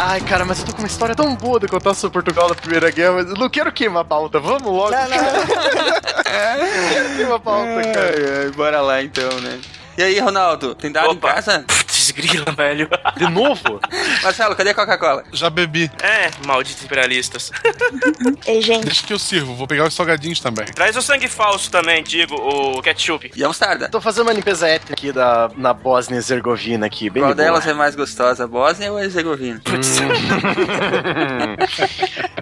Ai, cara, mas eu tô com uma história tão boa de contar sobre Portugal na Primeira Guerra, mas eu não quero queimar a pauta. Vamos logo. Não, não. queimar a pauta, cara. Ai, ai, bora lá então, né? E aí, Ronaldo, tem dado em Opa. casa? Desgrila, velho. De novo? Marcelo, cadê a Coca-Cola? Já bebi. É, malditos imperialistas. Ei, gente. Deixa que eu sirvo. Vou pegar os salgadinhos também. Traz o sangue falso também, digo, o ketchup. E a mostarda? Tô fazendo uma limpeza étnica aqui da, na Bósnia e Herzegovina aqui, bem Qual boa. delas é mais gostosa, a Bósnia ou a Herzegovina?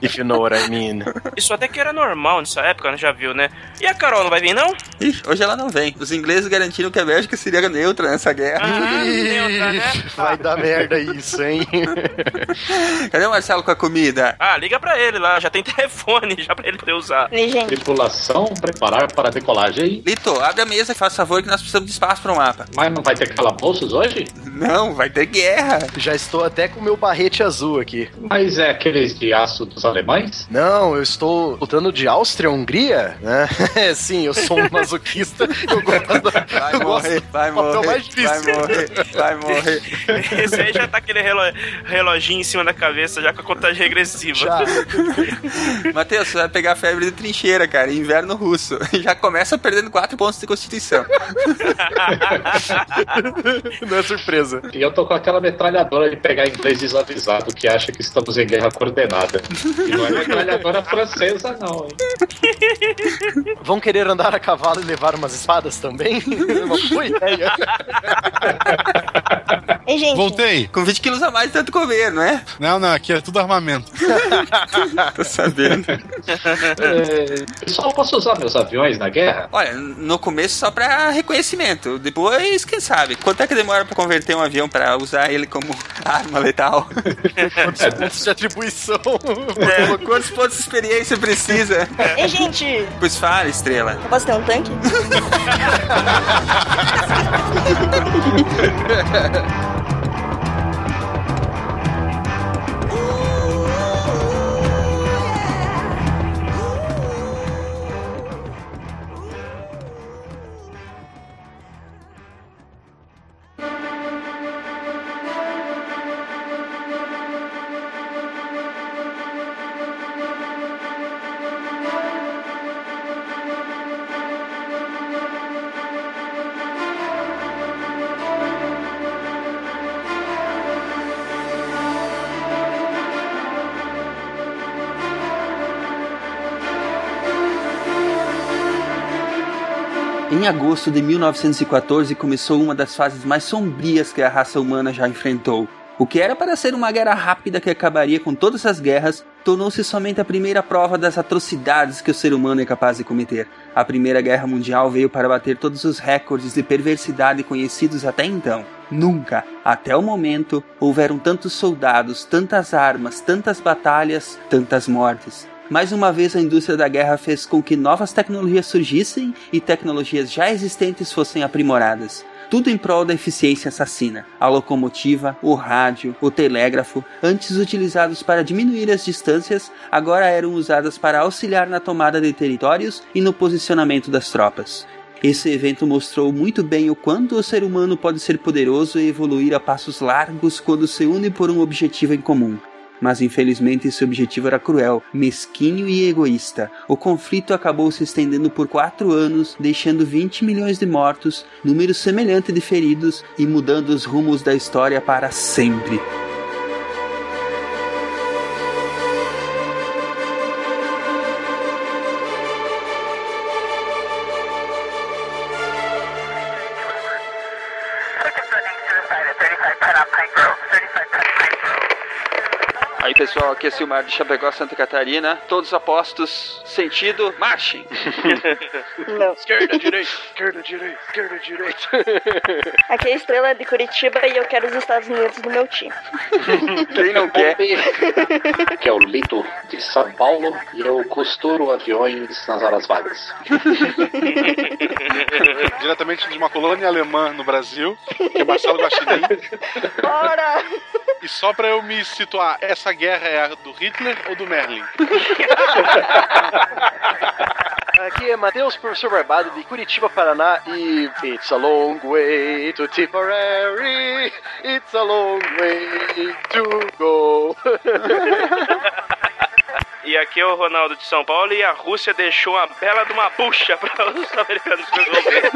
If you know what I mean. Isso até que era normal nessa época, né? Já viu, né? E a Carol não vai vir, não? Ih, hoje ela não vem. Os ingleses garantiram que a Bélgica seria neutra nessa guerra. Ah, neutra, né? Vai dar merda isso, hein? Cadê o Marcelo com a comida? Ah, liga pra ele lá, já tem telefone já pra ele poder usar. Ei, gente. Tripulação, preparar para a decolagem. Lito, abre a mesa e faz favor que nós precisamos de espaço para um mapa. Mas não vai ter calabouços hoje? Não, vai ter guerra. Já estou até com o meu barrete azul aqui. Mas é aqueles de aço dos alemães? Não, eu estou lutando de Áustria-Hungria, né? Sim, eu sou um masoquista. Eu gosto, Vai eu gosto morrer, vai morrer, mais difícil. vai morrer, vai morrer. Esse aí já tá aquele relo- reloginho em cima da cabeça, já com a contagem regressiva. Já. Matheus, você vai pegar febre de trincheira, cara, inverno russo. Já começa perdendo 4 pontos de constituição. Não é surpresa. E eu tô com aquela metralhadora de pegar inglês desavisado que acha que estamos em guerra coordenada. E não é metralhadora francesa, não, hein? Vão querer andar a cavalo e levar umas espadas também? Uma boa ideia. Ei, gente. Voltei. Com 20 quilos a mais tanto comer, não é? Não, não, aqui é tudo armamento. Tô sabendo. É, pessoal, posso usar meus aviões na guerra? Olha, no começo só pra reconhecimento. Depois, quem sabe? Quanto é que demora pra converter um avião pra usar ele como arma letal? Quantos pontos de atribuição? É, quantos pontos de experiência precisa? Ei, gente. Pois fala, estrela. Eu posso ter um tanque? Tchau. Em agosto de 1914 começou uma das fases mais sombrias que a raça humana já enfrentou. O que era para ser uma guerra rápida que acabaria com todas as guerras, tornou-se somente a primeira prova das atrocidades que o ser humano é capaz de cometer. A Primeira Guerra Mundial veio para bater todos os recordes de perversidade conhecidos até então. Nunca, até o momento, houveram tantos soldados, tantas armas, tantas batalhas, tantas mortes. Mais uma vez, a indústria da guerra fez com que novas tecnologias surgissem e tecnologias já existentes fossem aprimoradas. Tudo em prol da eficiência assassina. A locomotiva, o rádio, o telégrafo, antes utilizados para diminuir as distâncias, agora eram usadas para auxiliar na tomada de territórios e no posicionamento das tropas. Esse evento mostrou muito bem o quanto o ser humano pode ser poderoso e evoluir a passos largos quando se une por um objetivo em comum. Mas infelizmente esse objetivo era cruel, mesquinho e egoísta. O conflito acabou se estendendo por quatro anos, deixando 20 milhões de mortos, número semelhante de feridos e mudando os rumos da história para sempre. Pessoal, aqui é Silmar de Chapecó, Santa Catarina. Todos apostos, sentido, marchem! Não. Esquerda, direita, esquerda, direita, esquerda, direita. Aqui é a estrela de Curitiba e eu quero os Estados Unidos no meu time. Quem não quer? Que é o Lito de São Paulo e eu costuro aviões nas horas vagas. Diretamente de uma colônia alemã no Brasil, que é Marcelo Guaxinim. Bora! E só pra eu me situar, essa guerra é a do Hitler ou do Merlin? Aqui é Matheus, professor Barbado de Curitiba, Paraná e It's a long way to Tipperary, it's a long way to go. E aqui é o Ronaldo de São Paulo e a Rússia deixou uma bela de uma bucha para os americanos resolverem.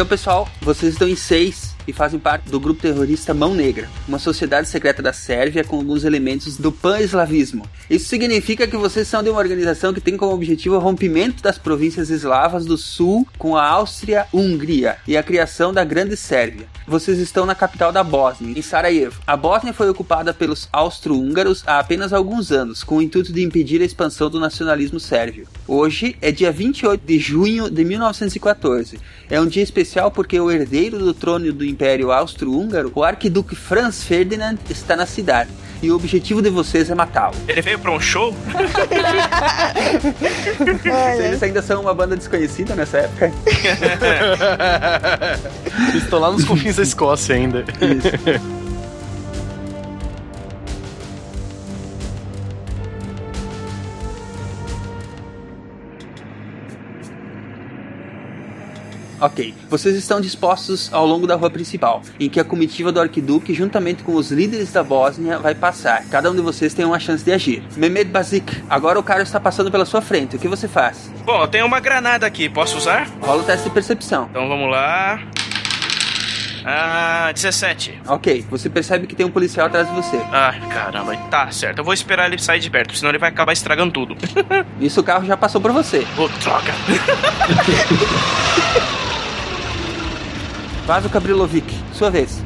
Então, pessoal, vocês estão em seis e fazem parte do grupo terrorista Mão Negra, uma sociedade secreta da Sérvia com alguns elementos do pan-eslavismo. Isso significa que vocês são de uma organização que tem como objetivo o rompimento das províncias eslavas do sul com a Áustria-Hungria e a criação da Grande Sérvia. Vocês estão na capital da Bósnia, em Sarajevo. A Bósnia foi ocupada pelos austro-húngaros há apenas alguns anos, com o intuito de impedir a expansão do nacionalismo sérvio. Hoje é dia 28 de junho de 1914. É um dia especial porque o herdeiro do trono do Austro-Húngaro, o arquiduque Franz Ferdinand, está na cidade. E o objetivo de vocês é matá-lo. Ele veio pra um show? Eles ainda são uma banda desconhecida nessa época. Eles estão lá nos confins da Escócia ainda. Ok, vocês estão dispostos ao longo da rua principal, em que a comitiva do Arquiduque, juntamente com os líderes da Bósnia, vai passar. Cada um de vocês tem uma chance de agir. Mehmed Bazik, agora o cara está passando pela sua frente. O que você faz? Bom, eu tenho uma granada aqui, posso usar? Rola o teste de percepção. Então vamos lá. Ah, 17. Ok, você percebe que tem um policial atrás de você. Ah, caramba. Tá certo, eu vou esperar ele sair de perto, senão ele vai acabar estragando tudo. Nisso o carro já passou por você. Ô, droga. Vaso Kabrilovic, sua vez.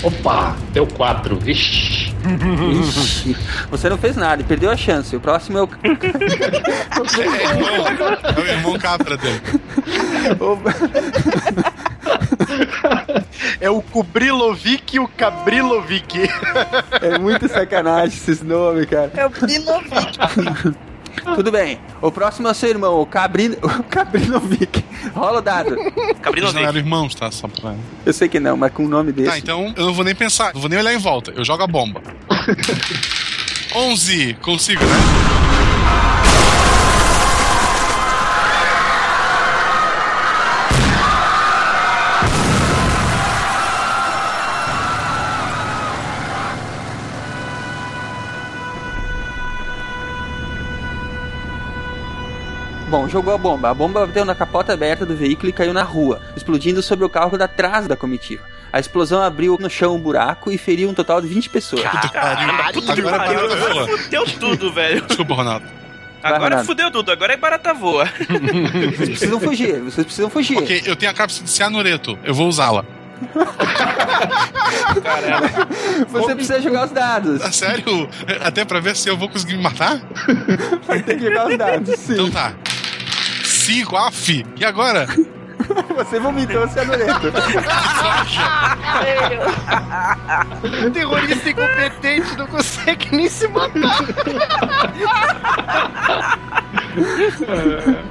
Opa, deu quatro. Vixe. Ixi, você não fez nada e perdeu a chance. O próximo é o. É o irmão cabra dele. É o Kubrilovic e o Cabrilovic. É muito sacanagem esses nomes, cara. É o Brinovic. Tudo bem. O próximo é o seu irmão, o Cabrin... o Cabrinovic. Rola o dado. Cabrino Eles não eram Vic. irmãos, tá? Só pra... Eu sei que não, mas com o nome desse. Tá, então eu não vou nem pensar, não vou nem olhar em volta. Eu jogo a bomba. 11, consigo, né? Bom, jogou a bomba. A bomba bateu na capota aberta do veículo e caiu na rua, explodindo sobre o carro da trás da comitiva. A explosão abriu no chão um buraco e feriu um total de 20 pessoas. Pariu. Puta que pariu, fudeu tudo, velho. Desculpa, Ronaldo. Agora fudeu tudo, agora é barata voa. Vocês precisam fugir, vocês precisam fugir. Ok, eu tenho a cápsula de cianureto. Eu vou usá-la. Caramba. Você precisa jogar os dados. Ah, sério? Até pra ver se eu vou conseguir me matar? Tem que jogar os dados, sim. Então tá. 5, af. E agora? Você vomitou o cianureto. O terrorista incompetente não consegue nem se matar.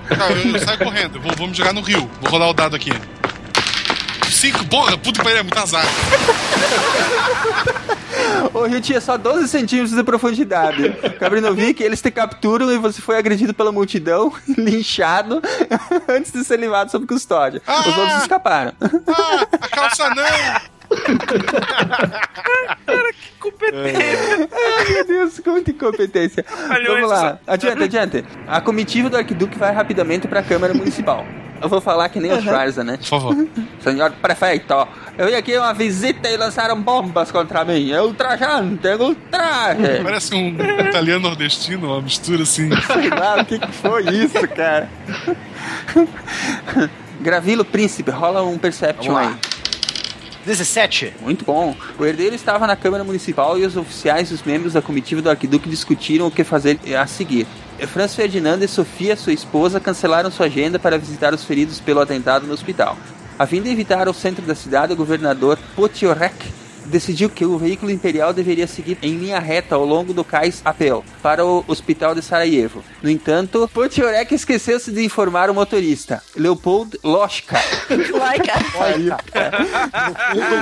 Tá, eu, eu saio correndo. Vou, vou me jogar no rio. Vou rolar o dado aqui. 5, porra, puta que pariu, é muito azar. O rio tinha só 12 centímetros de profundidade. Cabrinovic, eles te capturam e você foi agredido pela multidão, linchado, antes de ser levado sob custódia. Os Ah! outros escaparam. Ah, a calça não! Ai, meu Deus, quanta incompetência. Olha Vamos lá, adiante, adiante. A comitiva do Arquiduque vai rapidamente para a Câmara Municipal. Eu vou falar que nem o Schwarza, né? Por favor. Senhor prefeito, eu vim aqui uma visita e lançaram bombas contra mim. É ultrajante, é ultraje. Parece um italiano nordestino, uma mistura assim. Sei lá, o que, que foi isso, cara? Gravilo Príncipe, rola um Perception aí. 17. Muito bom. O herdeiro estava na Câmara Municipal e os oficiais e os membros da comitiva do Arquiduque discutiram o que fazer a seguir. Franz Ferdinand e Sofia, sua esposa, cancelaram sua agenda para visitar os feridos pelo atentado no hospital. A fim de evitar o centro da cidade, o governador Potiorek decidiu que o veículo imperial deveria seguir em linha reta ao longo do cais Apel para o hospital de Sarajevo. No entanto, Potiorek esqueceu-se de informar o motorista, Leopold Loschka.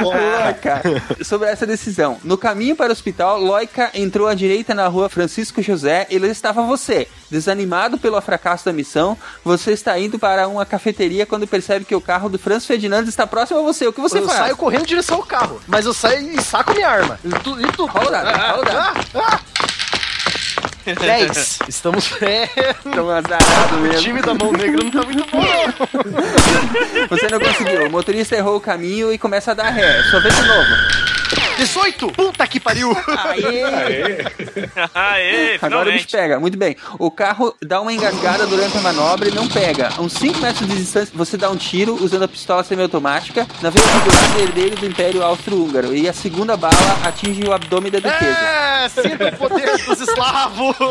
Loica, sobre essa decisão. No caminho para o hospital, Loica entrou à direita na rua Francisco José e lá estava você. Desanimado pelo fracasso da missão, você está indo para uma cafeteria quando percebe que o carro do Franz Ferdinand está próximo a você. O que você eu faz? saio correndo em direção ao carro, mas eu saio e saco minha arma. E tu, e tu Rola o dado, rola o dado. Ah, ah. 10. Estamos. É, Tão azarado o mesmo. time da mão negra não tá muito bom. Você não conseguiu. O motorista errou o caminho e começa a dar ré. Só vê de novo. 18! Puta que pariu! Aê! Aê, Agora o bicho pega, muito bem. O carro dá uma engasgada durante a manobra e não pega. A uns 5 metros de distância, você dá um tiro usando a pistola semiautomática na do herdeiro do Império Austro-Húngaro. E a segunda bala atinge o abdômen da defesa. É, sinta o poder dos eslavos!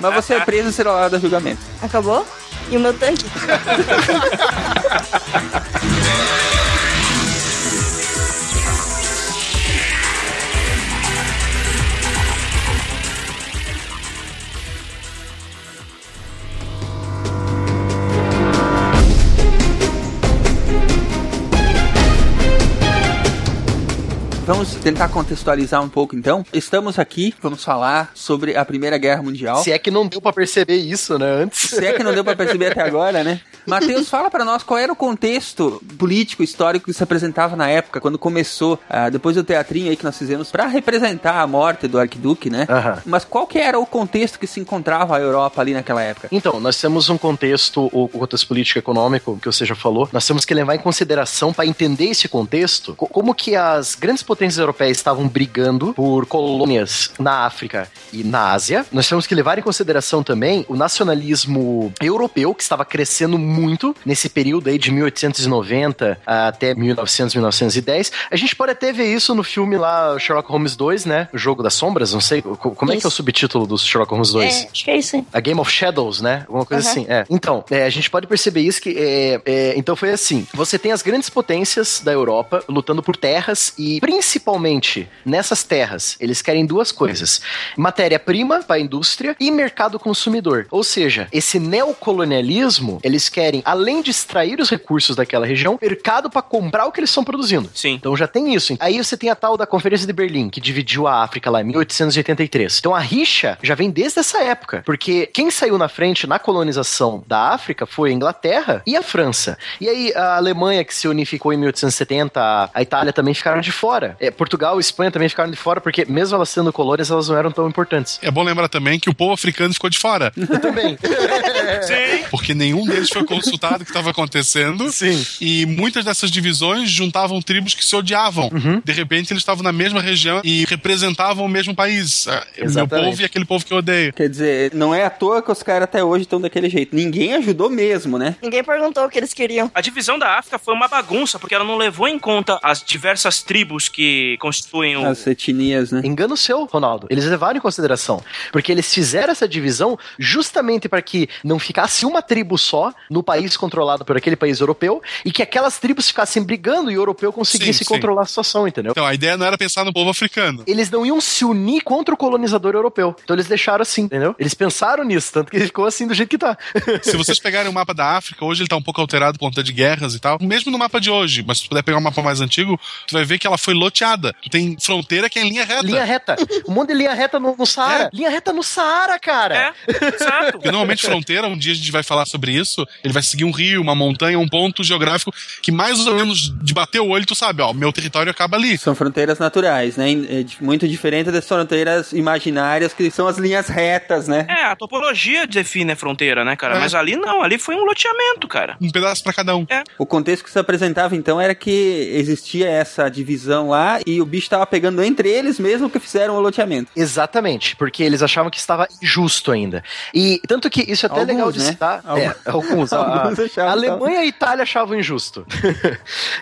Mas você é preso e será a julgamento. Acabou? E o meu tanque? Vamos tentar contextualizar um pouco então. Estamos aqui, vamos falar sobre a Primeira Guerra Mundial. Se é que não deu pra perceber isso, né, antes. Se é que não deu pra perceber até agora, né? Matheus, fala pra nós qual era o contexto político, histórico que se apresentava na época, quando começou, ah, depois do teatrinho aí que nós fizemos, pra representar a morte do arquiduque, né? Aham. Mas qual que era o contexto que se encontrava a Europa ali naquela época? Então, nós temos um contexto, o contexto político e econômico, que você já falou. Nós temos que levar em consideração, para entender esse contexto, co- como que as grandes potências europeias estavam brigando por colônias na África e na Ásia. Nós temos que levar em consideração também o nacionalismo europeu, que estava crescendo muito nesse período aí de 1890 até 1900, 1910. A gente pode até ver isso no filme lá, Sherlock Holmes 2, né? O Jogo das Sombras, não sei. co- Como é que é o Isso. subtítulo do Sherlock Holmes 2? É, acho que é isso aí. A Game of Shadows, né? Alguma coisa Uhum. assim. É. Então, é, a gente pode perceber isso que. é, é, então foi assim: você tem as grandes potências da Europa lutando por terras e principalmente nessas terras eles querem duas coisas: matéria-prima para a indústria e mercado consumidor. Ou seja, esse neocolonialismo eles querem, além de extrair os recursos daquela região, mercado para comprar o que eles estão produzindo. Sim. Então já tem isso. Aí você tem a tal da Conferência de Berlim, que dividiu a África lá em 1883. Então a rixa já vem desde essa época, porque quem saiu na frente na colonização da África foi a Inglaterra e a França. E aí a Alemanha, que se unificou em 1870, a- a Itália também ficaram de fora. É, Portugal e Espanha também ficaram de fora, porque mesmo elas sendo colônias, elas não eram tão importantes. É bom lembrar também que o povo africano ficou de fora. Eu também. Sim. Porque nenhum deles foi consultado o que estava acontecendo. Sim. E muitas dessas divisões juntavam tribos que se odiavam. Uhum. De repente, eles estavam na mesma região e representavam o mesmo país. Ah, Meu Exatamente. povo e aquele povo que eu odeio. Quer dizer, não é à toa que os caras até hoje estão daquele jeito. Ninguém ajudou mesmo, né? Ninguém perguntou o que eles queriam. A divisão da África foi uma bagunça, porque ela não levou em conta as diversas tribos que constituem o. As etnias, né? Engano seu, Ronaldo. Eles levaram em consideração. Porque eles fizeram essa divisão justamente para que não ficasse uma tribo só no país controlado por aquele país europeu e que aquelas tribos ficassem brigando e o europeu conseguisse Sim, sim. controlar a situação, entendeu? Então, a ideia não era pensar no povo africano. Eles não iam se unir contra o colonizador europeu. Então eles deixaram assim, entendeu? Eles pensaram nisso, tanto que ele ficou assim do jeito que tá. Se vocês pegarem o mapa da África, hoje ele tá um pouco alterado por conta de guerras e tal. Mesmo no mapa de hoje, mas se tu puder pegar um mapa mais antigo, tu vai ver que ela foi loteada. Tu tem fronteira que é em linha reta. linha reta. Um monte de linha reta no, no Saara. É. Linha reta no Saara, cara. É, exato. Porque normalmente fronteira, um dia a gente vai falar sobre isso, ele vai seguir um rio, uma montanha, um ponto geográfico que mais ou menos de bater o olho, tu sabe, ó, meu território acaba ali. São fronteiras naturais, né? É muito diferente das fronteiras imaginárias, que são as linhas retas, né? É, a topologia define a fronteira, né, cara? É. Mas ali não, ali foi um loteamento, cara. Um pedaço pra cada um. O contexto que se apresentava então era que existia essa divisão lá e o bicho tava pegando entre eles mesmo que fizeram o loteamento. Exatamente, porque eles achavam que estava injusto ainda. E tanto que isso é até Alguns, legal de né? citar. Alguns. É, alguns, a, Alguns achavam a tava- Alemanha e a Itália achavam injusto.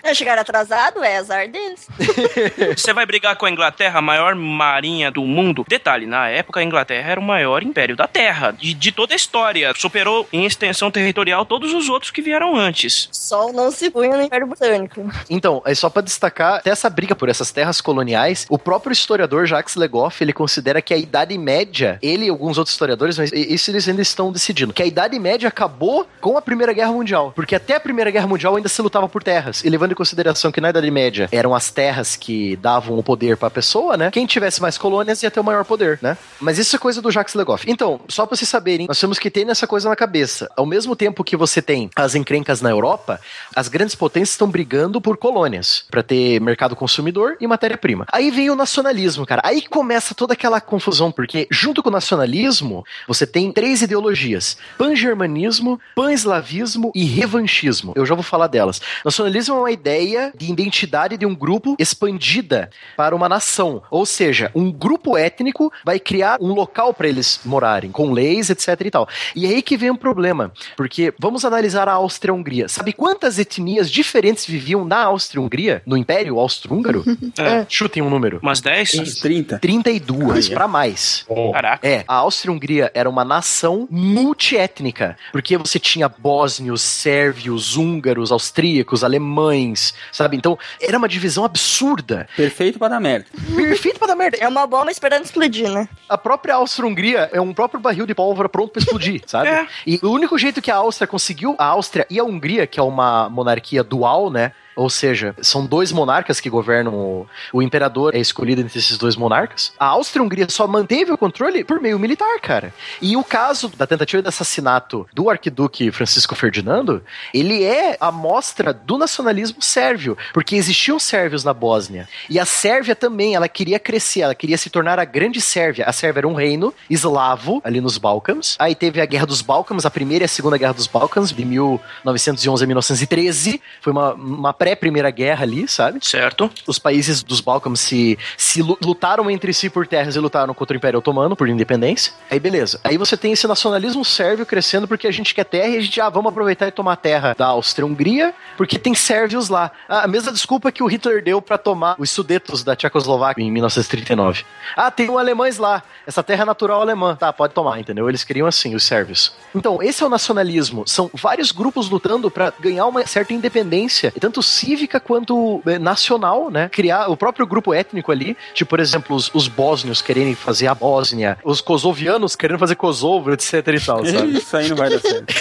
É, chegaram atrasado, é azar deles. Você vai brigar com a Inglaterra, a maior marinha do mundo. Detalhe, na época a Inglaterra era o maior império da Terra, de, de toda a história. Superou em extensão territorial todos os outros que vieram antes. Sol não se punha no Império Britânico. Então, é só pra destacar até essa briga por essas terras coloniais, o próprio historiador Jacques Legoff, ele considera que a Idade Média, ele e alguns outros historiadores, mas isso eles ainda estão decidindo, que a Idade Média acabou com a Primeira Guerra Mundial, porque até a Primeira Guerra Mundial ainda se lutava por terras, e levando em consideração que na Idade Média eram as terras que davam o poder pra pessoa, né? Quem tivesse mais colônias ia ter o maior poder, né? Mas isso é coisa do Jacques Legoff. Então, só pra vocês saberem, nós temos que ter essa coisa na cabeça. Ao mesmo tempo que você tem as encrencas na Europa, as grandes potências estão brigando por colônias pra ter mercado consumidor e matéria-prima. Aí vem o nacionalismo, cara. Aí começa toda aquela confusão, porque junto com o nacionalismo, você tem três ideologias: pan-germanismo, pan-eslavismo e revanchismo. Eu já vou falar delas. Nacionalismo é uma ideia de identidade de um grupo expandida para uma nação, ou seja, um grupo étnico vai criar um local para eles morarem, com leis, etc e tal. E é aí que vem um problema, porque vamos analisar a Áustria-Hungria. Sabe quantas etnias diferentes viviam na Áustria-Hungria, no Império Austro-Húngaro? É. Chutem um número. Umas 10? Uns 30. 32 Ai, é. para mais. Oh, Caraca. É, a Áustria-Hungria era uma nação multiétnica, porque você tinha bósnios, sérvios, húngaros, austríacos, alemães, sabe? Então, era uma divisão absurda. Perfeito pra dar merda. Perfeito pra dar merda. É uma bomba esperando explodir, né? A própria Áustria-Hungria é um próprio barril de pólvora pronto pra explodir, sabe? É. E o único jeito que a Áustria conseguiu, a Áustria e a Hungria, que é uma monarquia dual, né? Ou seja, são dois monarcas que governam. O, o imperador é escolhido entre esses dois monarcas. A Áustria-Hungria só manteve o controle por meio militar, cara. E o caso da tentativa de assassinato do arquiduque Francisco Ferdinando, ele é a mostra do nacionalismo sérvio, porque existiam sérvios na Bósnia. E a Sérvia também, ela queria crescer, ela queria se tornar a grande Sérvia. A Sérvia era um reino eslavo ali nos Balcãs. Aí teve a Guerra dos Balcãs, a primeira e a segunda Guerra dos Balcãs, de 1911 a 1913. Foi uma, uma pré-primeira guerra ali, sabe? Certo. Os países dos Balcãs se, se lu- lutaram entre si por terras e lutaram contra o Império Otomano por independência. Aí beleza. Aí você tem esse nacionalismo sérvio crescendo porque a gente quer terra e a gente, ah, vamos aproveitar e tomar terra da Áustria-Hungria porque tem sérvios lá. Ah, A mesma desculpa que o Hitler deu pra tomar os Sudetos da Tchecoslováquia em 1939. Ah, tem um alemães lá. Essa terra é natural alemã. Tá, pode tomar, entendeu? Eles queriam assim, os sérvios. Então, esse é o nacionalismo. São vários grupos lutando pra ganhar uma certa independência, tanto cívica quanto eh, nacional, né? Criar o próprio grupo étnico ali, tipo, por exemplo, os, os bósnios quererem fazer a Bósnia, os kosovianos querendo fazer Kosovo, etc e tal, sabe? Isso aí não vai dar certo.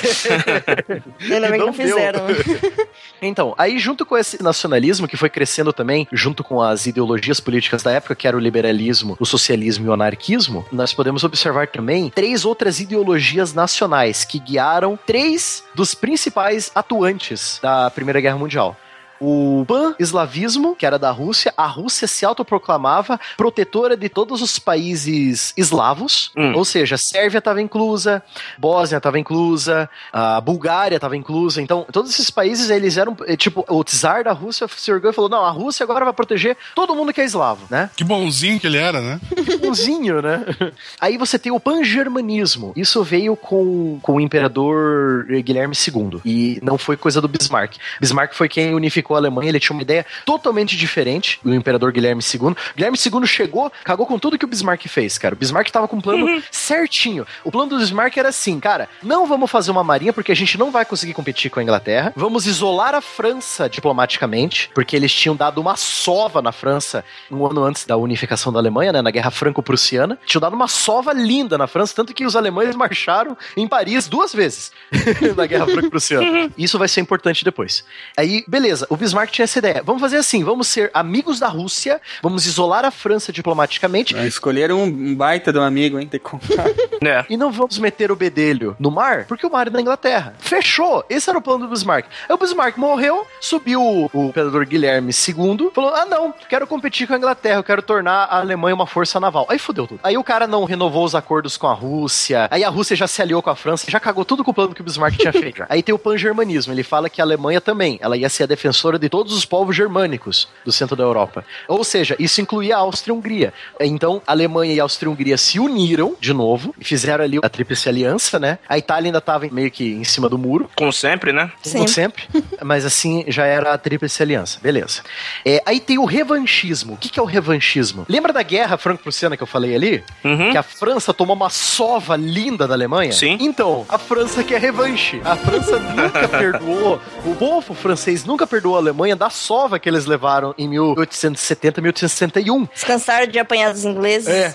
Ainda bem que não fizeram. Então, aí junto com esse nacionalismo que foi crescendo também, junto com as ideologias políticas da época, que era o liberalismo, o socialismo e o anarquismo, nós podemos observar também três outras ideologias nacionais que guiaram três dos principais atuantes da Primeira Guerra Mundial. O pan-eslavismo, que era da Rússia, a Rússia se autoproclamava protetora de todos os países eslavos, Hum. ou seja, Sérvia estava inclusa, Bósnia estava inclusa, a Bulgária estava inclusa. Então, todos esses países, eles eram, eh, tipo, o czar da Rússia se orgulhou e falou: não, a Rússia agora vai proteger todo mundo que é eslavo, né? Que bonzinho que ele era, né? Que bonzinho, né? Aí você tem o pan-germanismo. Isso veio com, com o imperador Guilherme II. E não foi coisa do Bismarck. Bismarck foi quem unificou a Alemanha. Ele tinha uma ideia totalmente diferente do imperador Guilherme II. Guilherme II chegou, cagou com tudo que o Bismarck fez, cara. O Bismarck tava com um plano certinho. O plano do Bismarck era assim, cara, não vamos fazer uma marinha porque a gente não vai conseguir competir com a Inglaterra. Vamos isolar a França diplomaticamente, porque eles tinham dado uma sova na França um ano antes da unificação da Alemanha, né, na Guerra Franco-Prussiana. Tinham dado uma sova linda na França, tanto que os alemães marcharam em Paris duas vezes na Guerra Franco-Prussiana. Isso vai ser importante depois. Aí, beleza, o Bismarck tinha essa ideia. Vamos fazer assim, vamos ser amigos da Rússia, vamos isolar a França diplomaticamente Ah, Escolheram um, baita de um amigo, hein? Tem que contar. É. e não vamos meter o bedelho no mar, porque o mar é da Inglaterra. Fechou! Esse era o plano do Bismarck. Aí o Bismarck morreu, subiu o, o imperador Guilherme II, falou: Ah, não, quero competir com a Inglaterra, eu quero tornar a Alemanha uma força naval. Aí fudeu tudo. Aí o cara não renovou os acordos com a Rússia, aí a Rússia já se aliou com a França, já cagou tudo com o plano que o Bismarck tinha feito. Aí tem o pan-germanismo, ele fala que a Alemanha também, ela ia ser a defensora precursora de todos os povos germânicos do centro da Europa. Ou seja, isso incluía a Áustria e a Hungria. Então, a Alemanha e a Áustria e a Hungria se uniram de novo e fizeram ali a Tríplice Aliança, né? A Itália ainda estava meio que em cima do muro, Como sempre, né? como sempre, mas assim já era a Tríplice Aliança, beleza. É, aí tem o revanchismo. O que, que é o revanchismo? Lembra da guerra franco-prussiana que eu falei ali? Uhum. Que a França tomou uma sova linda da Alemanha? Sim. Então, a França quer revanche. A França nunca perdoou, o povo francês nunca perdoou a Alemanha da sova que eles levaram em 1870, 1861. Descansaram de apanhar dos ingleses. É.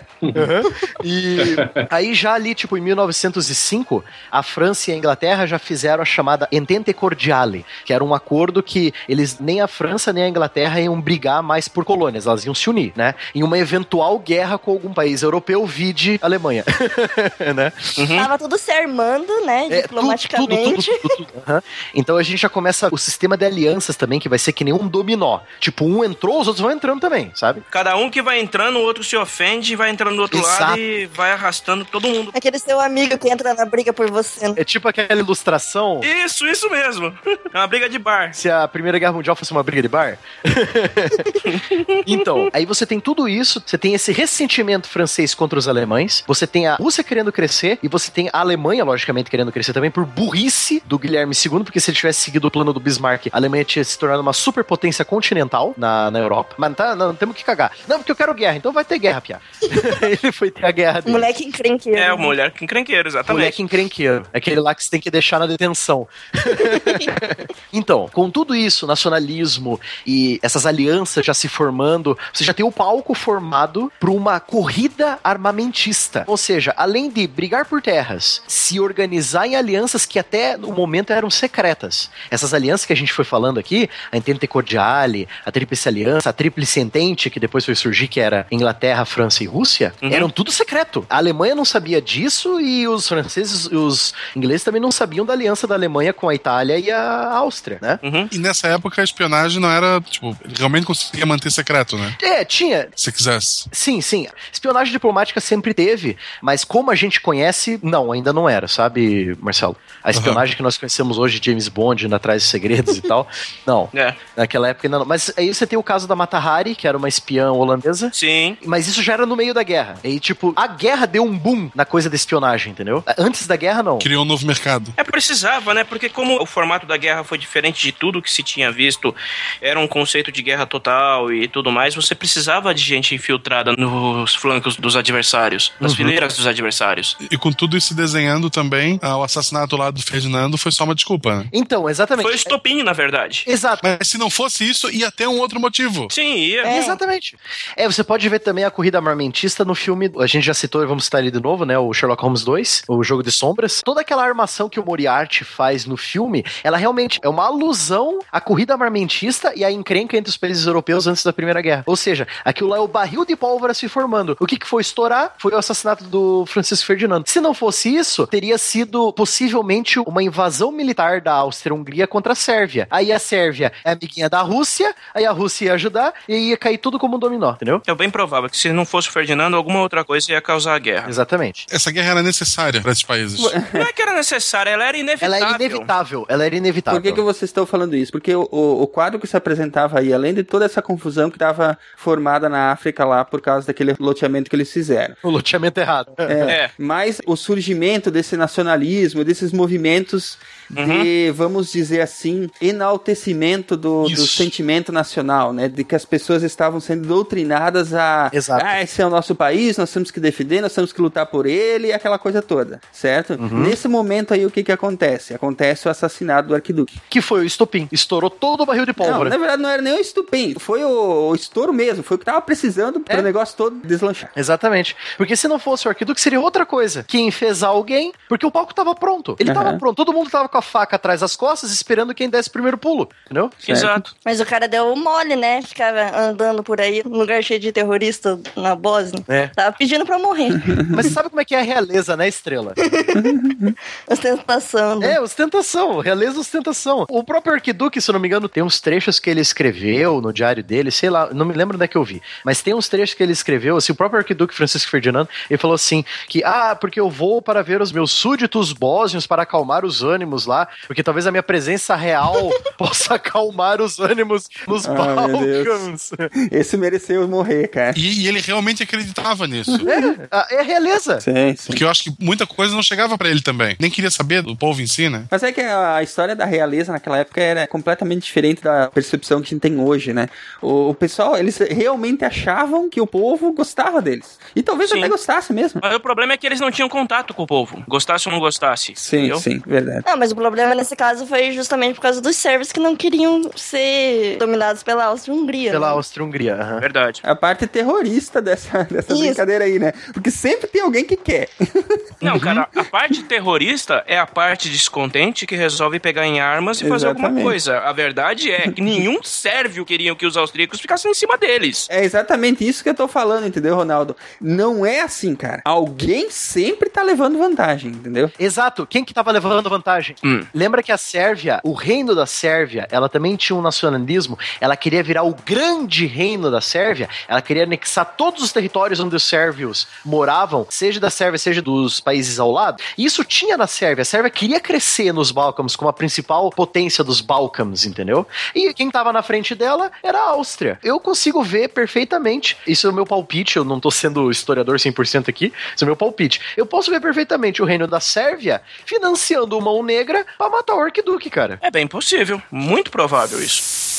E aí já ali, tipo, em 1905, a França e a Inglaterra já fizeram a chamada Entente Cordiale, que era um acordo que eles, nem a França nem a Inglaterra iam brigar mais por colônias, elas iam se unir, né? Em uma eventual guerra com algum país europeu, vide Alemanha, né? Tava tudo se armando, né? É, diplomaticamente. tudo, tudo, tudo, tudo. Aham. Então a gente já começa o sistema de alianças também, que vai ser que nem um dominó. Tipo, um entrou, os outros vão entrando também, sabe? Cada um que vai entrando, o outro se ofende, vai entrando do outro Exato. lado e vai arrastando todo mundo. Aquele seu amigo que entra na briga por você. É tipo aquela ilustração. Isso, isso mesmo. É uma briga de bar. Se a Primeira Guerra Mundial fosse uma briga de bar? então, aí você tem tudo isso, você tem esse ressentimento francês contra os alemães, você tem a Rússia querendo crescer, e você tem a Alemanha, logicamente, querendo crescer também por burrice do Guilherme II, porque se ele tivesse seguido o plano do Bismarck, a Alemanha tinha se tornado uma superpotência continental na, na Europa. Mas tá, não, temos que cagar. Não, porque eu quero guerra, então vai ter guerra, Pia. ele foi ter a guerra dele. Moleque encrenqueiro. É, o mulher que encrenqueiro, exatamente. Moleque encrenqueiro. É aquele lá que você tem que deixar na detenção. então, com tudo isso, nacionalismo e essas alianças já se formando, você já tem o palco formado para uma corrida armamentista. Ou seja, além de brigar por terras, se organizar em alianças que até no momento eram secretas. Essas alianças que a gente foi falando aqui, a Entente Cordiale, a Tríplice Aliança, a Tríplice Entente, que depois foi surgir, que era Inglaterra, França e Rússia, Uhum. eram tudo secreto. A Alemanha não sabia disso e os franceses e os ingleses também não sabiam da aliança da Alemanha com a Itália e a Áustria, né? Uhum. E nessa época a espionagem não era, tipo, realmente conseguia manter secreto, né? É, tinha. Se quisesse. Sim, sim. Espionagem diplomática sempre teve, mas como a gente conhece, não, ainda não era, sabe, Marcelo? A espionagem que nós conhecemos hoje, James Bond indo atrás de segredos e tal, não. É. Naquela época ainda não. Mas aí você tem o caso da Mata Hari, que era uma espiã holandesa. Sim. Mas isso já era no meio da guerra. E, tipo, a guerra deu um boom na coisa da espionagem, entendeu? Antes da guerra, não. Criou um novo mercado. É, precisava, né? Porque como o formato da guerra foi diferente de tudo que se tinha visto, era um conceito de guerra total e tudo mais, você precisava de gente infiltrada nos flancos dos adversários, nas fileiras dos adversários. E com tudo isso desenhando também, ah, o assassinato lá do Ferdinando foi só uma desculpa, né? Então, exatamente. Foi o estopim, na verdade. Exato. Mas se não fosse isso, ia ter um outro motivo. Sim, ia. É. Exatamente. É, você pode ver também a corrida armamentista no filme. A gente já citou, vamos citar ele de novo, né? O Sherlock Holmes 2, o Jogo de Sombras. Toda aquela armação que o Moriarty faz no filme, ela realmente é uma alusão à corrida armamentista e à encrenca entre os países europeus antes da Primeira Guerra. Ou seja, aquilo lá é o barril de pólvora se formando. O que, que foi estourar? Foi o assassinato do Francisco Ferdinando. Se não fosse isso, teria sido possivelmente uma invasão militar da Áustria-Hungria contra a Sérvia. Aí a Sérvia é amiguinha da Rússia, aí a Rússia ia ajudar e ia cair tudo como um dominó, entendeu? É bem provável que se não fosse o Ferdinando, alguma outra coisa ia causar a guerra. Exatamente. Essa guerra era necessária para esses países. Não é que era necessária, ela era Ela inevitável. é inevitável, ela era inevitável. Por que, que vocês estão falando isso? Porque o, o, o quadro que se apresentava aí, além de toda essa confusão que estava formada na África lá por causa daquele loteamento que eles fizeram. O loteamento errado. É, É. Mas o surgimento desse nacionalismo, desses movimentos de, vamos dizer assim, enaltecimento do, do sentimento nacional, né? De que as pessoas estavam sendo doutrinadas a. Exato. Ah, esse é o nosso país, nós temos que defender, nós temos que lutar por ele, e aquela coisa toda, certo? Nesse momento aí, o que que acontece? Acontece o assassinato do arquiduque. Que foi o estopim. Estourou todo o barril de Não, pólvora. na verdade não era nem o estupim, foi o, o estouro mesmo, foi o que tava precisando para É. o negócio todo deslanchar. Exatamente. Porque se não fosse o arquiduque, seria outra coisa. Que enfesar alguém, porque o palco tava pronto. Ele tava Aham. pronto. Todo mundo tava com a faca atrás das costas, esperando quem desse o primeiro pulo. Entendeu? Exato. Mas o cara deu mole, né? Ficava andando por aí, num lugar cheio de terrorista na Bósnia. É. Tava pedindo pra morrer. Mas você sabe como é que é a realeza, né, Estrela? Ostentação. né? É, ostentação. Realeza, ostentação. O próprio Arquiduque, se eu não me engano, tem uns trechos que ele escreveu no diário dele, sei lá, não me lembro onde é que eu vi, mas tem uns trechos que ele escreveu, assim, o próprio Arquiduque Francisco Ferdinando, ele falou assim, que, ah, porque eu vou para ver os meus súditos bósnios para acalmar os ânimos lá, porque talvez a minha presença real possa acalmar os ânimos nos Ah. Balcãs. Esse mereceu morrer, cara. E, e ele realmente acreditava nisso. É, a- é a realeza. Sim, sim. Porque eu acho que muita coisa não chegava pra ele também. Nem queria saber do povo em si, né? Mas é que a a história da realeza naquela época era completamente diferente da percepção que a gente tem hoje, né? O, o pessoal, eles realmente achavam que o povo gostava deles. E talvez Sim. até gostasse mesmo. Mas o problema é que eles não tinham contato com o povo. Gostasse ou não gostasse. Sim, entendeu? sim, verdade. Não, mas o problema nesse caso foi justamente por causa dos sérvios que não queriam ser dominados pela Áustria-Hungria. Pela né? Áustria-Hungria. aham. Verdade. A parte terrorista dessa, dessa Isso. brincadeira aí, né? Porque sempre tem alguém que quer. Não, cara, a parte terrorista é a parte descontente que resolve pegar em armas e fazer alguma Exatamente. coisa. A verdade é que nenhum sérvio queria que os austríacos ficassem em cima deles. É exatamente isso que eu tô falando, entendeu, Ronaldo? Não é assim, cara. Alguém sempre tá levando vantagem, entendeu? Exato. Quem que tava levando vantagem? Hum. Lembra que a Sérvia, o reino da Sérvia, ela também tinha um nacionalismo. Ela queria virar o grande reino da Sérvia. Ela queria anexar todos os territórios onde os sérvios moravam, seja da Sérvia, seja dos países ao lado. E isso tinha na Sérvia. A Sérvia queria crescer nos Balcãs como a principal potência dos Balcãs, entendeu? E quem tava na frente dela era a Áustria. Eu consigo ver perfeitamente. Isso é o meu palpite. Eu não tô sendo historiador 100% aqui. Isso é o meu palpite. Eu posso ver perfeitamente o reino da Sérvia financiando o Mão Negra pra matar o Arquiduque, cara. É bem possível. Muito provável isso.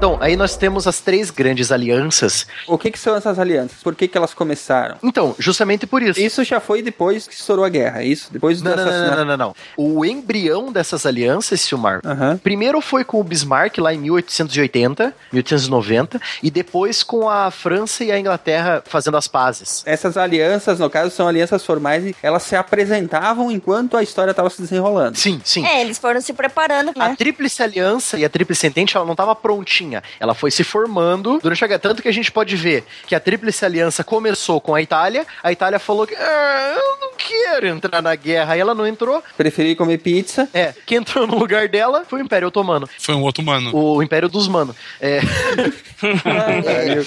Então, aí nós temos as três grandes alianças. O que que são essas alianças? Por que que elas começaram? Então, justamente por isso. Isso já foi depois que estourou a guerra, é isso? Depois do Não, não, não, assassinato. não, não, não. O embrião dessas alianças, Silmar, primeiro foi com o Bismarck lá em 1880, 1890, e depois com a França e a Inglaterra fazendo as pazes. Essas alianças, no caso, são alianças formais e elas se apresentavam enquanto a história estava se desenrolando. Sim, sim. É, eles foram se preparando, A né? Tríplice Aliança e a Tríplice Entente, ela não estava prontinha. Ela foi se formando durante a guerra. Tanto que a gente pode ver que a Tríplice Aliança começou com a Itália. A Itália falou que "Ah, eu não quero entrar na guerra. Aí ela não entrou. Preferi comer pizza. É, quem entrou no lugar dela foi o Império Otomano. Foi um outro mano. O Império dos Mano. É.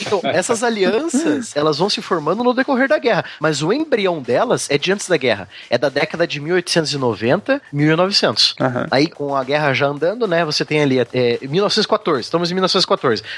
Então, essas alianças, elas vão se formando no decorrer da guerra. Mas o embrião delas é de antes da guerra. É da década de 1890, 1900. Aham. Aí, com a guerra já andando, né, você tem ali é, 1914. Estamos em 1914.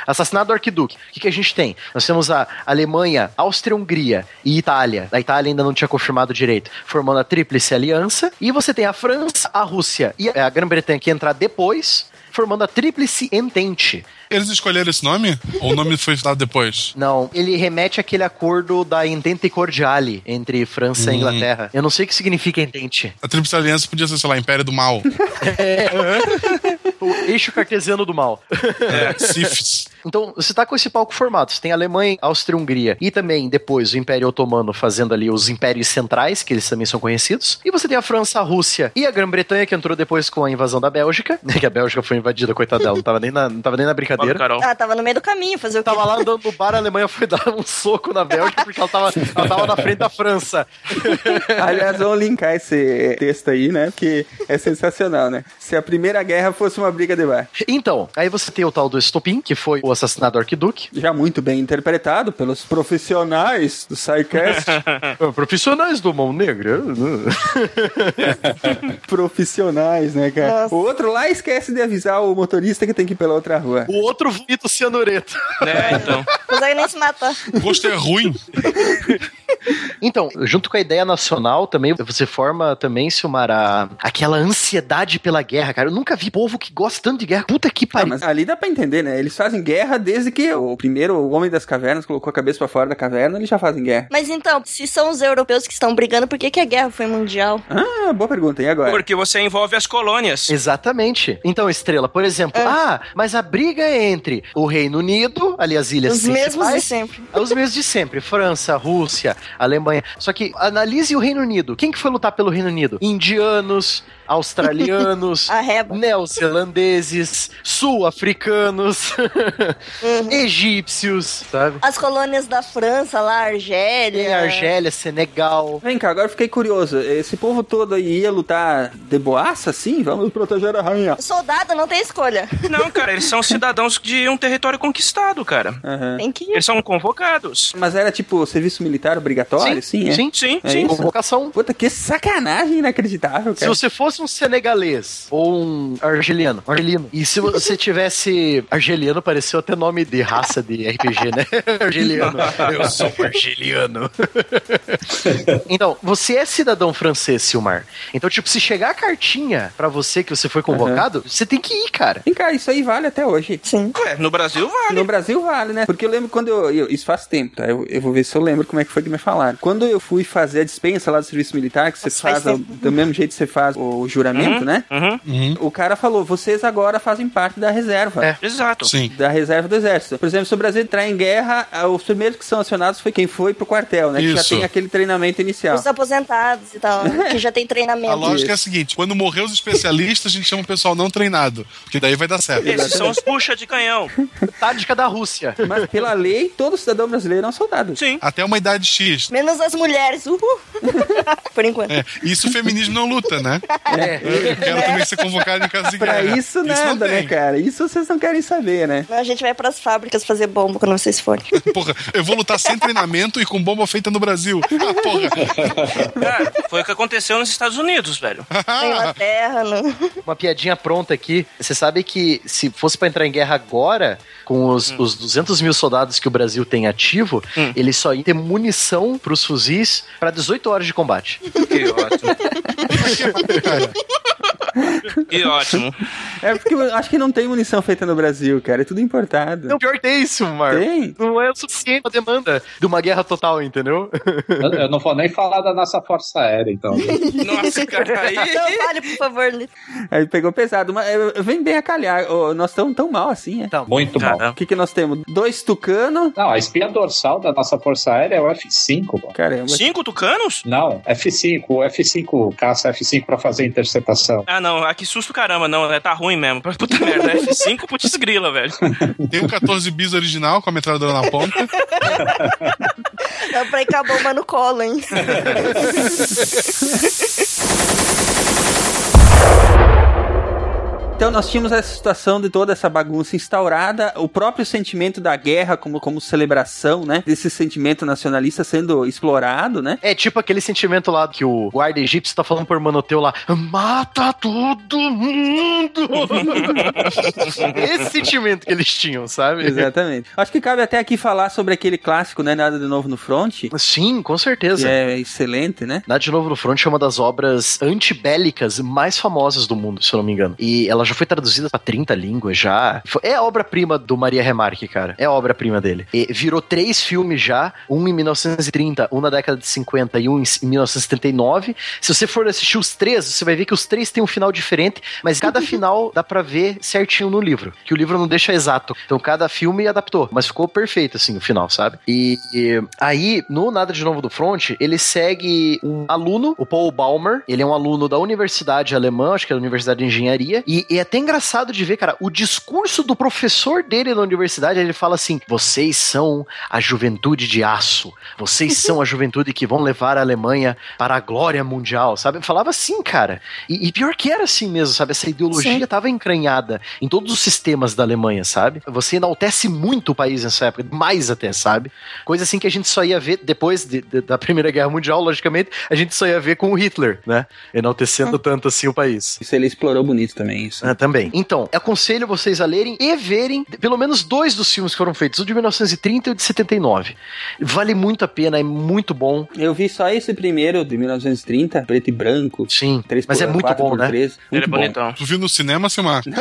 Assassinado do Arquiduque. O que, que a gente tem? Nós temos a Alemanha, Áustria-Hungria e Itália. A Itália ainda não tinha confirmado direito, formando a Tríplice Aliança. E você tem a França, a Rússia e a Grã-Bretanha que entrar depois, formando a Tríplice Entente. Eles escolheram esse nome? Ou o nome foi dado depois? Não, ele remete àquele acordo da Entente Cordiale entre França e Inglaterra. Eu não sei o que significa Entente. A Tríplice Aliança podia ser, sei lá, Império do Mal. O eixo cartesiano do mal. É, Sifis. Então, você tá com esse palco formado. Você tem a Alemanha, Áustria-Hungria e também depois o Império Otomano fazendo ali os impérios centrais, que eles também são conhecidos. E você tem a França, a Rússia e a Grã-Bretanha, que entrou depois com a invasão da Bélgica. Que a Bélgica foi invadida, coitada dela. Não tava nem na, não tava nem na brincadeira. Carol. Ah, tava no meio do caminho fazer o quê? Tava lá andando no bar, a Alemanha foi dar um soco na Bélgica porque ela tava, ela tava na frente da França. Aliás, vamos linkar esse texto aí, né? Porque é sensacional, né? Se a Primeira Guerra fosse uma briga de bar. Então, aí você tem o tal do Estopim, que foi o assassinato do Arquiduque. Já muito bem interpretado pelos profissionais do SciCast. Profissionais do Mão Negra. profissionais, né, cara? Nossa. O outro lá esquece de avisar o motorista que tem que ir pela outra rua. O outro vomita o cianureto. Né, então. Não consegue nem se matar. O gosto é ruim. Então, junto com a ideia nacional também, você forma também, Silmar, a- aquela ansiedade pela guerra, cara. Eu nunca vi povo que gosta tanto de guerra. Puta que Ah, pariu. mas ali dá pra entender, né? Eles fazem guerra desde que o primeiro o homem das cavernas colocou a cabeça pra fora da caverna, eles já fazem guerra. Mas então, se são os europeus que estão brigando, por que, que a guerra foi mundial? Ah, boa pergunta. E agora? Porque você envolve as colônias. Exatamente. Então, Estrela, por exemplo, É. ah, mas a briga é entre o Reino Unido, ali as ilhas Os mesmos de sempre. é os mesmos de sempre. França, Rússia, Alemanha. Alemanha. Só que analise o Reino Unido. Quem que foi lutar pelo Reino Unido? Indianos, australianos, neozelandeses, sul-africanos, Uhum. egípcios, sabe? As colônias da França lá, Argélia. Tem Argélia, Senegal. Vem cá, agora eu fiquei curioso. Esse povo todo aí ia lutar de boaça, assim? Vamos proteger a rainha. Soldado não tem escolha. Não, cara, eles são cidadãos de um território conquistado, cara. Aham. Tem que ir. Eles são convocados. Mas era tipo serviço militar obrigatório, sim? é? sim, Sim, É sim. Convocação. Puta, que sacanagem inacreditável, Se cara. você fosse um senegalês ou um argeliano, argelino, e se você tivesse argeliano, pareceu até nome de raça de RPG, né? argeliano. Eu sou argeliano. então, você é cidadão francês, Silmar. Então, tipo, se chegar a cartinha pra você que você foi convocado, você tem que ir, cara. Vem cá, isso aí vale até hoje. Sim. Ué, no Brasil vale. No Brasil vale, né? Porque eu lembro quando eu. eu- isso faz tempo, tá? Eu, eu vou ver se eu lembro como é que foi que me falaram. Quando eu fui fazer a dispensa lá do serviço militar, que você Nossa, faz faz do mesmo jeito que você faz o juramento, né? Uhum, O cara falou: vocês agora fazem parte da reserva. É. exato. Sim. Da reserva do exército. Por exemplo, se o Brasil entrar em guerra, ah, os primeiros que são acionados foi quem foi pro quartel, né? Que já Isso. tem aquele treinamento inicial. Os aposentados e tal, que já tem treinamento. A lógica é a seguinte: quando morrer os especialistas, a gente chama o pessoal não treinado. Porque daí vai dar certo. Esses são os puxa de canhão. Tática da Rússia. Mas pela lei, todo cidadão brasileiro é um soldado. Sim. Até uma idade X. Menos as mulheres. Uhul. Por enquanto. É, isso o feminismo não luta, né? É. Eu quero também ser convocado em caso de Pra guerra. isso não nada, né, tem. cara? Isso vocês não querem saber, né? A gente vai pras fábricas fazer bomba quando vocês forem. Porra, eu vou lutar sem treinamento e com bomba feita no Brasil. Ah, porra. Cara, foi o que aconteceu nos Estados Unidos, velho. Na Inglaterra, no... Uma piadinha pronta aqui. Você sabe que se fosse pra entrar em guerra agora, com os, os 200 mil soldados que o Brasil tem ativo, Hum. eles só iam ter munição pros fuzis pra 18 horas de combate. Que ótimo. que ótimo. É porque eu acho que não tem munição feita no Brasil, cara. É tudo importado. Não, pior que tem isso, Marco. Tem? Não é o suficiente pra demanda de uma guerra total, entendeu? Eu, eu não vou nem falar da nossa Força Aérea, então. Nossa, cara, aí. Não, fale, por favor. Lito. Aí pegou pesado. Mas vem bem a calhar. Nós estamos tão mal assim, é? Então, Muito mal. O que, que nós temos? Dois tucano. Não, a espinha dorsal da nossa Força Aérea é o F5, mano. Caramba. cinco tucanos? Não, F5, o F5, caça F5 pra fazer interceptação. Ah, não. Ah, que susto caramba. Não, é, tá ruim mesmo. Puta merda. F5 putz grila, velho. Tem um 14 bis original com a metralhadora na ponta. Dá pra ir com a bomba no colo, hein? Então nós tínhamos essa situação de toda essa bagunça instaurada, o próprio sentimento da guerra como, como celebração, né? Desse sentimento nacionalista sendo explorado, né? É tipo aquele sentimento lá que o guarda egípcio tá falando por Manoteu lá: mata todo mundo! Esse sentimento que eles tinham, sabe? Exatamente. Acho que cabe até aqui falar sobre aquele clássico, né? Nada de novo no front. Sim, com certeza. é excelente, né? Nada de Novo no Front é uma das obras antibélicas mais famosas do mundo, se eu não me engano. E ela já foi traduzida pra 30 línguas já. É a obra-prima do Maria Remarque, cara. É a obra-prima dele. E virou três filmes já, um em 1930, um na década de 50 e um em 1979. Se você for assistir os três, você vai ver que os três têm um final diferente, mas cada final dá pra ver certinho no livro, que o livro não deixa exato. Então cada filme adaptou, mas ficou perfeito assim o final, sabe? E, e aí, no Nada de Novo do Front, ele segue um aluno, o Paul Baumer, ele é um aluno da Universidade Alemã, acho que é da Universidade de Engenharia, e, e é até engraçado de ver, cara, o discurso do professor dele na universidade, ele fala assim: "Vocês são a juventude de aço. Vocês são a juventude que vão levar a Alemanha para a glória mundial", sabe? Falava assim, cara. E, e pior que era assim mesmo, sabe? Essa ideologia estava encranhada em todos os sistemas da Alemanha, sabe? Você enaltece muito o país nessa época, mais até, sabe? Coisa assim que a gente só ia ver depois de- de- da Primeira Guerra Mundial, logicamente, a gente só ia ver com o Hitler, né? Enaltecendo tanto assim o país. Isso ele explorou bonito também, isso. Ah, também. Então, aconselho vocês a lerem e verem pelo menos dois dos filmes que foram feitos, o de 1930 e o de 79. Vale muito a pena, é muito bom. Eu vi só esse primeiro, de 1930, preto e branco. Sim, 3 mas é muito bom, né? Ele é bonitão. Tu viu no cinema, Silmar?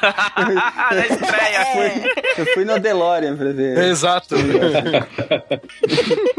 Na estreia. Eu fui no DeLorean pra ver. Exato.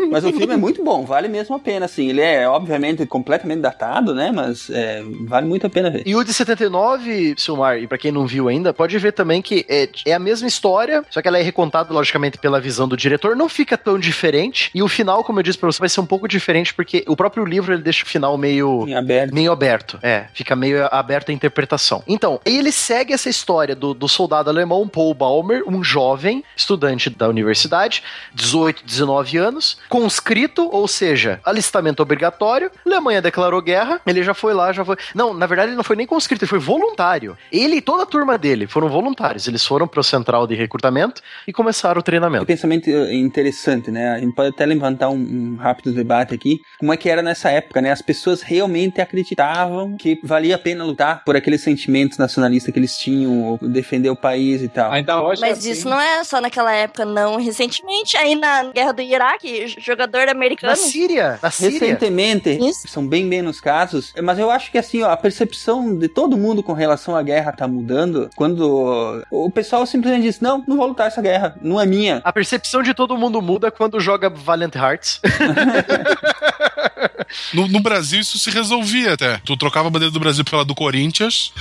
Mas o filme é muito bom, vale mesmo a pena, assim. Ele é, obviamente, completamente datado, né? Mas é, vale muito a pena ver. E o de 79, Silmar, e pra quem não viu ainda, pode ver também que é, é a mesma história, só que ela é recontada, logicamente, pela visão do diretor. Não fica tão diferente. E o final, como eu disse pra você, vai ser um pouco diferente, porque o próprio livro ele deixa o final meio. Em aberto. Meio aberto, é. Fica meio aberto a interpretação. Então, ele segue essa história do, do soldado alemão Paul Baumer, um jovem estudante da universidade, 18, 19 anos, conscrito, ou seja, alistamento obrigatório. Alemanha declarou guerra, ele já foi lá, já foi. Não, na verdade, ele não foi nem conscrito, ele foi voluntário. Ele e toda a turma dele foram voluntários. Eles foram pro central de recrutamento e começaram o Um treinamento. pensamento eh, interessante, né? A gente pode até levantar um, um rápido debate aqui. Como é que era nessa época, né? As pessoas realmente acreditavam que valia a pena lutar por aqueles sentimentos nacionalistas que eles tinham, ou defender o país e tal. Ainda hoje é Mas assim. isso não é só naquela época, não. Recentemente, aí na guerra do Iraque, jogador americano. Na Síria, na Síria. Recentemente, Isso. são bem menos casos, mas eu acho que assim, ó, a percepção de todo mundo com relação à guerra tá mudando quando o pessoal simplesmente diz: não, não vou lutar essa guerra, não é minha. A percepção de todo mundo muda quando joga Valiant Hearts. No, no Brasil isso se resolvia até. Tu trocava a bandeira do Brasil pela do Corinthians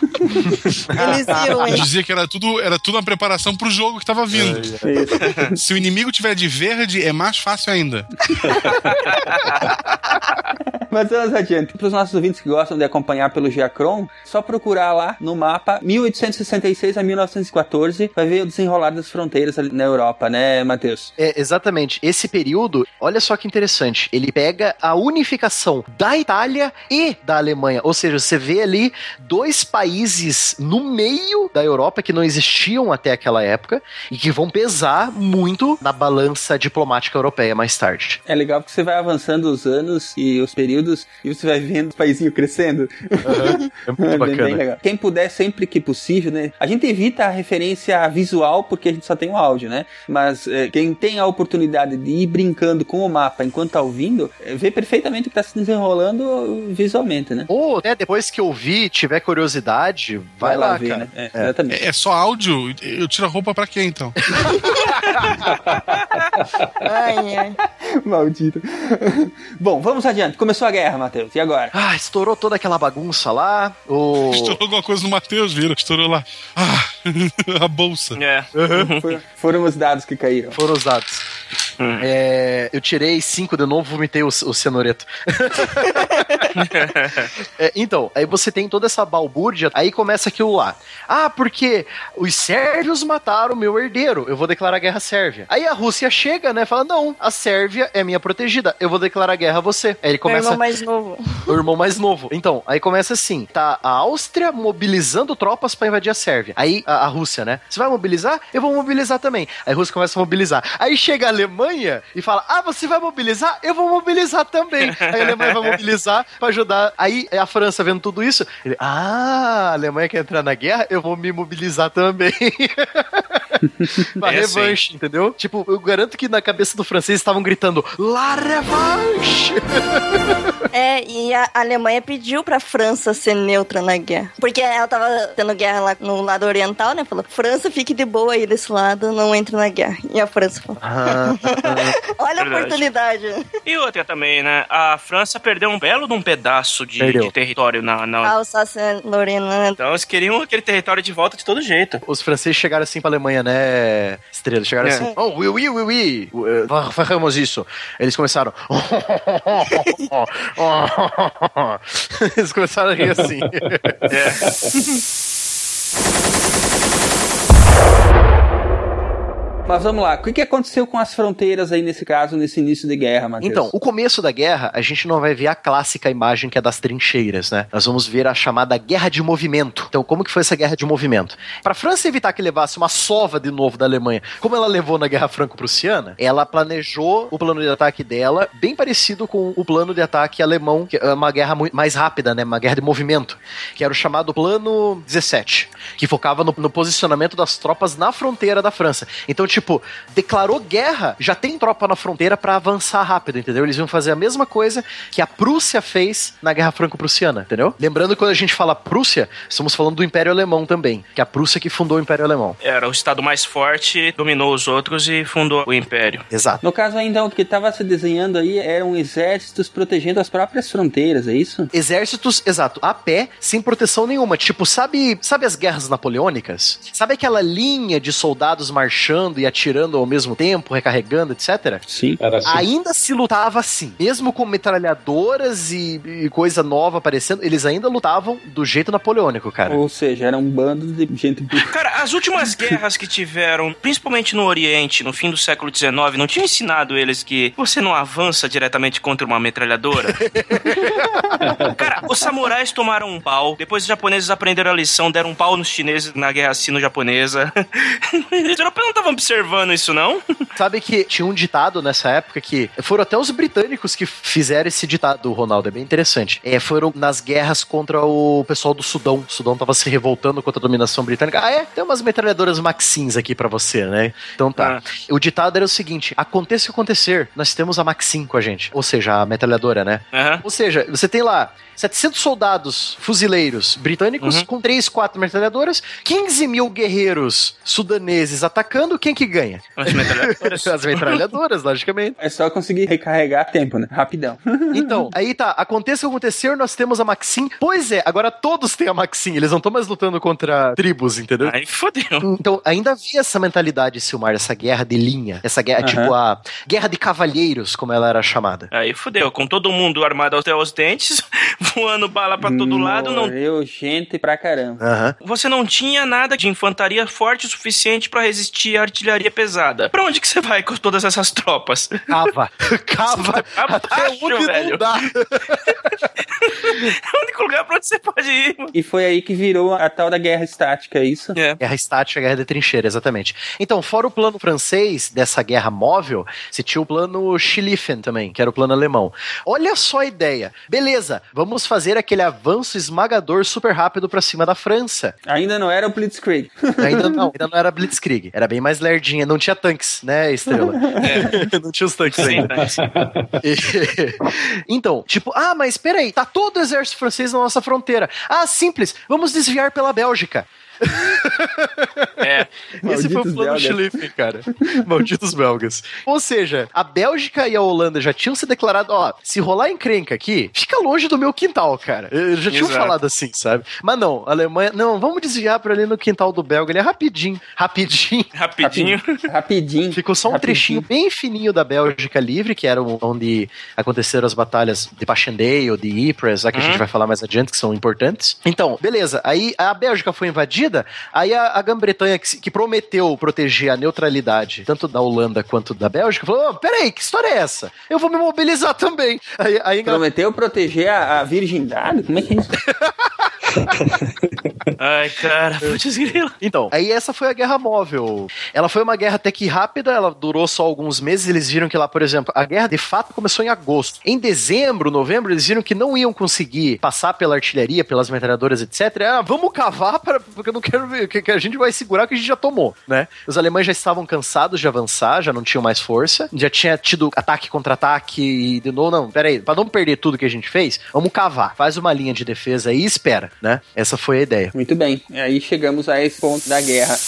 Eles iam, hein? dizia que era tudo, era tudo uma preparação pro jogo que tava vindo. Se o inimigo tiver de verde, é mais fácil ainda. Mas vamos adiante. Para os nossos ouvintes que gostam de acompanhar pelo Geacron, só procurar lá no mapa 1866 a 1914, vai ver o desenrolar das fronteiras ali na Europa, né, Matheus? É, exatamente. Esse período, olha só que interessante. Ele pega a unificação da Itália e da Alemanha. Ou seja, você vê ali dois países no meio da Europa que não existiam até aquela época e que vão pesar muito na balança diplomática europeia mais tarde. É legal porque você vai avançando os anos e os períodos e você vai vendo o paísinho crescendo. É muito É bacana. Quem puder, sempre que possível, né? A gente evita a referência visual porque a gente só tem o áudio, né? Mas eh, quem tem a oportunidade de ir brincando com o mapa enquanto tá ouvindo, eh, vê perfeitamente o que tá se desenrolando visualmente, né? Ou até depois que ouvir, tiver curiosidade, vai, lá, ver, cara. né? É, Exatamente. É, é só áudio? Eu tiro a roupa pra quê, então? Ai, ai. Maldito. Bom, vamos adiante. Começou a guerra, Matheus. E agora? Ah, estourou toda aquela bagunça lá. O... Estourou alguma coisa no Matheus, vira. Estourou lá. Ah, a bolsa. É. For- foram os dados que caíram. Foram usados. É, eu tirei cinco de novo, vomitei o, o cenoreto. É, então, aí você tem toda essa balbúrdia, aí começa aquilo lá. Ah, porque os sérvios mataram o meu herdeiro, eu vou declarar guerra à Sérvia. Aí a Rússia chega, né, fala, não, a Sérvia é minha protegida, eu vou declarar guerra a você. Aí ele Meu começa... irmão mais novo. O irmão mais novo. Então, aí começa assim: tá a Áustria mobilizando tropas pra invadir a Sérvia. Aí a, a Rússia, né? Você vai mobilizar? Eu vou mobilizar também. Aí a Rússia começa a mobilizar. Aí chega a Alemanha e fala: Ah, você vai mobilizar? Eu vou mobilizar também. Aí a Alemanha vai mobilizar pra ajudar. Aí a França vendo tudo isso, ele: Ah, a Alemanha quer entrar na guerra? Eu vou me mobilizar também. pra É assim. revanche, entendeu? Tipo, eu garanto que na cabeça do francês estavam gritando: La revanche! É, e a Alemanha pediu pra França ser neutra na guerra. Porque ela tava tendo guerra lá no lado oriental, né? Falou, França, fique de boa aí desse lado, não entre na guerra. E a França falou, Ah, olha a Verdade. oportunidade. E outra também, né? A França perdeu um belo de um pedaço de, de território na, na- Alsácia-Lorena, né? Então eles queriam aquele território de volta de todo jeito. Os franceses chegaram assim pra Alemanha, né, Estrela? Chegaram É. assim, oh, oui, oui, oui, oui, uh, fa- faremos isso. Eles começaram... Eles começaram a rir assim. É. Mas vamos lá, o que, que aconteceu com as fronteiras aí nesse caso, nesse início de guerra, Matheus? Então, o começo da guerra, a gente não vai ver a clássica imagem que é das trincheiras, né? Nós vamos ver a chamada guerra de movimento. Então, como que foi essa guerra de movimento? Para a França evitar que levasse uma sova de novo da Alemanha, como ela levou na Guerra Franco-Prussiana, ela planejou o plano de ataque dela bem parecido com o plano de ataque alemão, que é uma guerra mais rápida, né? Uma guerra de movimento, que era o chamado Plano 17, que focava no, no posicionamento das tropas na fronteira da França. Então, tipo, tipo, declarou guerra, já tem tropa na fronteira pra avançar rápido, entendeu? Eles iam fazer a mesma coisa que a Prússia fez na Guerra Franco-Prussiana, entendeu? Lembrando que quando a gente fala Prússia, estamos falando do Império Alemão também, que é a Prússia que fundou o Império Alemão. Era o estado mais forte, dominou os outros e fundou o império. Exato. No caso ainda, o que estava se desenhando aí eram exércitos protegendo as próprias fronteiras, é isso? Exércitos, exato, a pé, sem proteção nenhuma. Tipo, sabe, sabe as guerras napoleônicas? Sabe aquela linha de soldados marchando e atirando ao mesmo tempo, recarregando, etc? Sim. Era assim. Ainda se lutava assim. Mesmo com metralhadoras e, e coisa nova aparecendo, eles ainda lutavam do jeito napoleônico, cara. Ou seja, era um bando de gente burra. Cara, as últimas guerras que tiveram, principalmente no Oriente, no fim do século XIX, não tinha ensinado eles que você não avança diretamente contra uma metralhadora? Cara, os samurais tomaram um pau, depois os japoneses aprenderam a lição, deram um pau nos chineses na guerra sino-japonesa. Os europeus não estavam observando isso, não? Sabe que tinha um ditado nessa época que foram até os britânicos que fizeram esse ditado, Ronaldo, é bem interessante. É, foram nas guerras contra o pessoal do Sudão. O Sudão tava se revoltando contra a dominação britânica. Ah, é? Tem umas metralhadoras Maxins aqui pra você, né? Então tá. O ditado era o seguinte: aconteça o que acontecer, nós temos a Maxim com a gente. Ou seja, a metralhadora, né? Aham. Ou seja, você tem lá 700 soldados fuzileiros britânicos Uhum. com 3, 4 metralhadoras, 15 mil guerreiros sudaneses atacando, quem que ganha? As metralhadoras. As metralhadoras, logicamente. É só conseguir recarregar a tempo, né? Rapidão. Então, aí tá, aconteça o que acontecer, nós temos a Maxim. Pois é, agora todos têm a Maxim, eles não estão mais lutando contra tribos, entendeu? Aí fodeu. Então, ainda havia essa mentalidade, Silmar, essa guerra de linha, essa guerra, tipo a guerra de cavalheiros, como ela era chamada. Aí fodeu, com todo mundo armado até os dentes, voando bala pra todo lado, não Morreu gente pra caramba. Você não tinha nada de infantaria forte o suficiente pra resistir à artilharia pesada. Pra onde que você vai com todas essas tropas? Cava. Cava. Até onde não velho. dá. o único lugar pra onde você pode ir. mano. E foi aí que virou a tal da guerra estática, é isso? É. Guerra estática, guerra de trincheira, exatamente. Então, fora o plano francês dessa guerra móvel, você tinha o plano Schlieffen também, que era o plano alemão. Olha só a ideia. Beleza, vamos fazer aquele avanço esmagador super rápido pra cima da França. Ainda não era o Blitzkrieg. Ainda não, ainda não era Blitzkrieg. Era bem mais não tinha tanques, né, Estrela? não tinha os tanques ainda. E- então, tipo, ah, mas peraí, tá todo o exército francês na nossa fronteira. Ah, simples, vamos desviar pela Bélgica. É. Esse foi o plano belgas. Schlieffen, cara. Malditos belgas. Ou seja, a Bélgica e a Holanda já tinham se declarado, ó, se rolar encrenca aqui, fica longe do meu quintal, cara. Eles já tinham Exato. falado assim, sabe? Mas não, a Alemanha, não, vamos desviar pra ali no quintal do belga, ele é rapidinho, rapidinho. Rapidinho. Rapidinho. Ficou só um Rapidinho. trechinho bem fininho da Bélgica livre, que era onde aconteceram as batalhas de Passchendaele, de Ypres, lá que a Uhum. gente vai falar mais adiante, que são importantes. Então, beleza. Aí a Bélgica foi invadida, aí a, a Grã-Bretanha, que, que prometeu proteger a neutralidade, tanto da Holanda quanto da Bélgica, falou: "Ô, peraí, que história é essa? Eu vou me mobilizar também. Aí, aí Prometeu proteger a, a virgindade? Como é que é isso? Ai, cara, putz. Então, aí essa foi a guerra móvel. Ela foi uma guerra até que rápida, ela durou só alguns meses. Eles viram que lá, por exemplo, a guerra de fato começou em agosto. Em dezembro, novembro, eles viram que não iam conseguir passar pela artilharia, pelas metralhadoras, etc. Ah, vamos cavar, para, porque eu não quero ver, que, que a gente vai segurar o que a gente já tomou, né? Os alemães já estavam cansados de avançar, já não tinham mais força, já tinha tido ataque contra ataque e de novo, não, peraí, pra não perder tudo que a gente fez, vamos cavar. Faz uma linha de defesa aí e espera, né? Essa foi a ideia. Muito bem. Aí chegamos a esse ponto da guerra.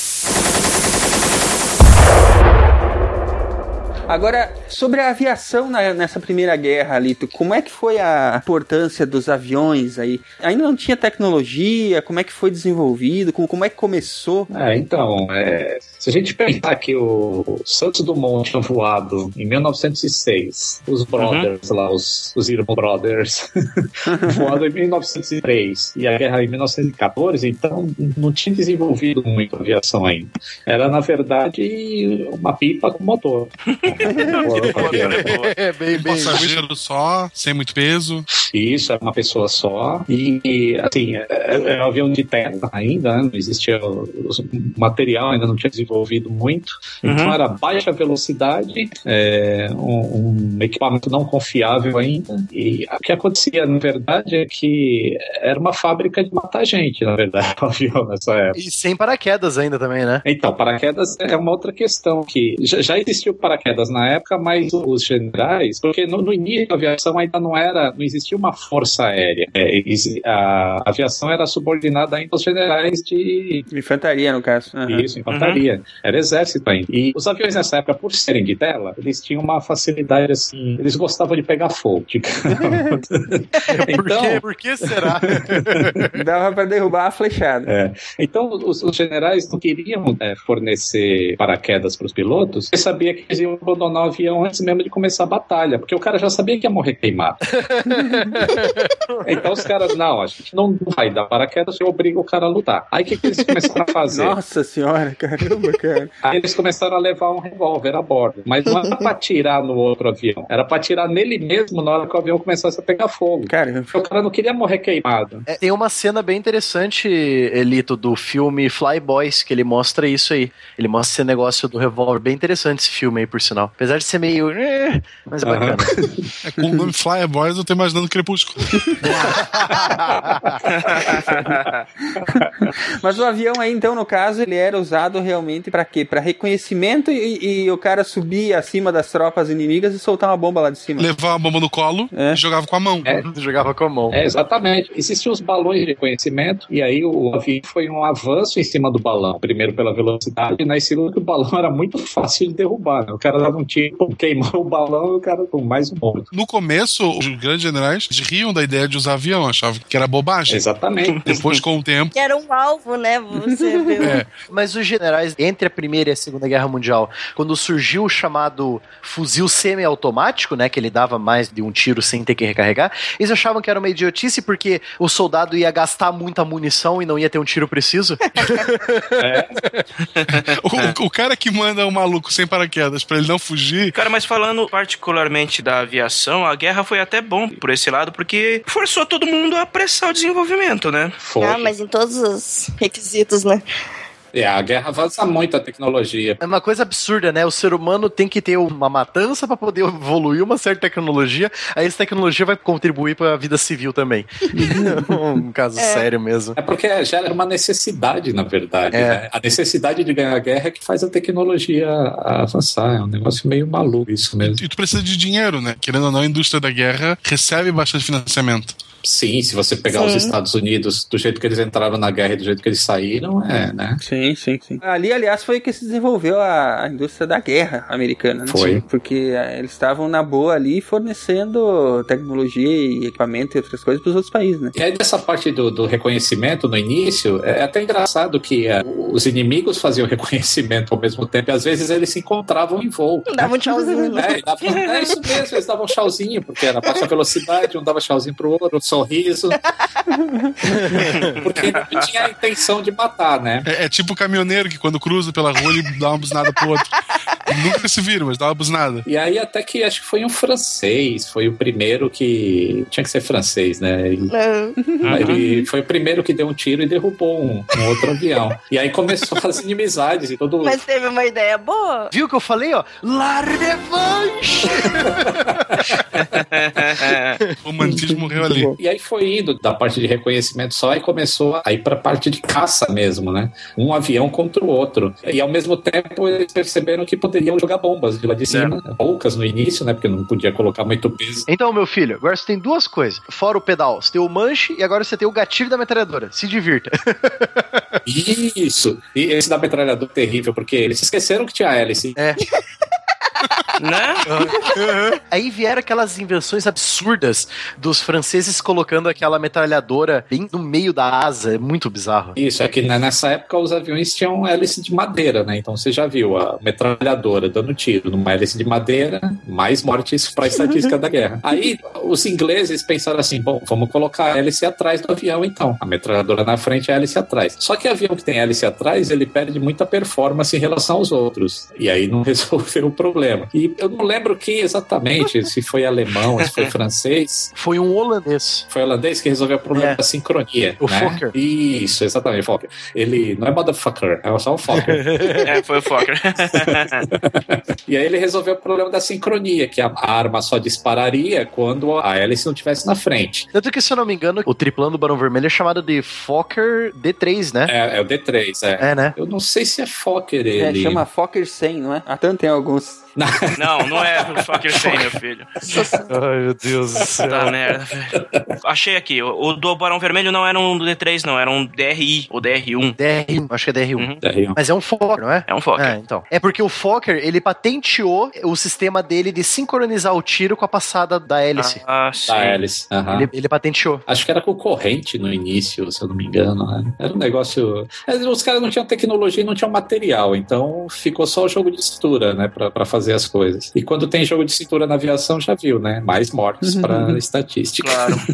Agora, sobre a aviação na- nessa primeira guerra, Lito, como é que foi a importância dos aviões aí? Ainda não tinha tecnologia? Como é que foi desenvolvido? Como, como é que começou? É, então, é, se a gente pensar que o Santos Dumont tinha voado em 1906, os brothers lá, os, os irmãos brothers, voando em 1903 e a guerra em 1914, então não tinha desenvolvido muito a aviação ainda. Era, na verdade, uma pipa com motor. É bem, Um bem. passageiro só, sem muito peso. Isso, era uma pessoa só. E, e, assim, é- é um avião de terra ainda, né? não existia. O, o material ainda não tinha desenvolvido muito. Então era baixa velocidade, é, um, um equipamento não confiável ainda. E o que acontecia, na verdade, é que era uma fábrica de matar gente, na verdade, o avião nessa época. E sem paraquedas ainda também, né? Então, paraquedas é uma outra questão que já, já existiu paraquedas na época, mas os generais, porque no, no início da aviação ainda não era, não existia uma força aérea. É, a aviação era subordinada ainda aos generais de Infantaria, no caso. Aham. isso, infantaria. Era exército ainda. E os aviões nessa época, por serem de tela, eles tinham uma facilidade assim, eles gostavam de pegar fogo. Por, então, quê? Por que será? Dava pra derrubar a flechada. É. Então, os, os generais não queriam é, fornecer paraquedas para os pilotos, porque sabia que eles iam abandonar o avião antes mesmo de começar a batalha, porque o cara já sabia que ia morrer queimado. então, os caras, não, a gente não vai dar paraquedas, eu obrigo o cara a lutar. Aí, o que, que eles começaram a fazer? Nossa senhora, caramba, cara. Aí eles começaram a levar um revólver a bordo. Mas não era pra atirar no outro avião. Era pra atirar nele mesmo na hora que o avião começasse a pegar fogo. Cara, O cara não queria morrer queimado. É, tem uma cena bem interessante, Elito, do filme Fly Boys, que ele mostra isso aí. Ele mostra esse negócio do revólver. Bem interessante esse filme aí, por sinal. Apesar de ser meio. eh, Mas é bacana. É, com o nome Flyer Boys, eu tô imaginando Crepúsculo. Mas o avião aí, então, no caso, ele era usado realmente pra quê? Pra reconhecimento e, e o cara subir acima das tropas inimigas e soltar uma bomba lá de cima. Levava a bomba no colo É. e jogava com a mão. É. Jogava com a mão. É, exatamente. Existiam os balões de reconhecimento, e aí o avião foi um avanço em cima do balão. Primeiro pela velocidade, e na segunda que o balão era muito fácil de derrubar. né? O cara dava um tiro, pum, queimou o balão e o cara com mais um morto. No começo, os grandes generais riam da ideia de usar avião, achavam que era bobagem. Exatamente. Depois, com o tempo, Que era um alvo, né? Você viu. é, Mas os generais, entre a Primeira e a Segunda Guerra Mundial, quando surgiu o chamado fuzil semiautomático, né, que ele dava mais de um tiro sem ter que recarregar, eles achavam que era uma idiotice porque o soldado ia gastar muita munição e não ia ter um tiro preciso. o, o cara que manda um maluco sem paraquedas pra ele não fugir, Cara, mas falando particularmente da aviação, a guerra foi até bom por esse lado, porque forçou todo mundo a apressar o desenvolvimento, né? Foi. Ah, mas em todos os requisitos, né? É, a guerra avança muito a tecnologia. É uma coisa absurda, né? O ser humano tem que ter uma matança para poder evoluir uma certa tecnologia, aí essa tecnologia vai contribuir para a vida civil também. um caso sério mesmo. É porque gera uma necessidade, na verdade. É. né? A necessidade de ganhar a guerra é que faz a tecnologia avançar. É um negócio meio maluco isso mesmo. e tu precisa de dinheiro, né? Querendo ou não, a indústria da guerra recebe bastante financiamento. Sim, se você pegar Sim. os Estados Unidos do jeito que eles entraram na guerra e do jeito que eles saíram, é, né? Sim, sim, sim. Ali, aliás, foi que se desenvolveu a, a indústria da guerra americana, né? Foi. Porque eh, eles estavam na boa ali fornecendo tecnologia e equipamento e outras coisas para os outros países, né? E aí, dessa parte do, do reconhecimento no início, é até engraçado que é, os inimigos faziam reconhecimento ao mesmo tempo e às vezes eles se encontravam em voo. Dava um tchauzinho. né? É, dava- é isso mesmo, eles davam tchauzinho, porque era baixa velocidade, um dava tchauzinho pro outro, um sorriso. porque não tinha a intenção de matar, né? É, é tipo o caminhoneiro que quando cruza pela rua ele dá uma buzinada pro outro. Nunca se viram, mas dá uma buzinada. E aí até que acho que foi um francês, foi o primeiro que. Tinha que ser francês, né? Ele, Não. ele foi o primeiro que deu um tiro e derrubou um, um outro avião. E aí começou as inimizades e todo. Mas teve uma ideia boa. Viu o que eu falei, ó? La revanche! O romantismo morreu ali. E aí foi indo da parte de reconhecimento só e começou a ir pra parte de caça mesmo, né? Um avião contra o outro. E ao mesmo tempo eles perceberam que poderiam jogar bombas de lá de cima. Poucas no início, né? Porque não podia colocar muito peso. Então, meu filho, agora você tem duas coisas. Fora o pedal, você tem o manche e agora você tem o gatilho da metralhadora. Se divirta. Isso! E esse da metralhadora é terrível, porque eles esqueceram que tinha hélice. né? Aí vieram aquelas invenções absurdas dos franceses colocando aquela metralhadora bem no meio da asa. É muito bizarro. Isso, é que né, nessa época os aviões tinham hélice de madeira, né? Então você já viu a metralhadora dando tiro numa hélice de madeira, mais mortes para a estatística da guerra. Aí os ingleses pensaram assim: bom, vamos colocar a hélice atrás do avião então. A metralhadora na frente e a hélice atrás. Só que avião que tem hélice atrás, ele perde muita performance em relação aos outros. E aí não resolveu o problema. E E eu não lembro quem exatamente, se foi alemão, se foi francês. Foi um holandês. Foi holandês que resolveu o problema É. da sincronia. O né? Fokker. Isso, exatamente, Fokker. Ele não é motherfucker, é só um Fokker. É, foi o Fokker. e aí ele resolveu o problema da sincronia, que a arma só dispararia quando a hélice não estivesse na frente. Tanto que, se eu não me engano, o triplano do Barão Vermelho é chamado de Fokker D3, né? É, é o D3, é. É, né? Eu não sei se é Fokker É, ele. chama Fokker 100, não é? Ah, tanto tem alguns. Não, não é o Fokker 100, meu filho. Ai, meu Deus do céu. Tá merda, velho. Achei aqui. O, do Barão Vermelho não era um D3, não. Era um DRI ou DR1. DR1, acho que é DR1. Uhum. DR1. Mas é um Fokker, não é? É um Fokker. É, então. É porque o Fokker, ele patenteou o sistema dele de sincronizar o tiro com a passada da hélice. Ah, sim. Da hélice. aham. Ele, ele patenteou. Acho que era com corrente no início, se eu não me engano. Né? Era um negócio. é, Os caras não tinham tecnologia e não tinham material, então ficou só o jogo de cintura, né, pra, pra fazer as coisas. E quando tem jogo de cintura na aviação, já viu, né? Mais mortes pra estatística. Claro.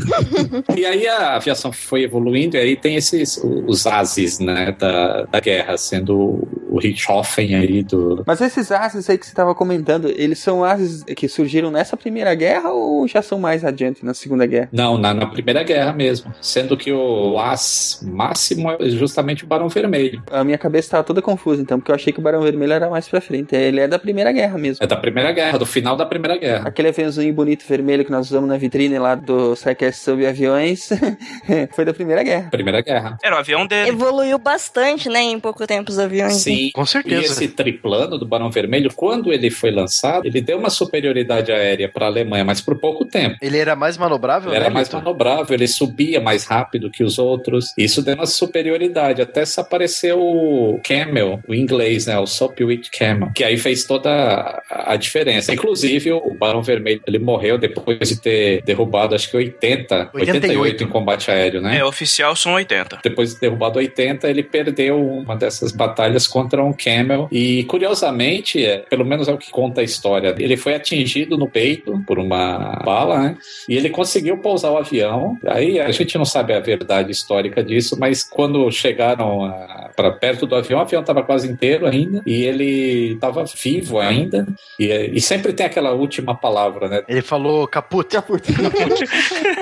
E aí a aviação foi evoluindo, e aí tem esses os ases, né, da, da guerra, sendo o Richthofen aí do. Mas esses ases aí que você tava comentando, eles são ases que surgiram nessa primeira guerra ou já são mais adiante, na segunda guerra? Não, na, na Primeira Guerra mesmo. Sendo que o as máximo é justamente o Barão Vermelho. A minha cabeça tava toda confusa, então, porque eu achei que o Barão Vermelho era mais pra frente. Ele é da primeira guerra mesmo. É da Primeira Guerra, do final da Primeira Guerra. Aquele aviãozinho bonito vermelho que nós usamos na vitrine lá do Sidecast sobre aviões foi da primeira guerra. Primeira Guerra. Era o avião dele. Evoluiu bastante, né, em pouco tempo os aviões. né? Sim. Com E certeza. esse triplano do Barão Vermelho, quando ele foi lançado, ele deu uma superioridade aérea para a Alemanha, mas por pouco tempo. Ele era mais manobrável, Ele era né, mais Lito? manobrável, ele subia mais rápido que os outros. Isso deu uma superioridade. Até se apareceu o Camel, o inglês, né? O Sopwith Camel, que aí fez toda a, a diferença. Inclusive, o Barão Vermelho, ele morreu depois de ter derrubado, acho que 80, 88, 88 em combate aéreo, né? É, oficial são 80. Depois de derrubado 80, ele perdeu uma dessas batalhas contra um Camel. E curiosamente, é, pelo menos é o que conta a história, ele foi atingido no peito por uma bala, né? E ele conseguiu pousar o avião. Aí a gente não sabe a verdade histórica disso, mas quando chegaram para perto do avião, o avião estava quase inteiro ainda e ele estava vivo ainda. E, e sempre tem aquela última palavra, né? Ele falou caput.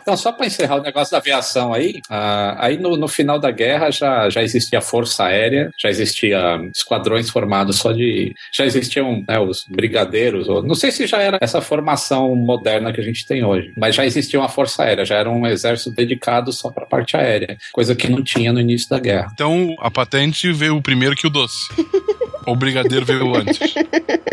Então, só para encerrar o negócio da aviação aí, ah, aí no, no final da guerra já, já existia força aérea, já existia esquadrões formados só de. Já existiam né, os brigadeiros, ou, não sei se já era essa formação moderna que a gente tem hoje, mas já existia uma força aérea, já era um exército dedicado só para a parte aérea, coisa que não tinha no início da guerra. Então a patente veio primeiro que o doce. o brigadeiro veio antes.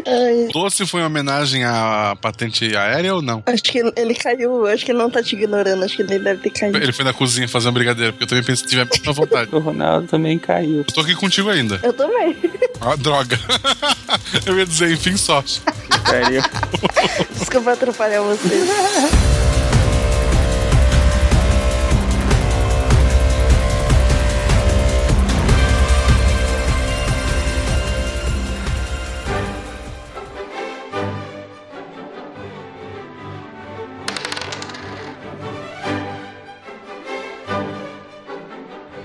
Ai, doce foi uma homenagem à patente aérea ou não? acho que ele caiu, acho que ele não tá te ignorando, acho que ele deve ter caído. Ele foi na cozinha fazer um brigadeiro, porque eu também penso que tiver muita vontade. O Ronaldo também caiu. Eu tô aqui contigo ainda. Eu também. Ah, droga. eu ia dizer, enfim, sorte. Sério. Desculpa atrapalhar vocês.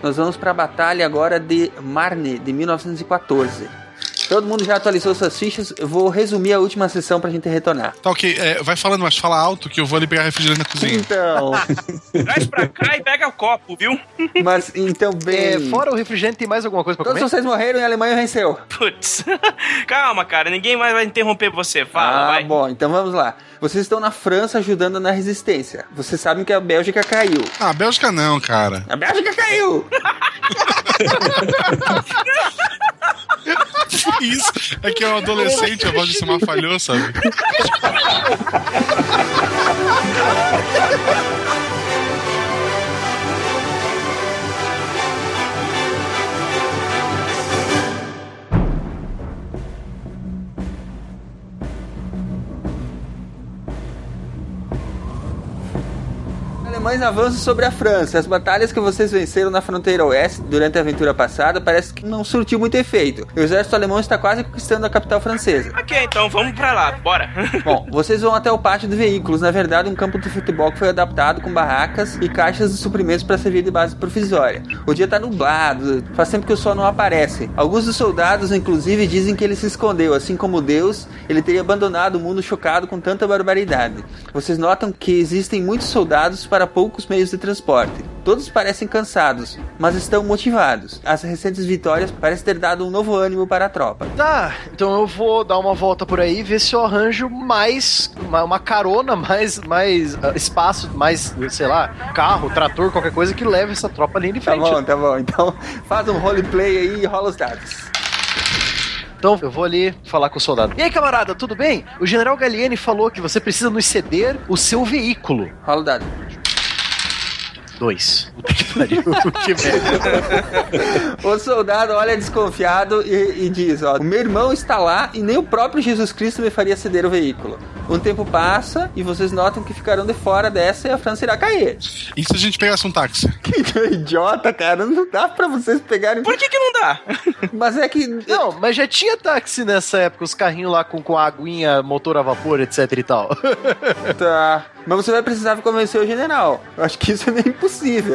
Nós vamos pra batalha agora de Marne, de 1914. Todo mundo já atualizou suas fichas. Eu vou resumir a última sessão pra gente retornar. Tá ok, é, vai falando, mas fala alto que eu vou ali pegar refrigerante na cozinha. Então, Traz pra cá e pega o copo, viu? mas então bem. É, fora o refrigerante, tem mais alguma coisa pra Todos comer? vocês morreram e a Alemanha venceu. Putz. Calma, cara. Ninguém mais vai interromper você. Fala, ah, vai. bom, então vamos lá. Vocês estão na França ajudando na resistência. Vocês sabem que a Bélgica caiu. Ah, Bélgica não, cara. A Bélgica caiu! Isso? É que é um adolescente, a voz de cima falhou, sabe? alemães avançam sobre a França. As batalhas que vocês venceram na fronteira oeste durante a aventura passada parece que não surtiu muito efeito. O exército alemão está quase conquistando a capital francesa. Ok, então vamos pra lá, bora. Bom, vocês vão até o pátio de veículos, na verdade um campo de futebol que foi adaptado com barracas e caixas de suprimentos para servir de base provisória. O dia tá nublado, faz tempo que o sol não aparece. Alguns dos soldados, inclusive, dizem que ele se escondeu, assim como Deus, ele teria abandonado o mundo chocado com tanta barbaridade. Vocês notam que existem muitos soldados para poucos meios de transporte. Todos parecem cansados, mas estão motivados. As recentes vitórias parecem ter dado um novo ânimo para a tropa. Tá, então eu vou dar uma volta por aí e ver se eu arranjo mais uma, uma carona, mais, mais ah, espaço, mais, sei lá, carro, trator, qualquer coisa que leve essa tropa ali de Tá frente. bom, tá bom. Então faz um roleplay aí e rola os dados. Então eu vou ali falar com o soldado. E aí, camarada, tudo bem? O general Gallieni falou que você precisa nos ceder o seu veículo. Rola o dado. Dois. Puta que pariu. que merda. O soldado olha desconfiado e, e diz: Ó, o meu irmão está lá e nem o próprio Jesus Cristo me faria ceder o veículo. Um tempo passa e vocês notam que ficarão de fora dessa e a França irá cair. E se a gente pegasse um táxi? Que idiota, cara. Não dá pra vocês pegarem. Por que que não dá? Mas é que. Não, mas já tinha táxi nessa época, os carrinhos lá com, com a aguinha, motor a vapor, etc e tal. Tá. Mas você vai precisar convencer o general. Eu acho que isso é meio impossível.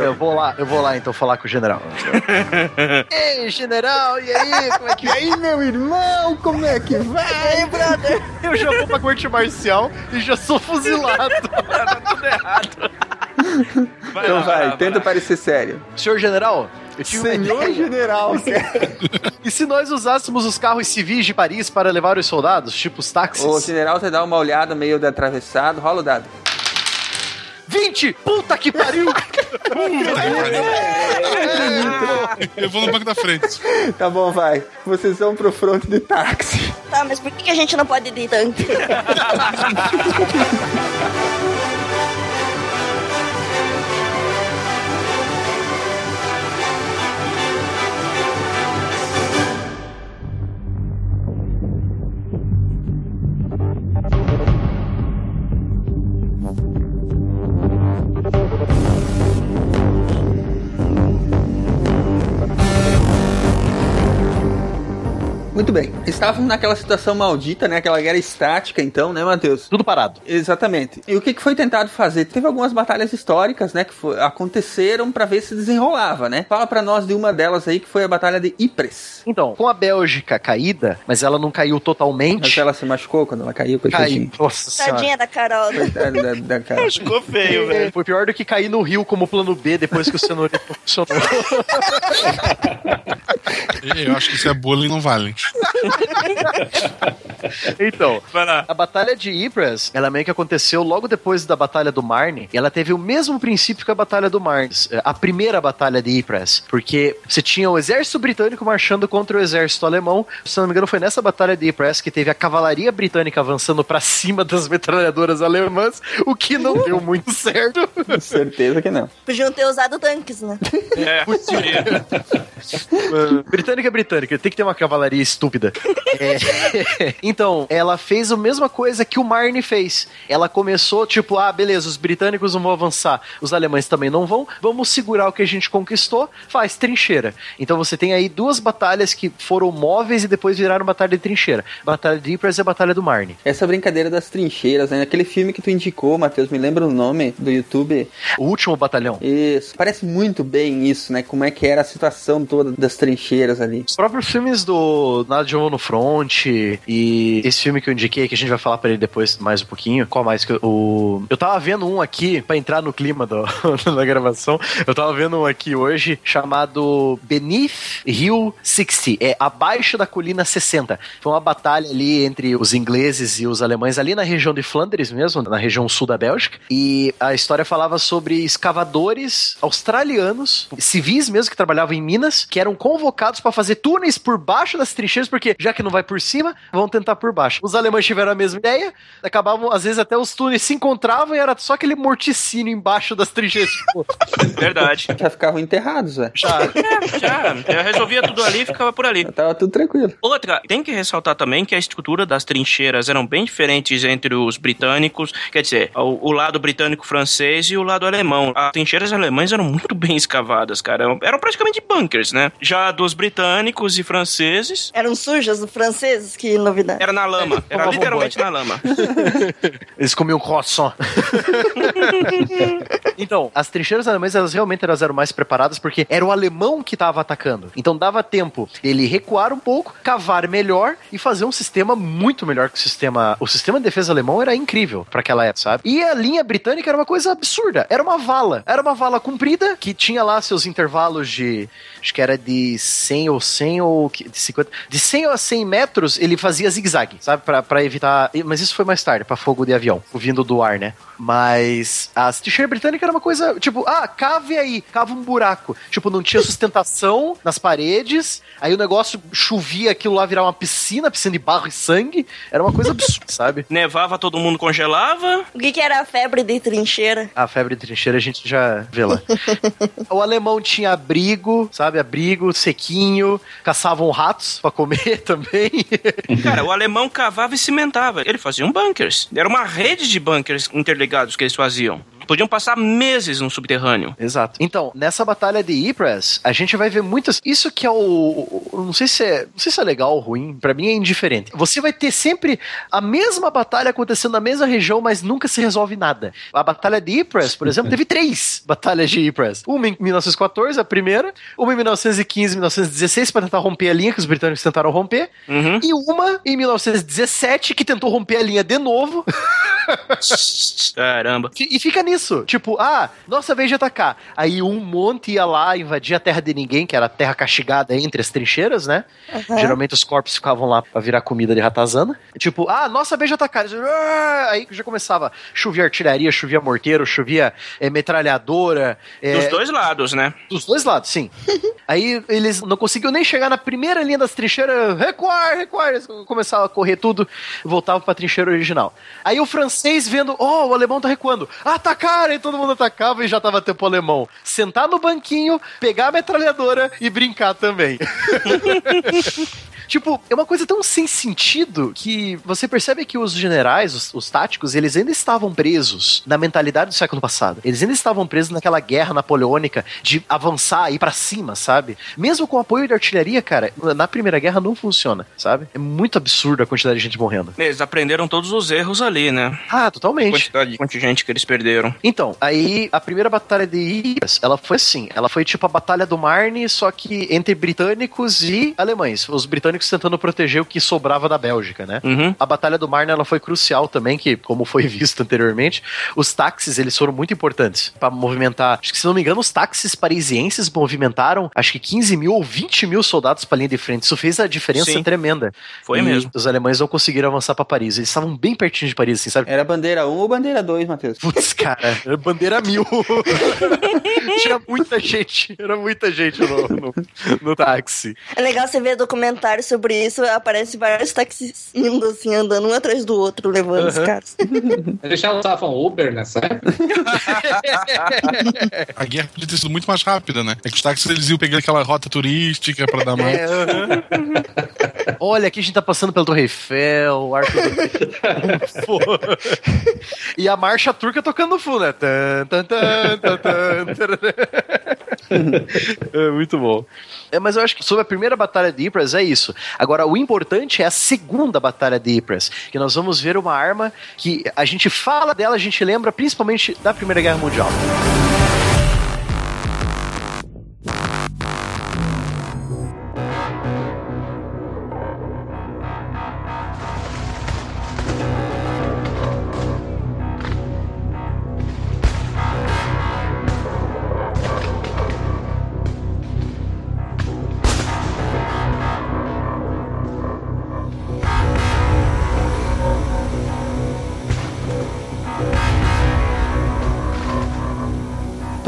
Eu vou lá, eu vou lá então falar com o general. Ei, general, e aí? Como é que E aí, meu irmão, como é que vai? Ei, brother, eu já vou pra corte marcial e já sou fuzilado. tá tudo errado. Vai Então lá, vai, lá, tenta lá. parecer sério. Senhor general, Senhor general, E se nós usássemos os carros civis de Paris para levar os soldados, tipo os táxis? o general te dá uma olhada meio de atravessado, rola o dado. 20! Puta que pariu! Eu vou no banco da frente. Tá bom, vai. Vocês vão pro front de táxi. Tá, mas por que que a gente não pode ir de tanque? Muito bem. Estavam naquela situação maldita, né? Aquela guerra estática, então, né, Matheus? Tudo parado. Exatamente. E o que, foi tentado fazer? Teve algumas batalhas históricas, né, que foi- aconteceram pra ver se desenrolava, né? Fala pra nós de uma delas aí que foi a batalha de Ypres. Então, com a Bélgica caída, mas ela não caiu Mas totalmente. ela se machucou quando ela caiu, coitadinha. Caiu. Nossa senhora. Tadinha da Carol. né? Coitada da, da. Ficou feio, velho. Foi pior do que cair no rio como plano B depois que o cenoura funcionou. Eu acho que isso é bullying não vale. então, a batalha de Ypres, ela meio que aconteceu logo depois da batalha do Marne, e ela teve o mesmo princípio que a batalha do Marne, a primeira batalha de Ypres, porque você tinha o exército britânico marchando contra o exército alemão. Se não me engano, foi nessa batalha de Ypres que teve a cavalaria britânica avançando pra cima das metralhadoras alemãs, o que não deu muito certo. Certeza que não. Podiam ter usado tanques, né? É. Uh, britânica é britânica, tem que ter uma cavalaria estúpida. É. então, ela fez a mesma coisa que o Marne fez. Ela começou, tipo, ah, beleza, os britânicos não vão avançar, os alemães também não vão, vamos segurar o que a gente conquistou, faz trincheira. Então você tem aí duas batalhas que foram móveis e depois viraram batalha de trincheira. Batalha de Ypres e a batalha do Marne. Essa brincadeira das trincheiras, né? Aquele filme que tu indicou, Matheus, me lembra o nome do YouTube? O último batalhão. Isso. Parece muito bem isso, né? Como é que era a situação toda das trincheiras ali. Os próprios filmes do Nada de Novo no Front e esse filme que eu indiquei, que a gente vai falar pra ele depois mais um pouquinho. Qual mais que eu, o... eu tava vendo um aqui, pra entrar no clima do, da gravação, eu tava vendo um aqui hoje chamado Beneath Hill 60, é Abaixo da Colina 60. Foi uma batalha ali entre os ingleses e os alemães ali na região de Flandres mesmo, na região sul da Bélgica. E a história falava sobre escavadores australianos, civis mesmo que trabalhavam em minas, que eram convocados para fazer túneis por baixo das trincheiras, porque já que não vai por cima, vão tentar por baixo. Os alemães tiveram a mesma ideia, acabavam, às vezes, até os túneis se encontravam e era só aquele morticínio embaixo das trincheiras. Tipo, Verdade. Já ficavam enterrados, velho. já. Já, já resolvia tudo ali e ficava por ali. Tava tudo tranquilo. Outra, tem que ressaltar também que a estrutura das trincheiras eram bem diferentes entre os britânicos, quer dizer, o, o lado britânico-francês e o lado alemão. As trincheiras alemãs eram muito bem escavadas, cara. Eram, eram praticamente bunkers, né? Já dos britânicos e franceses, Eram sujas os franceses, que novidade. era na lama. Era Tomavam literalmente na lama. Eles comiam croissant. então, as trincheiras alemãs, elas realmente elas eram mais preparadas porque era o alemão que estava atacando. Então dava tempo ele recuar um pouco, cavar melhor e fazer um sistema muito melhor que o sistema. O sistema de defesa alemão era incrível para aquela época, sabe? E a linha britânica era uma coisa absurda. Era uma vala. Era uma vala comprida que tinha lá seus intervalos de. Acho que era de 100 ou 100 ou de 50. De 100 a 100 metros ele fazia zigue-zague, sabe? Pra, pra evitar. Mas isso foi mais tarde, pra fogo de avião, vindo do ar, né? Mas as trincheiras britânicas era uma coisa, tipo, ah, cave aí, cava um buraco. Tipo, não tinha sustentação nas paredes, aí o negócio chovia, aquilo lá virava uma piscina, piscina de barro e sangue. Era uma coisa absurda, sabe? Nevava, todo mundo congelava. O que, que era a febre de trincheira? A febre de trincheira a gente já vê lá. o alemão tinha abrigo, sabe? Abrigo, sequinho, caçavam ratos pra comer também. Cara, o alemão cavava e cimentava. Ele fazia um bunkers. Era uma rede de bunkers interligados que eles faziam. Podiam passar meses no subterrâneo. Exato. Então, nessa batalha de Ypres, a gente vai ver muitas. Isso que é o. o- Não sei se é. Não sei se é legal ou ruim. Pra mim é indiferente. Você vai ter sempre a mesma batalha acontecendo na mesma região, mas nunca se resolve nada. A batalha de Ypres, por exemplo, teve três batalhas de Ypres. Uma em 1914, a primeira. Uma em 1915, 1916, pra tentar romper a linha que os britânicos tentaram romper. Uhum. E uma em 1917, que tentou romper a linha de novo. Caramba. E fica nisso. Tipo, ah, nossa vez de atacar. Aí um monte ia lá invadir a terra de ninguém, que era a terra castigada entre as trincheiras, né? Aham. Geralmente os corpos ficavam lá pra virar comida de ratazana. Tipo, ah, nossa vez de atacar. "Ah!" Aí já começava. Chovia artilharia, chovia morteiro, chovia eh, metralhadora. eh, Dos dois lados, né? dos dois lados, sim. Aí eles não conseguiam nem chegar na primeira linha das trincheiras, recuar, recuar. Eles começavam a correr tudo, voltavam pra trincheira original. Aí o francês vendo, oh, o alemão tá recuando. Atacar! Aí todo mundo atacava e já tava tempo alemão. Sentar no banquinho, pegar a metralhadora e brincar também. Tipo, é uma coisa tão sem sentido que você percebe que os generais, os, os táticos, eles ainda estavam presos na mentalidade do século passado. Eles ainda estavam presos naquela guerra napoleônica de avançar e ir pra cima, sabe? Mesmo com o apoio de artilharia, cara, na Primeira Guerra não funciona, sabe? É muito absurdo a quantidade de gente morrendo. Eles aprenderam todos os erros ali, né? Ah, totalmente. Quantidade de contingente que eles perderam. Então, aí a primeira batalha de Ypres, ela foi assim, ela foi tipo a batalha do Marne, só que entre britânicos e alemães. Os britânicos tentando proteger o que sobrava da Bélgica, né? Uhum. A batalha do Marne ela foi crucial também, que como foi visto anteriormente, os táxis eles foram muito importantes para movimentar. Acho que se não me engano, os táxis parisienses movimentaram acho que 15 mil ou 20 mil soldados para linha de frente. Isso fez a diferença Sim. tremenda. Foi E mesmo. Os alemães não conseguiram avançar para Paris. Eles estavam bem pertinho de Paris, assim, sabe? Era bandeira 1 ou bandeira 2, Matheus? Putz, cara, era bandeira mil. Tinha muita gente, era muita gente no, no, no táxi. É legal você ver documentário sobre isso, aparece vários táxis indo assim, andando um atrás do outro, levando os caras. Eles já usavam Uber nessa época? A guerra podia ter sido muito mais rápida, né? É que os táxis eles iam pegando aquela rota turística pra dar mais. É, aham. Olha, aqui a gente tá passando pela Torre Eiffel, o Arco do... E a marcha turca tocando no fundo, né? Tan, tan, tan, tan, tan. É muito bom. É, mas eu acho que sobre a primeira batalha de Ypres é isso. Agora, o importante é a segunda batalha de Ypres, que nós vamos ver uma arma que a gente fala dela, a gente lembra principalmente da Primeira Guerra Mundial.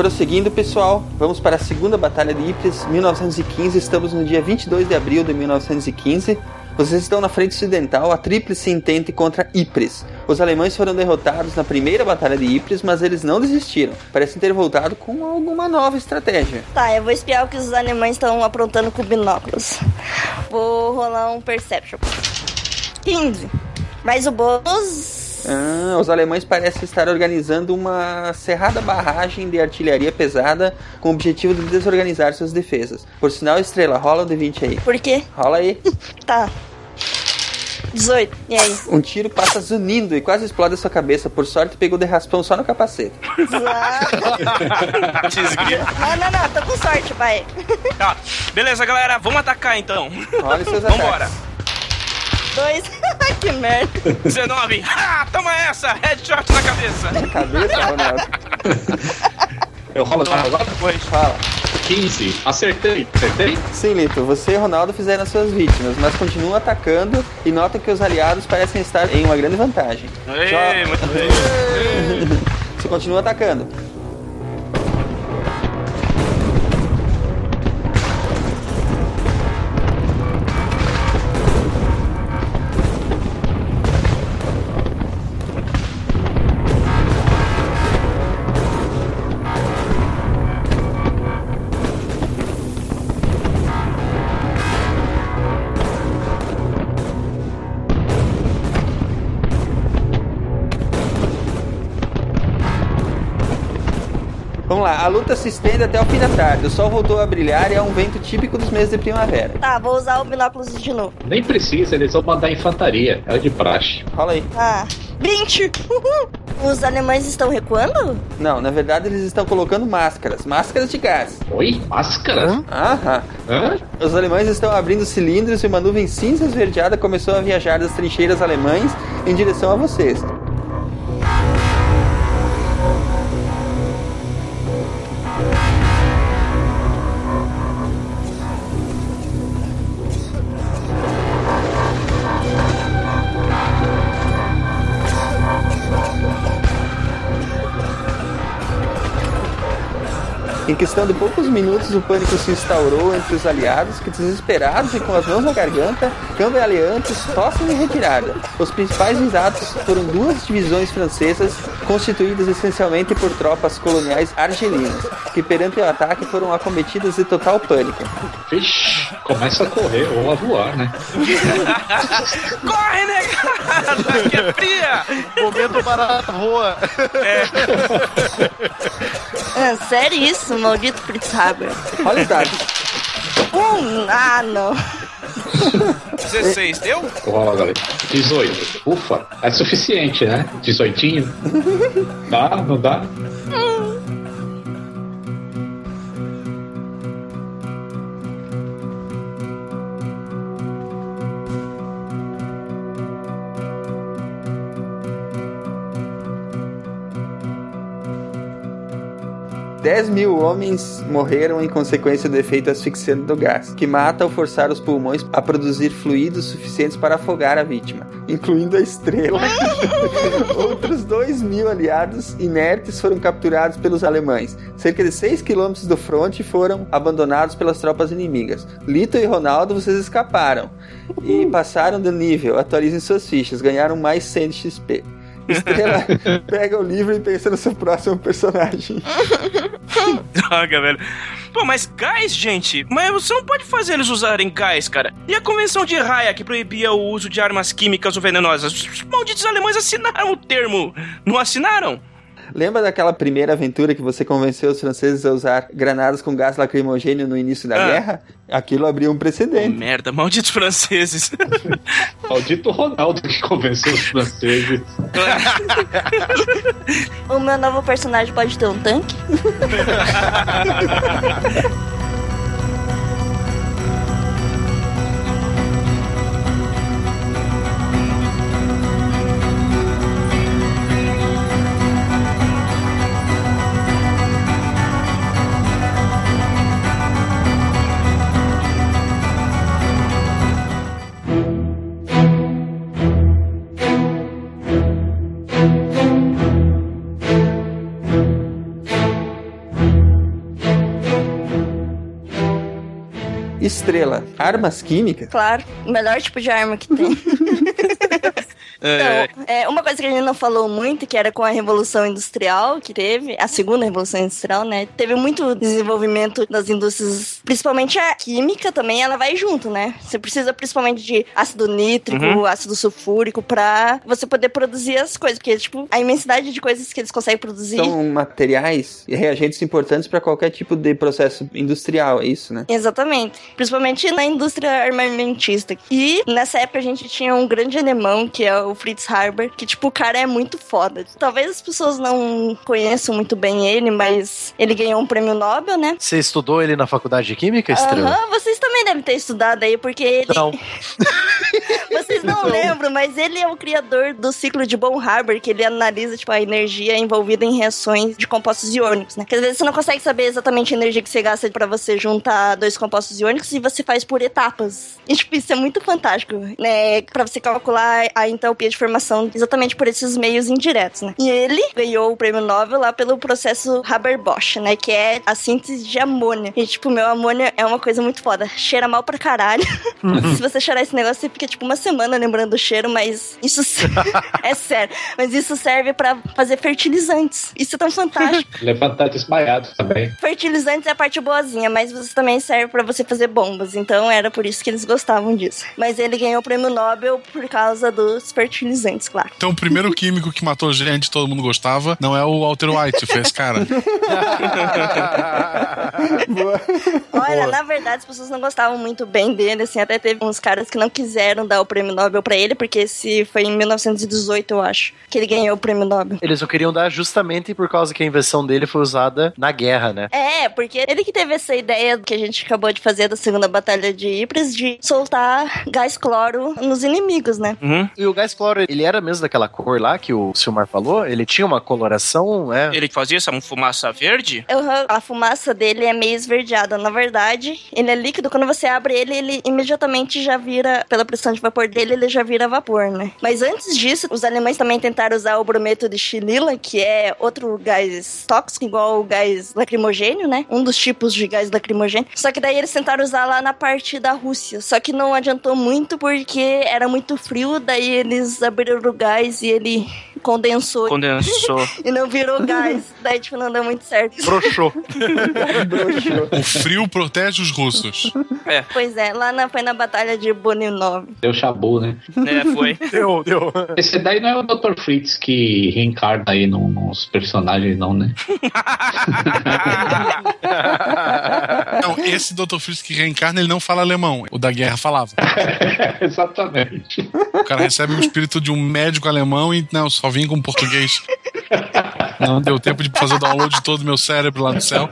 Prosseguindo, pessoal, vamos para a segunda batalha de Ypres, 1915. Estamos no dia 22 de abril de 1915. Vocês estão na frente ocidental, a Tríplice Entente contra Ypres. Os alemães foram derrotados na primeira batalha de Ypres, mas eles não desistiram. Parecem ter voltado com alguma nova estratégia. Tá, eu vou espiar o que os alemães estão aprontando com binóculos. Vou rolar um Perception. 15. Mas o bônus. Ah, os alemães parecem estar organizando uma cerrada barragem de artilharia pesada com o objetivo de desorganizar suas defesas. Por sinal, estrela, rola o D20 aí. Por quê? Rola aí. Tá. 18. E aí? Um tiro passa zunindo e quase explode a sua cabeça. Por sorte, pegou de raspão só no capacete. Não, não, não, tô com sorte, pai. Tá. Beleza, galera, vamos atacar então. Olha seus ataques. Vambora. Dois. que merda. 19. Ah, toma essa! Headshot na cabeça. Na cabeça, Ronaldo. Eu rolo agora? Pois. Fala. 15. Acertei. Acertei? Sim, Lito, você e Ronaldo fizeram as suas vítimas, mas continuam atacando e notam que os aliados parecem estar em uma grande vantagem. Ei, muito bem. Você continua atacando. Lá, a luta se estende até o fim da tarde. O sol voltou a brilhar e é um vento típico dos meses de primavera. Tá, vou usar o binóculos de novo. Nem precisa, eles vão mandar infantaria. É de praxe. Rola aí. Ah, 20. Uhul. Os alemães estão recuando? Não, na verdade eles estão colocando máscaras, máscaras de gás. Oi? Máscara? Aham. Hã? Os alemães estão abrindo cilindros e uma nuvem cinza esverdeada começou a viajar das trincheiras alemães em direção a vocês. Em questão de poucos minutos, o pânico se instaurou entre os aliados, que desesperados e com as mãos na garganta, cambaleantes, tossem em retirada. Os principais visados foram duas divisões francesas, constituídas essencialmente por tropas coloniais argelinas, que perante o ataque foram acometidas de total pânico. Vixe, começa a correr ou a voar, né? Corre, negado! Que é fria! Momento barato voa. Ah, sério isso, maldito Fritz Haber. Olha os dados. Um. Ah, não. 16, deu? Rola, galera. 18. Ufa, é suficiente, né? 18. Dá? Não dá? Dez mil homens morreram em consequência do efeito asfixiante do gás, que mata ao forçar os pulmões a produzir fluidos suficientes para afogar a vítima, incluindo a estrela. Outros dois mil aliados inertes foram capturados pelos alemães. Cerca de 6 quilômetros do fronte foram abandonados pelas tropas inimigas. Lito e Ronaldo, vocês escaparam e passaram do nível. Atualizem suas fichas, ganharam mais 100 de XP. Estrela, pega o livro e pensa no seu próximo personagem. Droga, velho. Pô, mas gás, gente? Mas você não pode fazer eles usarem gás, cara. E a convenção de Raya que proibia o uso de armas químicas ou venenosas? Os malditos alemães assinaram o termo. Não assinaram? Lembra daquela primeira aventura que você convenceu os franceses a usar granadas com gás lacrimogêneo no início da Ah. guerra? Aquilo abriu um precedente. Merda, malditos franceses. Maldito Ronaldo que convenceu os franceses. O meu novo personagem pode ter um tanque? Estrela, armas químicas? Claro, o melhor tipo de arma que tem. É, Então, é, uma coisa que a gente não falou muito, que era com a Revolução Industrial que teve, a segunda Revolução Industrial, né? Teve muito desenvolvimento das indústrias, principalmente a química também, ela vai junto, né? Você precisa principalmente de ácido nítrico, Uhum. ácido sulfúrico, pra você poder produzir as coisas, porque, tipo, a imensidade de coisas que eles conseguem produzir. São materiais e reagentes importantes para qualquer tipo de processo industrial, é isso, né? Exatamente. Principalmente na indústria armamentista. E nessa época a gente tinha um grande alemão, que é o Fritz Haber, que, tipo, o cara é muito foda. Talvez as pessoas não conheçam muito bem ele, mas ele ganhou um prêmio Nobel, né? Você estudou ele na faculdade de Química, Estrela? Aham, vocês também devem ter estudado aí, porque ele. Não. Vocês não lembram, mas ele é o criador do ciclo de Von Haber, que ele analisa, tipo, a energia envolvida em reações de compostos iônicos, né? Porque às vezes você não consegue saber exatamente a energia que você gasta pra você juntar dois compostos iônicos e você faz por etapas. E, tipo, isso é muito fantástico, né? Pra você calcular a de formação exatamente por esses meios indiretos, né? E ele ganhou o prêmio Nobel lá pelo processo Haber-Bosch, né? Que é a síntese de amônia. E, tipo, meu, amônia é uma coisa muito foda. Cheira mal pra caralho. Se você cheirar esse negócio, você fica, tipo, uma semana lembrando do cheiro, mas isso é sério. Mas isso serve pra fazer fertilizantes. Isso é tão fantástico. Levantar desmaiado também. Fertilizantes é a parte boazinha, mas você também serve pra você fazer bombas. Então era por isso que eles gostavam disso. Mas ele ganhou o prêmio Nobel por causa dos fertilizantes, claro. Então, o primeiro químico que matou gente, todo mundo gostava, não é o Walter White, foi esse cara. Olha, Boa. na verdade, as pessoas não gostavam muito bem dele, assim, até teve uns caras que não quiseram dar o prêmio Nobel pra ele, porque esse foi em 1918, eu acho, que ele ganhou o prêmio Nobel. Eles não queriam dar justamente por causa que a invenção dele foi usada na guerra, né? É, porque ele que teve essa ideia que a gente acabou de fazer da segunda batalha de Ypres de soltar gás cloro nos inimigos, né? uhum. E o gás cloro, ele era mesmo daquela cor lá que o Silmar falou? Ele tinha uma coloração, é? Ele fazia essa fumaça verde? Uhum, A fumaça dele é meio esverdeada. Na verdade, ele é líquido. Quando você abre ele, ele imediatamente já vira, pela pressão de vapor dele, ele já vira vapor, né? Mas antes disso, os alemães também tentaram usar o brometo de xilila, que é outro gás tóxico, igual o gás lacrimogênio, né? Um dos tipos de gás lacrimogênio. Só que daí eles tentaram usar lá na parte da Rússia. Só que não adiantou muito porque era muito frio, daí eles abriram o gás e ele condensou Condensou. e não virou gás. daí, tipo, não deu muito certo. Broxou. O frio protege os russos. Pois é, lá na, foi na batalha de Boninov. Deu chabu, né? É, foi. deu, deu. Esse daí não é o Dr. Fritz que reencarna aí num- nos personagens, não, né? Não, esse Dr. Fritz que reencarna, ele não fala alemão. O da guerra falava. Exatamente. O cara recebe o espírito de um médico alemão e, não, só vim com português. Não deu tempo de fazer o download de todo o meu cérebro lá no céu.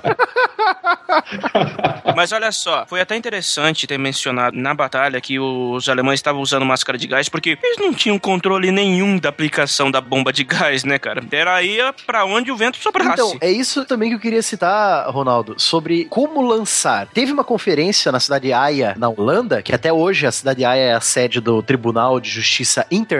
Mas olha só, foi até interessante ter mencionado na batalha que os alemães estavam usando máscara de gás, porque eles não tinham controle nenhum da aplicação da bomba de gás, né, cara? Era aí pra onde o vento soprasse. Então, é isso também que eu queria citar, Ronaldo, sobre como lançar. Teve uma conferência na cidade de Haia, na Holanda, que até hoje a cidade de Haia é a sede do Tribunal de Justiça Internacional,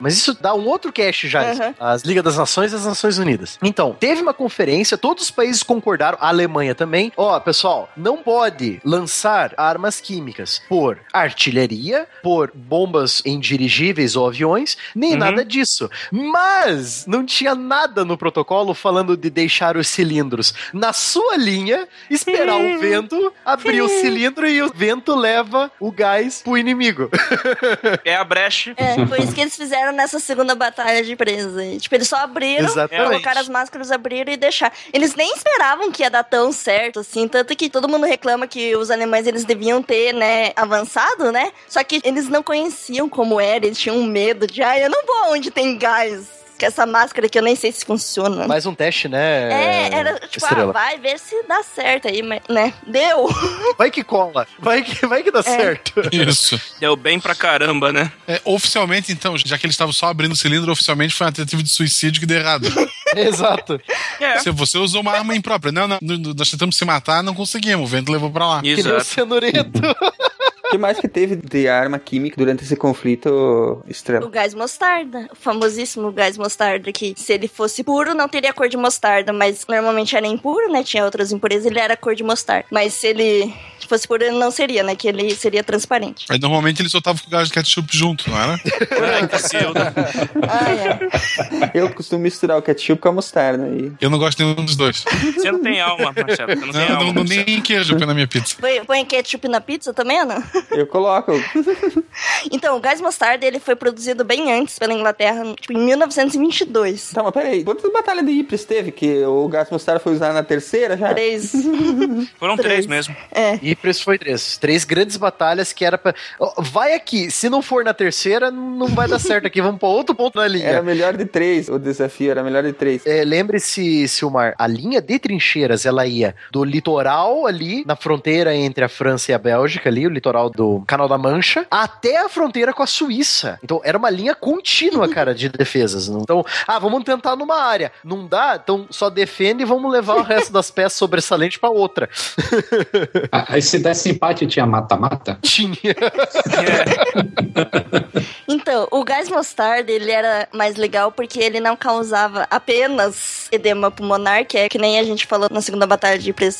mas isso dá um outro cast já, Uhum. as Liga das Nações e as Nações Unidas. Então, teve uma conferência, todos os países concordaram, a Alemanha também, ó, pessoal, não pode lançar armas químicas por artilharia, por bombas em dirigíveis ou aviões, nem Uhum. nada disso. Mas não tinha nada no protocolo falando de deixar os cilindros na sua linha, esperar o vento, abrir o cilindro e o vento leva o gás pro inimigo. É a brecha. É, foi isso que eles fizeram nessa segunda batalha de presa. Tipo, eles só abriram, Exatamente. colocaram as máscaras, abriram e deixaram. Eles nem esperavam que ia dar tão certo, assim. Tanto que todo mundo reclama que os alemães, eles deviam ter, né, avançado, né? Só que eles não conheciam como era, eles tinham medo de, ah, eu não vou onde tem gás. Que essa máscara aqui eu nem sei se funciona. Mais um teste, né? É, era tipo, ah, vai ver se dá certo aí, mas, né? Deu. Vai que cola. Vai que, vai que dá certo. Isso. Deu bem pra caramba, né? É, oficialmente, então, já que eles estavam só abrindo o cilindro, oficialmente foi uma tentativa de suicídio que deu errado. Exato. É. Se você usou uma arma imprópria. Não, não, nós tentamos se matar, não conseguimos. O vento levou pra lá. Que nem o Exato. cenoureto. O que mais que teve de arma química durante esse conflito, Estrela? O gás mostarda, o famosíssimo gás mostarda, que se ele fosse puro não teria cor de mostarda, mas normalmente era impuro, né? Tinha outras impurezas, ele era cor de mostarda. Mas se ele fosse puro, ele não seria, né? Que ele seria transparente. Aí normalmente ele soltava com o gás de ketchup junto, não era? Ai, que Zilda. Ah, é. Eu costumo misturar o ketchup com a mostarda. E... Eu não gosto de nenhum dos dois. Você não tem alma, Marcelo. Você não tem Não, alma. não, nem queijo põe na minha pizza. Põe, põe ketchup na pizza também, não? Eu coloco. Então, o gás mostarda, ele foi produzido bem antes pela Inglaterra, tipo, em 1922. Tá, mas peraí. Quantas batalhas de Ypres teve que o gás mostarda foi usado na terceira já? Três. Foram três mesmo. É. Ypres foi três. Três grandes batalhas que era pra. Vai aqui, se não for na terceira, não vai dar certo aqui. Vamos pra outro ponto na linha. Era melhor de três o desafio, era melhor de três. É, Lembre-se, Silmar, a linha de trincheiras, ela ia do litoral ali, na fronteira entre a França e a Bélgica ali, o litoral do Canal da Mancha, até a fronteira com a Suíça. Então, era uma linha contínua, cara, de defesas. Então, ah, vamos tentar numa área. Não dá? Então, só defende e vamos levar o resto das peças sobressalentes pra outra. Ah, Aí se desse empate tinha mata-mata? Tinha. Então, o gás mostarda, ele era mais legal porque ele não causava apenas edema pulmonar, que é que nem a gente falou na segunda batalha de Ypres,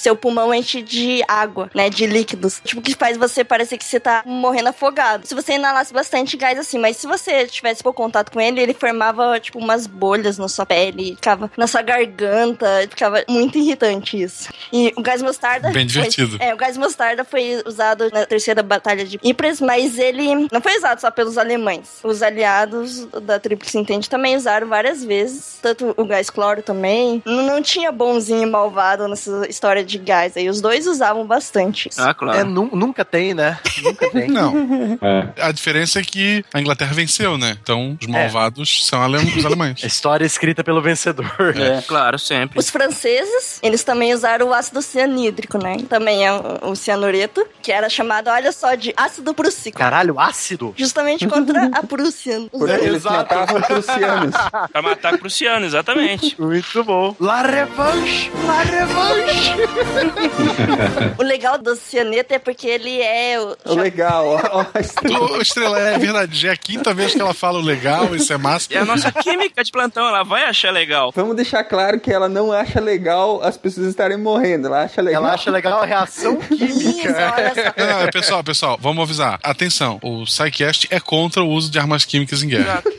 seu pulmão enche de água, né, de líquidos. Tipo, que faz você parecer que você tá morrendo afogado. Se você inalasse bastante gás assim, mas se você tivesse pouco contato com ele, ele formava, tipo, umas bolhas na sua pele, ficava na sua garganta, ficava muito irritante isso. E o gás mostarda... Bem foi- divertido. é, o gás mostarda foi usado na terceira batalha de Ypres, mas ele não foi usado só pelos alemães. Os aliados da Tríplice Entente também usaram várias vezes, tanto o gás cloro também. Não, não tinha bonzinho e malvado nessa história de gás aí. Os dois usavam bastante isso. Ah, É, claro. nu- nunca tem, né? Nunca tem. Não. É. A diferença é que a Inglaterra venceu, né? Então, os malvados são os alemães. A história é escrita pelo vencedor. É. Claro, sempre. Os franceses, eles também usaram o ácido cianídrico, né? Também é o, cianureto, que era chamado, olha só, de ácido prússico. Caralho, ácido? Justamente contra a Prússia. Porque eles matavam prussianos. Pra matar prussiano, exatamente. Muito bom. La revanche! La revanche! O legal do cianeto é porque ele é o, O legal, ó, ó. Ô, Estrela, é verdade. Já é a quinta vez que ela fala o legal, isso é massa. É a nossa química de plantão, ela vai achar legal. Vamos deixar claro que ela não acha legal as pessoas estarem morrendo. Ela acha legal. Ela acha legal a reação Isso, química. olha só. Não, não, pessoal, pessoal, vamos avisar. Atenção, o SciCast é contra o uso de armas químicas em guerra.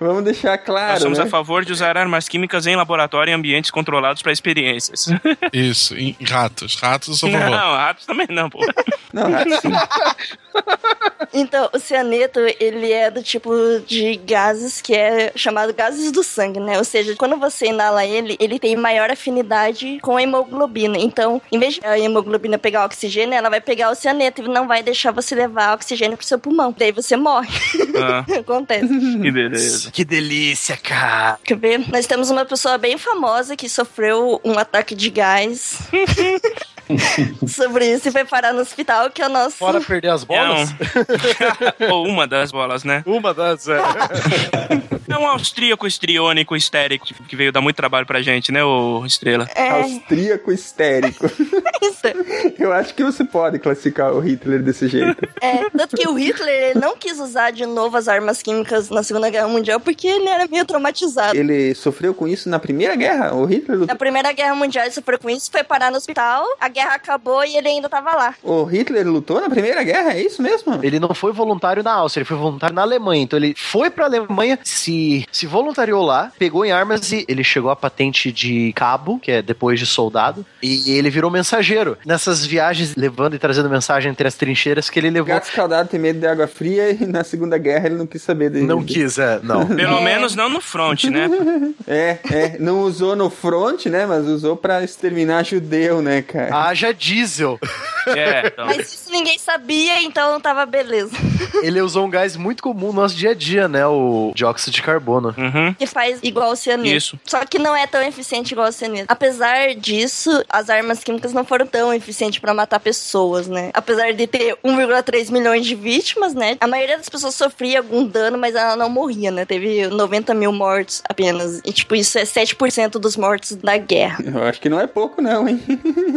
Vamos deixar claro. Nós somos né? a favor de usar armas químicas em laboratório em ambientes controlados para experiências. Isso, em ratos. Ratos eu sou a Não, favor. ratos também não, pô. Não, assim, Então, o cianeto, ele é do tipo de gases que é chamado gases do sangue, né? Ou seja, quando você inala ele, ele tem maior afinidade com a hemoglobina. Então, em vez de a hemoglobina pegar oxigênio, ela vai pegar o cianeto e não vai deixar você levar oxigênio pro seu pulmão. Daí você morre. Ah, Acontece. que beleza. Que delícia, cara. Quer ver? Nós temos uma pessoa bem famosa que sofreu um ataque de gás. Sobre isso e foi parar no hospital, que é o nosso. Fora perder as bolas? Ou uma das bolas, né? Uma das. É. É um austríaco estriônico histérico que veio dar muito trabalho pra gente, né, ô Estrela? É, austríaco histérico. isso. Eu acho que você pode classificar o Hitler desse jeito. É, tanto que o Hitler não quis usar de novo as armas químicas na Segunda Guerra Mundial porque ele era meio traumatizado. Ele sofreu com isso na Primeira Guerra? O Hitler Na. Primeira Guerra Mundial ele sofreu com isso, foi parar no hospital, a guerra acabou e ele ainda tava lá. O Hitler lutou na Primeira Guerra? É isso mesmo? Ele não foi voluntário na Áustria, ele foi voluntário na Alemanha. Então ele foi pra Alemanha, se, se voluntariou lá, pegou em armas e ele chegou à patente de cabo, que é depois de soldado, e ele virou mensageiro. Nessas viagens, levando e trazendo mensagem entre as trincheiras que ele levou. Gato escaldado tem medo de água fria e na Segunda Guerra ele não quis saber dele. Não quis, é, não. Pelo É. menos não no front, né? É, é. Não usou no front, né? Mas usou pra exterminar judeu, né, cara? Haja diesel. É, então. Mas isso ninguém sabia, então tava beleza. Ele usou um gás muito comum no nosso dia a dia, né? O dióxido de carbono. Uhum. Que faz igual o cianeto. Isso. Só que não é tão eficiente igual o cianeto. Apesar disso, as armas químicas não foram tão eficientes pra matar pessoas, né? Apesar de ter 1,3 milhões de vítimas, né? A maioria das pessoas sofria algum dano, mas ela não morria, né? Teve 90 mil mortos apenas. E, tipo, isso é 7% dos mortos da guerra. Eu acho que não é pouco, não, hein?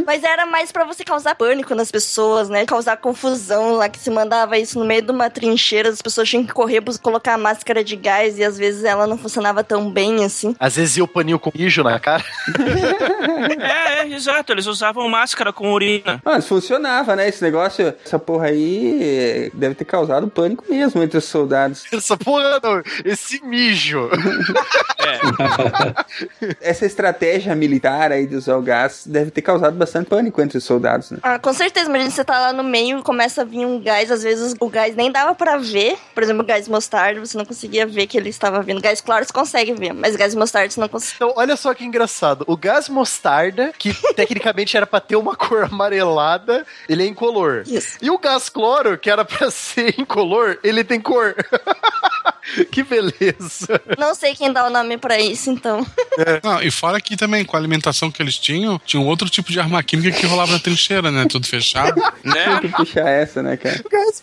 Mas era mais pra você causar pânico nas pessoas, né? Causar confusão lá, que se mandava isso no meio de uma trincheira, as pessoas tinham que correr pra colocar a máscara de gás e às vezes ela não funcionava tão bem assim. Às vezes ia o paninho com mijo na cara. É, é, exato. Eles usavam máscara com urina. Mas funcionava, né? Esse negócio, essa porra aí deve ter causado pânico mesmo entre os soldados. Essa porra não, esse mijo. É. Essa estratégia militar aí de usar o gás deve ter causado bastante pânico entre os soldados, né? Ah, com certeza, imagina você tá lá no meio e começa a vir um gás, às vezes o gás nem dava pra ver. Por exemplo, o gás mostarda, você não conseguia ver que ele estava vindo. Gás claro você consegue ver, mas gás mostarda você não consegue. Então, olha só que engraçado. O gás mostarda, que tecnicamente era pra ter uma cor amarelada, ele é incolor. Isso. E o gás cloro, que era pra ser incolor, ele tem cor. que beleza. Não sei quem dá o nome pra isso, então. Não, e fora que também, com a alimentação que eles tinham, tinha um outro tipo de arma química que rolava na trincheira, né? Tudo fechado. Né? Tem que puxar essa, né, cara? O gás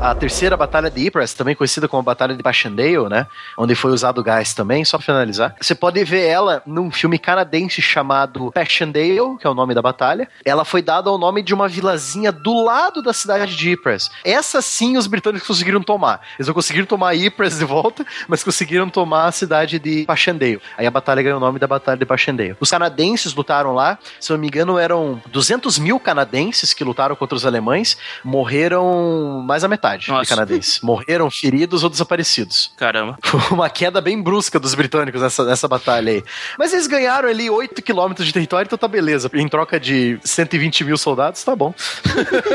A terceira batalha de Ypres, também conhecida como a Batalha de Passchendaele, né? Onde foi usado gás também, só pra finalizar. Você pode ver ela num filme canadense chamado Passchendaele, que é o nome da batalha. Ela foi dada ao nome de uma vilazinha do lado da cidade de Ypres. Essa sim os britânicos conseguiram tomar. Eles não conseguiram tomar Ypres de volta, mas conseguiram tomar a cidade de Passchendaele. Aí a batalha ganhou o nome da Batalha de Passchendaele. Os canadenses lutaram lá, se eu não me engano eram 200 mil canadenses que lutaram contra os alemães, morreram mais a metade de Nossa. canadenses. Morreram feridos ou desaparecidos. Caramba. Foi uma queda bem brusca dos britânicos nessa, nessa batalha aí. Mas eles ganharam ali 8 quilômetros de território, então tá beleza. Em troca de 120 mil soldados, tá bom.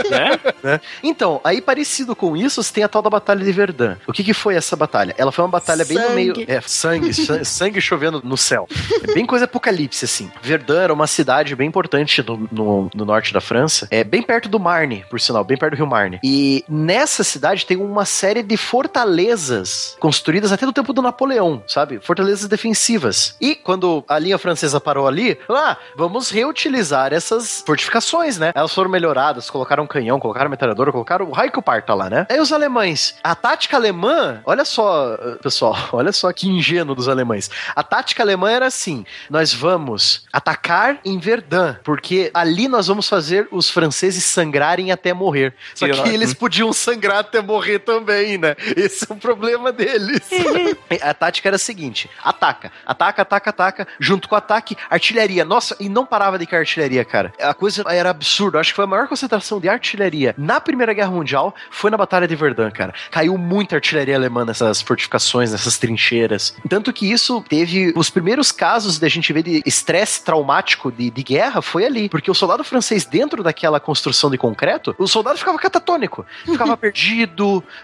Né? né? Então, aí parecido com isso, você tem a tal da Batalha de Verdun. O que, que foi essa batalha? Ela foi uma batalha bem no Sangue. meio. É, sangue, san- sangue chovendo no céu. É bem coisa apocalipse, assim. Verdun era uma cidade bem importante no, no- no norte da França. É bem perto do Marne, por sinal, bem perto do rio Marne. E nessa cidade tem uma série de fortalezas construídas até do tempo do Napoleão, sabe? Fortalezas defensivas. E quando a linha francesa parou ali, ah, vamos reutilizar essas fortificações, né? Elas foram melhoradas, colocaram canhão, colocaram metralhadora, colocaram o raio que parta lá, né? Aí os alemães, a tática alemã, olha só, pessoal, olha só que ingênuo dos alemães. A tática alemã era assim: nós vamos atacar em Verdun, porque ali nós vamos fazer os franceses sangrarem até morrer. Só que eles podiam sangrar até morrer também, né? Esse é o problema deles. a tática era a seguinte: ataca, ataca, ataca, ataca, junto com o ataque, artilharia. Nossa, e não parava de cair artilharia, cara. A coisa era absurda. Acho que foi a maior concentração de artilharia na Primeira Guerra Mundial foi na Batalha de Verdun, cara. Caiu muita artilharia alemã nessas fortificações, nessas trincheiras. Tanto que isso teve os primeiros casos da gente ver de estresse traumático de, de guerra foi ali. Porque o soldado francês, dentro daquela construção de concreto, o soldado ficava catatônico. Ficava perdido,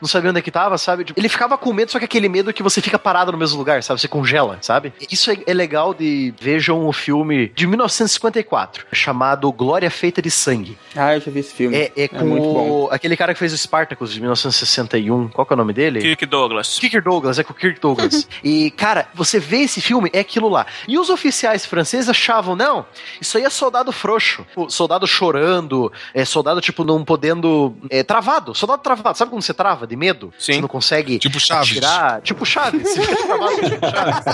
não sabia onde é que tava, sabe? Tipo, Ele ficava com medo, só que aquele medo que você fica parado no mesmo lugar, sabe? Você congela, sabe? Isso é, é legal de. Vejam o filme de 1954, chamado Glória Feita de Sangue. Ah, eu já vi esse filme. É, é com muito bom. o- aquele cara que fez o Spartacus de 1961. Qual que é o nome dele? Kirk Douglas. Kirk Douglas, é com o Kirk Douglas. e, cara, você vê esse filme, é aquilo lá. E os oficiais franceses achavam, não, isso aí é soldado frouxo. O soldado chorando, é soldado, tipo, não podendo. É, travado, soldado travado. Sabe quando você trava de medo? Sim. Você não consegue Tipo Chaves. atirar. Tipo Chaves. Você fica travado, tipo Chaves.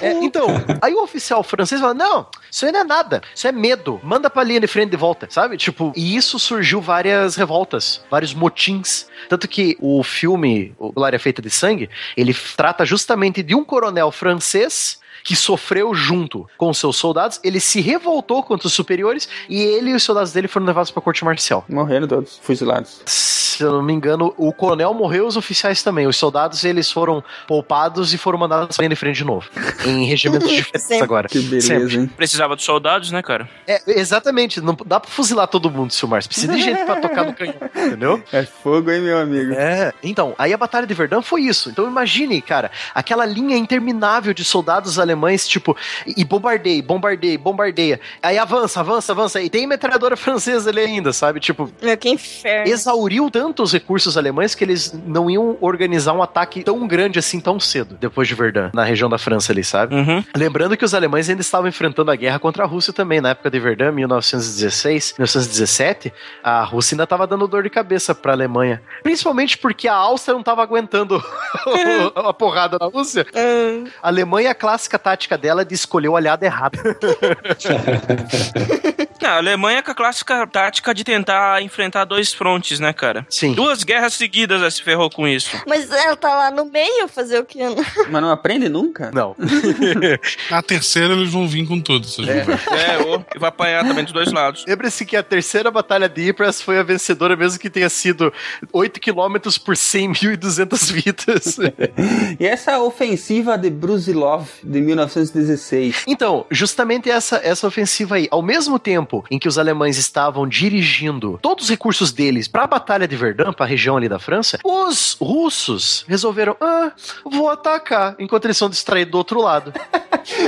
É, então, aí o oficial francês fala: não, isso aí não é nada, isso é medo. Manda pra linha de frente de volta, sabe? Tipo, e isso surgiu várias revoltas, vários motins. Tanto que o filme, o Glória Feita de Sangue, ele trata justamente de um coronel francês que sofreu junto com seus soldados, ele se revoltou contra os superiores e ele e os soldados dele foram levados pra corte marcial. Morreram todos, fuzilados. Se eu não me engano, o coronel morreu, os oficiais também. Os soldados, eles foram poupados e foram mandados pra linha de frente de novo. Em regimentos diferentes agora. Que beleza, Sempre. hein? Precisava dos soldados, né, cara? É, exatamente. Não dá pra fuzilar todo mundo, Silmar. Você precisa de gente pra tocar no canhão, entendeu? É fogo, hein, meu amigo? É, então, aí a Batalha de Verdun foi isso. Então imagine, cara, aquela linha interminável de soldados alemães, tipo, e bombardeia, bombardeia, bombardeia. Aí avança, avança, avança. E tem metralhadora francesa ali ainda, sabe? Tipo, Meu, que inferno. exauriu tanto os recursos alemães que eles não iam organizar um ataque tão grande assim tão cedo, depois de Verdun, na região da França ali, sabe? Uhum. Lembrando que os alemães ainda estavam enfrentando a guerra contra a Rússia também, na época de Verdun, 1916, 1917, a Rússia ainda estava dando dor de cabeça para a Alemanha, principalmente porque a Áustria não estava aguentando a porrada da Rússia. A Alemanha clássica clássica tática dela de escolher o aliado errado. Não, a Alemanha com a clássica tática de tentar enfrentar dois frontes, né, cara? Sim. Duas guerras seguidas ela se ferrou com isso. Mas ela tá lá no meio fazer o quê? Mas não aprende nunca? Não. Na terceira eles vão vir com tudo. Vocês vão ver. É, ô, e vai apanhar também dos dois lados. Lembre-se que a terceira batalha de Ypres foi a vencedora, mesmo que tenha sido 8 km por 100.200 vidas. E essa ofensiva de Brusilov de 1916? Então, justamente essa, essa ofensiva aí, ao mesmo tempo em que os alemães estavam dirigindo todos os recursos deles para a Batalha de Verdun, para a região ali da França, os russos resolveram, ah, vou atacar, enquanto eles são distraídos do outro lado.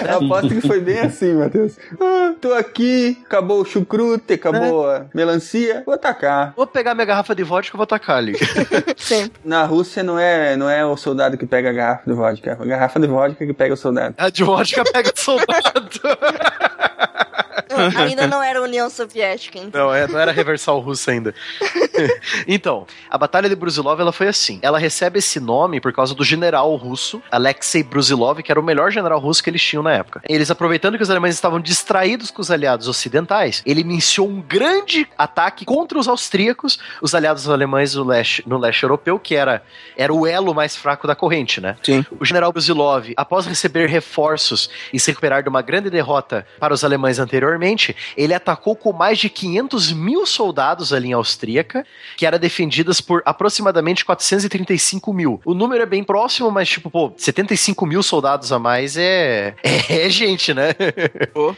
Eu aposto que foi bem assim, Matheus. Ah, tô aqui, acabou o chucrute, acabou a melancia, vou atacar. Vou pegar minha garrafa de vodka e vou atacar ali. Sempre. Na Rússia não é, não é o soldado que pega a garrafa de vodka, é a garrafa de vodka que pega o soldado. A de vodka pega soldado. Não, ainda não era União Soviética, então. Não, é, não era reversal russo ainda. então, a Batalha de Brusilov ela foi assim. Ela recebe esse nome por causa do general russo, Alexei Brusilov, que era o melhor general russo que eles tinham na época. Eles, aproveitando que os alemães estavam distraídos com os aliados ocidentais, ele iniciou um grande ataque contra os austríacos, os aliados alemães no leste, no leste europeu, que era, era o elo mais fraco da corrente, né? Sim. O general Brusilov, após receber reforços e se recuperar de uma grande derrota para os alemães anteriormente, ele atacou com mais de 500 mil soldados a linha austríaca, que era defendidas por aproximadamente 435 mil. O número é bem próximo, mas tipo, pô, 75 mil soldados a mais é, é, gente, né?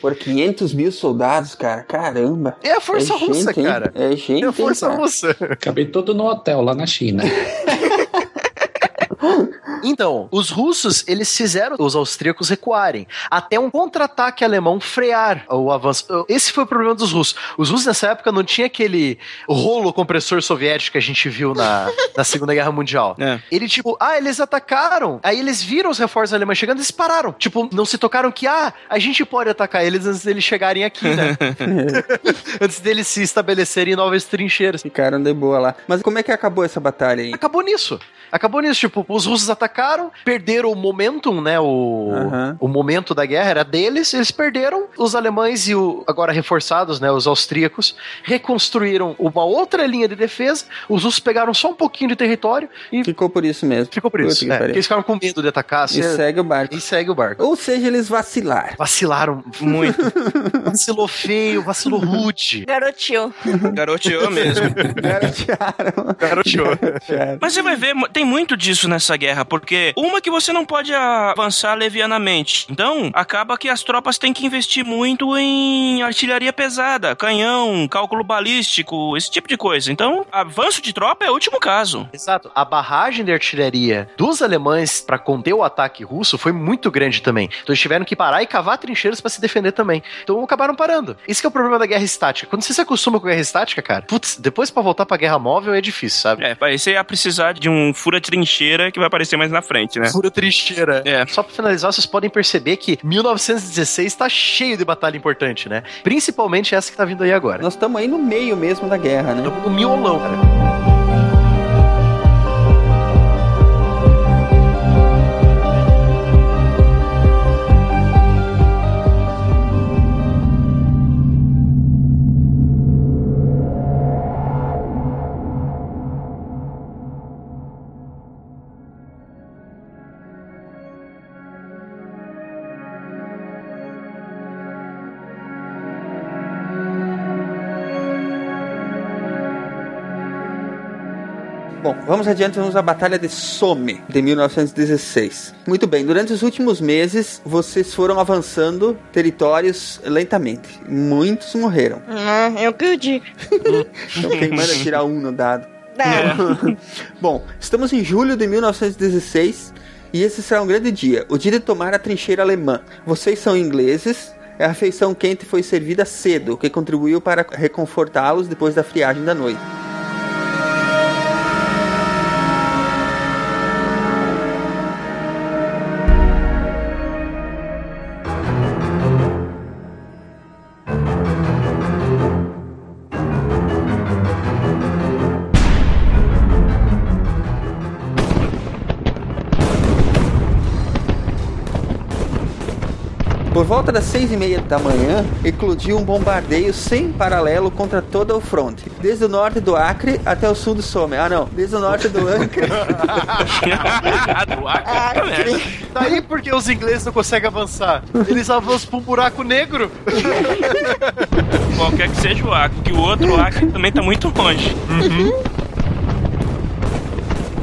Por 500 mil soldados, cara, caramba. É a força É russa, gente, cara. É gente, É a força cara? russa. Acabei todo no hotel lá na China. Então, os russos, eles fizeram os austríacos recuarem, até um contra-ataque alemão frear o avanço. Esse foi o problema dos russos. Os russos nessa época não tinha aquele rolo compressor soviético que a gente viu na, na Segunda Guerra Mundial. É. Ele, tipo, ah, eles atacaram, aí eles viram os reforços alemães chegando e eles pararam. Tipo, não se tocaram que, ah, a gente pode atacar eles antes deles chegarem aqui, né? antes deles se estabelecerem em novas trincheiras. Ficaram de boa lá. Mas como é que acabou essa batalha aí? Acabou nisso. Acabou nisso, tipo, os russos atacaram, perderam o momentum, né? O, Aham. o momento da guerra era deles, eles perderam. Os alemães e o, agora reforçados, né? Os austríacos, reconstruíram uma outra linha de defesa. Os russos pegaram só um pouquinho de território e Ficou por isso mesmo. ficou por isso. né? Porque eles ficaram com medo de atacar, assim, E segue o barco. e segue o barco. Ou seja, eles vacilaram. Vacilaram Muito. Vacilou feio, vacilou rude. Garotinho. Garoteou mesmo. Garotearam. Garoteou. Mas você vai ver, tem muito disso nessa guerra, porque uma que você não pode avançar levianamente. Então, acaba que as tropas têm que investir muito em artilharia pesada, canhão, cálculo balístico, esse tipo de coisa. Então, avanço de tropa é o último caso. Exato. A barragem de artilharia dos alemães para conter o ataque russo foi muito grande também. Então eles tiveram que parar e cavar trincheiras para se defender também. Então acabaram parando. Isso que é o problema da guerra estática. Quando você se acostuma com a guerra estática, cara, putz, depois para voltar pra guerra móvel é difícil, sabe? É, aí você ia precisar de um fura trincheira que vai aparecer mais na frente, né? Fura trincheira. É. Só pra finalizar, vocês podem perceber que 1916 tá cheio de batalha importante, né? Principalmente essa que tá vindo aí agora. Nós estamos aí no meio mesmo da guerra, né? Estamos no miolão, cara. Vamos adiante, vamos à Batalha de Somme, de 1916. Muito bem, durante os últimos meses, vocês foram avançando territórios lentamente. Muitos morreram. Ah, eu que o digo. Então quem manda tirar um no dado? Não. Bom, estamos em julho de 1916 e esse será um grande dia, o dia de tomar a trincheira alemã. Vocês são ingleses, a refeição quente foi servida cedo, o que contribuiu para reconfortá-los depois da friagem da noite. Volta das seis e meia da manhã, eclodiu um bombardeio sem paralelo contra toda o fronte, desde o norte do Acre até o sul do Somme. Ah, não, desde o norte do Acre. do Acre, merda. Daí porque os ingleses não conseguem avançar. Eles avançam pra um buraco negro. Qualquer que seja o Acre, que o outro Acre também tá muito longe.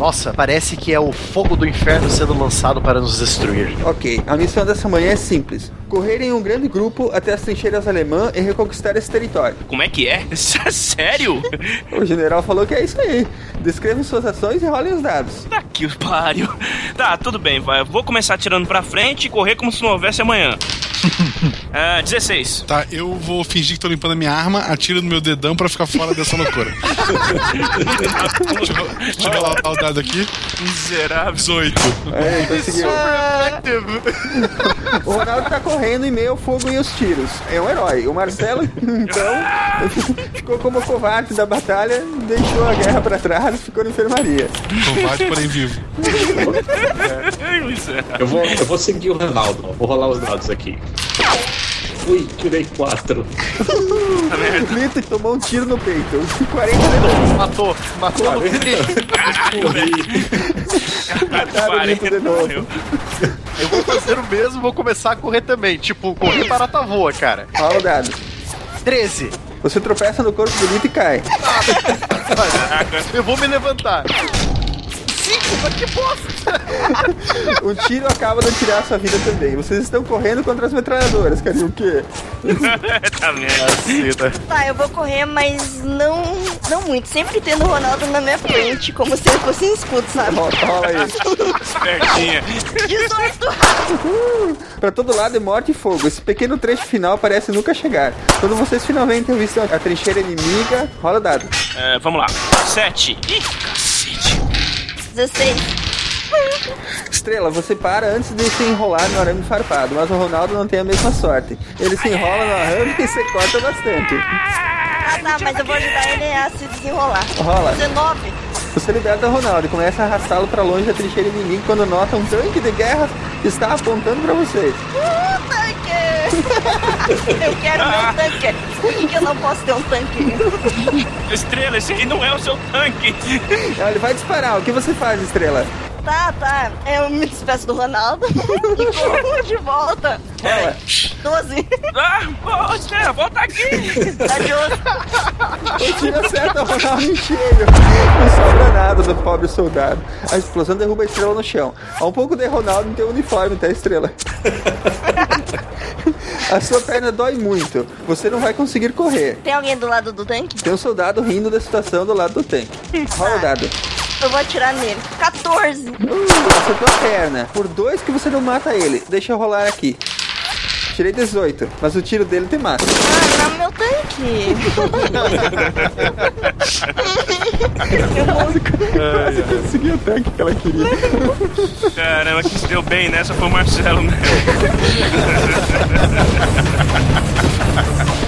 Nossa, parece que é o fogo do inferno sendo lançado para nos destruir. ok, a missão dessa manhã é simples: correr em um grande grupo até as trincheiras alemãs e reconquistar esse território. Como é que é? Sério? O general falou que é isso aí. Descrevam suas ações e rolem os dados. Tá que o pariu. Tá, tudo bem, vai. Vou começar tirando pra frente e correr como se não houvesse amanhã. Ah, 16. Tá, eu vou fingir que tô limpando a minha arma, atiro no meu dedão pra ficar fora dessa loucura. deixa, eu, deixa eu rolar o dado aqui. Miserável. 18. É, então seguiu. O Ronaldo tá correndo em meio ao fogo e os tiros. É um herói. O Marcelo, então, ficou como covarde da batalha, deixou a guerra pra trás e ficou na enfermaria. Covarde, porém vivo. Miserável. Eu vou, eu vou seguir o Ronaldo. Vou rolar os dados aqui. Ui, tirei quatro. O Lito tomou um tiro no peito. 40 de Matou, matou no Mataram o Lito de novo. Eu vou fazer o mesmo, vou começar a correr também. Tipo, correr barata voa, cara. Rola o dado. 13. Você tropeça no corpo do Lito e cai. Eu vou me levantar. 5, mas que bosta! Um tiro acaba de tirar sua vida também. Vocês estão correndo contra as metralhadoras, cara. E o quê? tá merda. Tá, eu vou correr, mas não, não muito. Sempre tendo o Ronaldo na minha frente, como se ele fosse um escudo, sabe? Rola, rola aí. Pertinha. 18! Pra todo lado é morte e fogo. Esse pequeno trecho final parece nunca chegar. Quando vocês finalmente visto a trincheira inimiga, rola o dado. É, vamos lá. 7. Ih, cacete. 16. Estrela, você para antes de se enrolar no arame farpado, mas o Ronaldo não tem a mesma sorte. Ele se enrola no arame e se corta bastante. Ah, tá, mas eu vou ajudar ele a se desenrolar. Rola. 19. Você liberta o Ronaldo e começa a arrastá-lo pra longe da trincheira inimiga quando nota um tanque de guerra que está apontando pra vocês. Uh, tanque! eu quero meu tanque. Por que, que eu não posso ter um tanque? Estrela, esse aí não é o seu tanque. Ele vai disparar. O que você faz, Estrela? Tá, tá. Eu me despeço do Ronaldo e corro de volta. Rola. 12. Ah, ô, Estrela, volta aqui. Adiós. O tiro acerta o Ronaldo em cheio. Não sobra nada do pobre soldado. A explosão derruba a estrela no chão. Há um pouco de Ronaldo em teu uniforme, tá, estrela? A sua perna dói muito. Você não vai conseguir correr. Tem alguém do lado do tanque? Tem um soldado rindo da situação do lado do tanque. Rola o dado. Eu vou atirar nele. 14. Acertou a perna. Por dois que você não mata ele. Deixa eu rolar aqui. Tirei 18, mas o tiro dele tem mata. Ah, não, meu tanque. eu vou... Consegui o tanque que ela queria. Caramba, quem se deu bem nessa foi o Marcelo, né?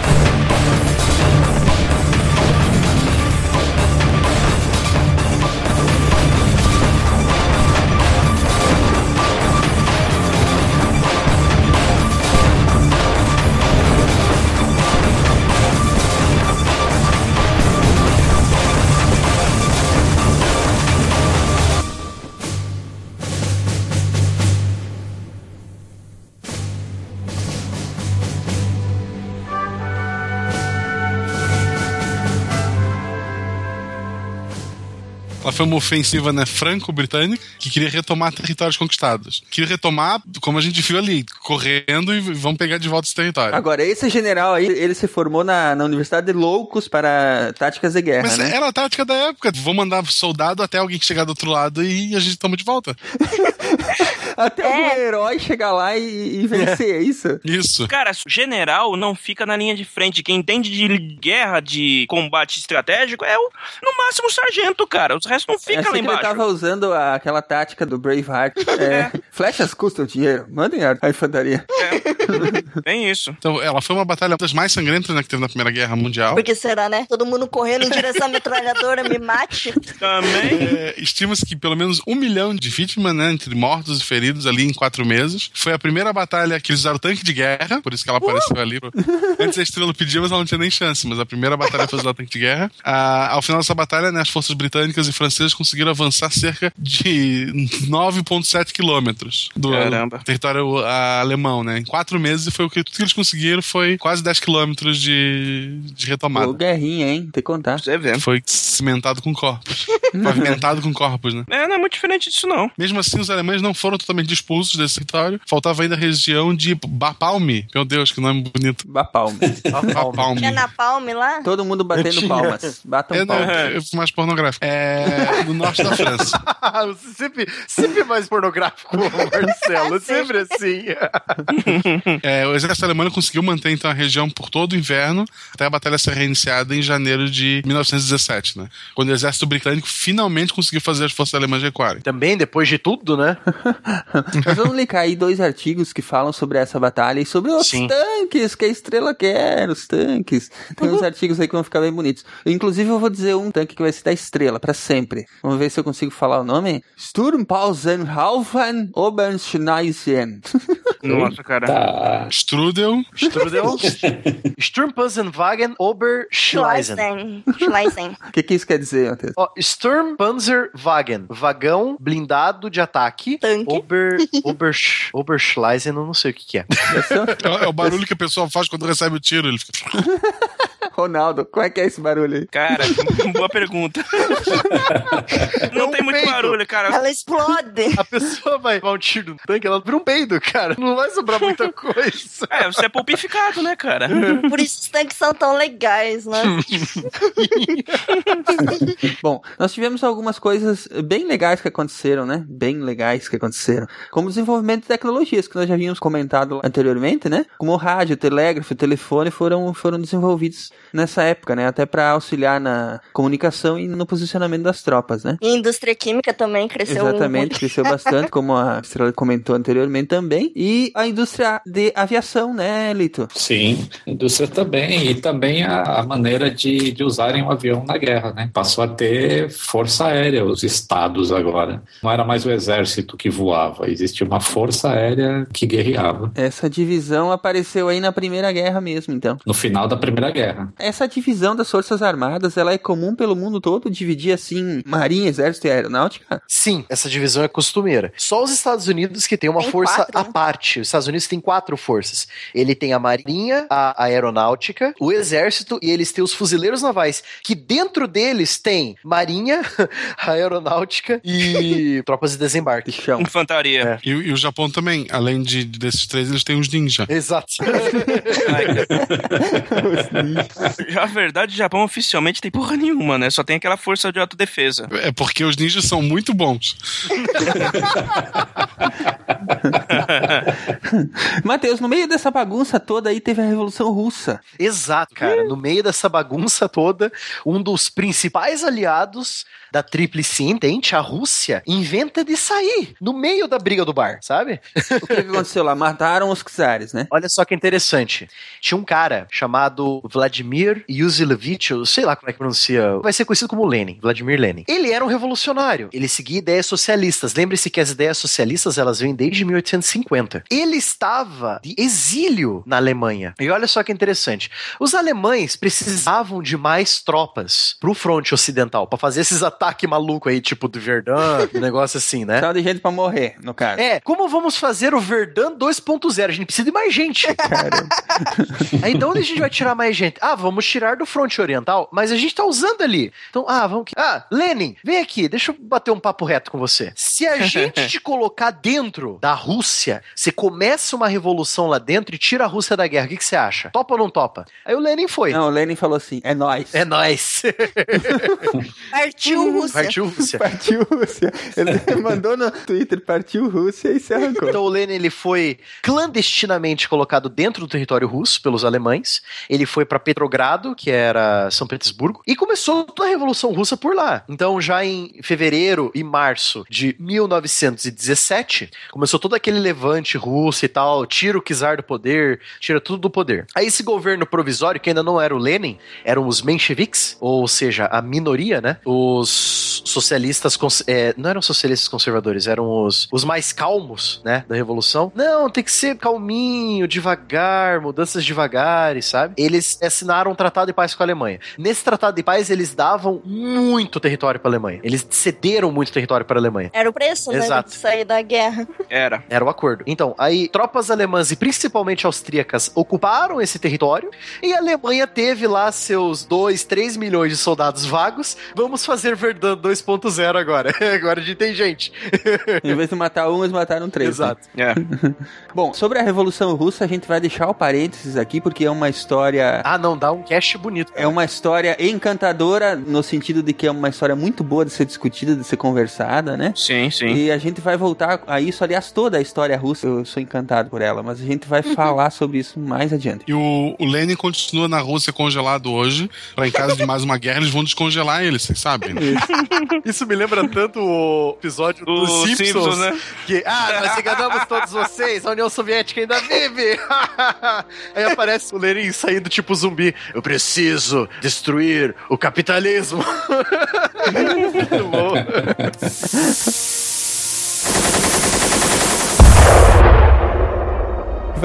foi uma ofensiva né, franco-britânica que queria retomar territórios conquistados. Queria retomar, como a gente viu ali, correndo e vão pegar de volta esse território. Agora, esse general aí, ele se formou na, na Universidade de Loucos para táticas de guerra, Mas né? era a tática da época. Vou mandar soldado até alguém que chegar do outro lado e a gente toma de volta. Até É. algum herói chegar lá e, e vencer, é isso? Isso. Cara, general não fica na linha de frente. Quem entende de guerra, de combate estratégico, é o, no máximo o sargento, cara. Os restos não Essa ficam lá que ele embaixo. tava usando a- aquela tática do Braveheart. É, flechas custam dinheiro. Mandem a, a infantaria. É, Tem isso. Então, ela foi uma batalha das mais sangrentas né, que teve na Primeira Guerra Mundial. Por que será, né? Todo mundo correndo em direção à metralhadora, me mate. Também. É, Estima-se que pelo menos um milhão de vítimas, né, entre mortos e feridos ali em quatro meses. Foi a primeira batalha que eles usaram tanque de guerra, por isso que ela apareceu ali. Antes a estrela pedia, mas ela não tinha nem chance. Mas a primeira batalha foi usar tanque de guerra. Ah, ao final dessa batalha, né, as forças britânicas e francesas conseguiram avançar cerca de 9,7 quilômetros do Caramba. território alemão, né? Em quatro meses foi o que tudo que eles conseguiram foi quase 10 quilômetros de, de retomada. Pô, guerrinha, hein? Tem que contar. Você vê. Foi cimentado com corpos. Pavimentado com corpos, né? É, não é muito diferente disso, não. Mesmo assim, os alemães não foram totalmente expulsos desse território. Faltava ainda a região de Bapalme. Meu Deus, que nome bonito. Bapalme. Bapalme. Tinha na palme lá? Todo mundo batendo palmas. Batam É, não, palmas. fui mais pornográfico. É, no norte da França. Sempre, sempre mais pornográfico, Marcelo. Sempre assim. É, o exército alemão conseguiu manter então a região por todo o inverno, até a batalha ser reiniciada em janeiro de 1917, né? Quando o exército britânico finalmente conseguiu fazer as forças alemãs recuarem. Também, depois de tudo, né? Nós vamos linkar aí dois artigos que falam sobre essa batalha e sobre os Sim. tanques que a estrela quer, os tanques. Tem uns artigos aí que vão ficar bem bonitos. Inclusive, eu vou dizer um tanque que vai ser da estrela, pra sempre. Vamos ver se eu consigo falar o nome. Sturmpausenhaufen Oberschneisen. Nossa, cara. Tá. Strudel, Strudel, Sturmpanzerwagen Oberschleisen. Schleisen. Schleisen. O que, que isso quer dizer, Matheus? Ó, Sturmpanzerwagen, vagão blindado de ataque. Tanque. Ober, Obersch, Oberschleisen, eu não sei o que, que é, é o barulho que a pessoa faz quando recebe o tiro. Ele fica... Ronaldo, como é que é esse barulho aí? Cara, boa pergunta. Não tem muito peido. barulho, cara. Ela explode. A pessoa vai dar um tiro no tanque, ela vira um peido, cara. Não vai sobrar muita coisa. É, você é pulpificado, né, cara? Por isso os tanques são tão legais, né? Bom, nós tivemos algumas coisas bem legais que aconteceram, né? Bem legais que aconteceram. Como o desenvolvimento de tecnologias que nós já havíamos comentado anteriormente, né? Como o rádio, o telégrafo, o telefone foram, foram desenvolvidos nessa época, né? Até para auxiliar na comunicação e no posicionamento das tropas, né? E a indústria química também cresceu Exatamente, muito. cresceu bastante, como a Estrela comentou anteriormente também. E a indústria de aviação, né, Lito? Sim, indústria também. E também a, a maneira de, de usarem o avião na guerra, né? Passou a ter força aérea, os estados agora. Não era mais o exército que voava, existia uma força aérea que guerreava. Essa divisão apareceu aí na Primeira Guerra mesmo, então. No final da Primeira Guerra. Essa divisão das Forças Armadas, ela é comum pelo mundo todo, dividir assim, marinha, exército e aeronáutica? Sim, essa divisão é costumeira. Só os Estados Unidos que tem uma Tem força quatro, à né? parte. Os Estados Unidos tem quatro forças. Ele tem a marinha, a aeronáutica, o exército e eles têm os fuzileiros navais, que dentro deles tem marinha, a aeronáutica e tropas de De desembarque. chão. Infantaria. E, e o Japão também, além de, desses três, eles têm os ninja. Exato. Na verdade, o Japão oficialmente tem porra nenhuma, né? Só tem aquela força de autodefesa. É porque os ninjas são muito bons. Matheus, no meio dessa bagunça toda aí teve a Revolução Russa. Exato, cara. No meio dessa bagunça toda, um dos principais aliados da Tríplice Entente, a Rússia, inventa de sair no meio da briga do bar, sabe? O que, que aconteceu lá? Mataram os czares, né? Olha só que interessante. Tinha um cara chamado Vladimir Yusilevich, eu sei lá como é que pronuncia, vai ser conhecido como Lenin, Vladimir Lenin. Ele era um revolucionário, ele seguia ideias socialistas. Lembre-se que as ideias socialistas, elas vêm desde 1850. Ele estava de exílio na Alemanha. E olha só que interessante. Os alemães precisavam de mais tropas pro fronte ocidental, para fazer esses ataques malucos aí, tipo do Verdun, um negócio assim, né? Só de gente pra morrer, no caso. É, como vamos fazer o Verdun 2.0? A gente precisa de mais gente. Caramba. Aí de onde a gente vai tirar mais gente? Ah, vamos tirar do fronte oriental, mas a gente tá usando ali. Então, ah, vamos. Ah, Lenin, vem aqui, deixa eu bater um papo reto com você. Se a gente te colocar dentro da Rússia, você começa uma revolução lá dentro e tira a Rússia da guerra, o que, que você acha? Topa ou não topa? Aí o Lenin foi. Não, o Lenin falou assim, é nós. É nóis. Partiu. Rússia. Partiu Rússia. Partiu Rússia. Ele mandou no Twitter, partiu Rússia e se arrancou. Então o Lenin ele foi clandestinamente colocado dentro do território russo pelos alemães. Ele foi para Petrogrado, que era São Petersburgo, e começou toda a Revolução Russa por lá. Então já em fevereiro e março de 1917 começou todo aquele levante russo e tal, tira o czar do poder, tira tudo do poder. Aí esse governo provisório, que ainda não era o Lenin, eram os mencheviques, ou seja, a minoria, né? Os Peace. Socialistas, é, não eram socialistas conservadores, eram os, os mais calmos, né, da revolução. Não, tem que ser calminho, devagar, mudanças devagares, sabe? Eles assinaram um tratado de paz com a Alemanha. Nesse tratado de paz, eles davam muito território para a Alemanha. Eles cederam muito território para a Alemanha. Era o preço, né? Exato. De sair da guerra. Era. Era o acordo. Então, aí tropas alemãs e principalmente austríacas ocuparam esse território e a Alemanha teve lá seus 2, 3 milhões de soldados vagos. Vamos fazer Verdun 2.0 agora. agora a gente tem gente. Em vez de matar um, eles mataram três. né? Exato. É. Bom, sobre a Revolução Russa, a gente vai deixar o parênteses aqui, porque é uma história. Ah, não, dá um cash bonito. É uma história encantadora, no sentido de que é uma história muito boa de ser discutida, de ser conversada, né? Sim, sim. E a gente vai voltar a isso, aliás, toda a história russa, eu sou encantado por ela, mas a gente vai falar sobre isso mais adiante. E o, o Lenin continua na Rússia congelado hoje. Pra em caso de mais uma guerra, eles vão descongelar ele, vocês sabem. né? Isso me lembra tanto o episódio Do dos Simpsons, Simpsons, né? Que, ah, nós enganamos todos vocês, a União Soviética ainda vive. Aí aparece o Lenin saindo tipo zumbi. Eu preciso destruir o capitalismo. Muito bom.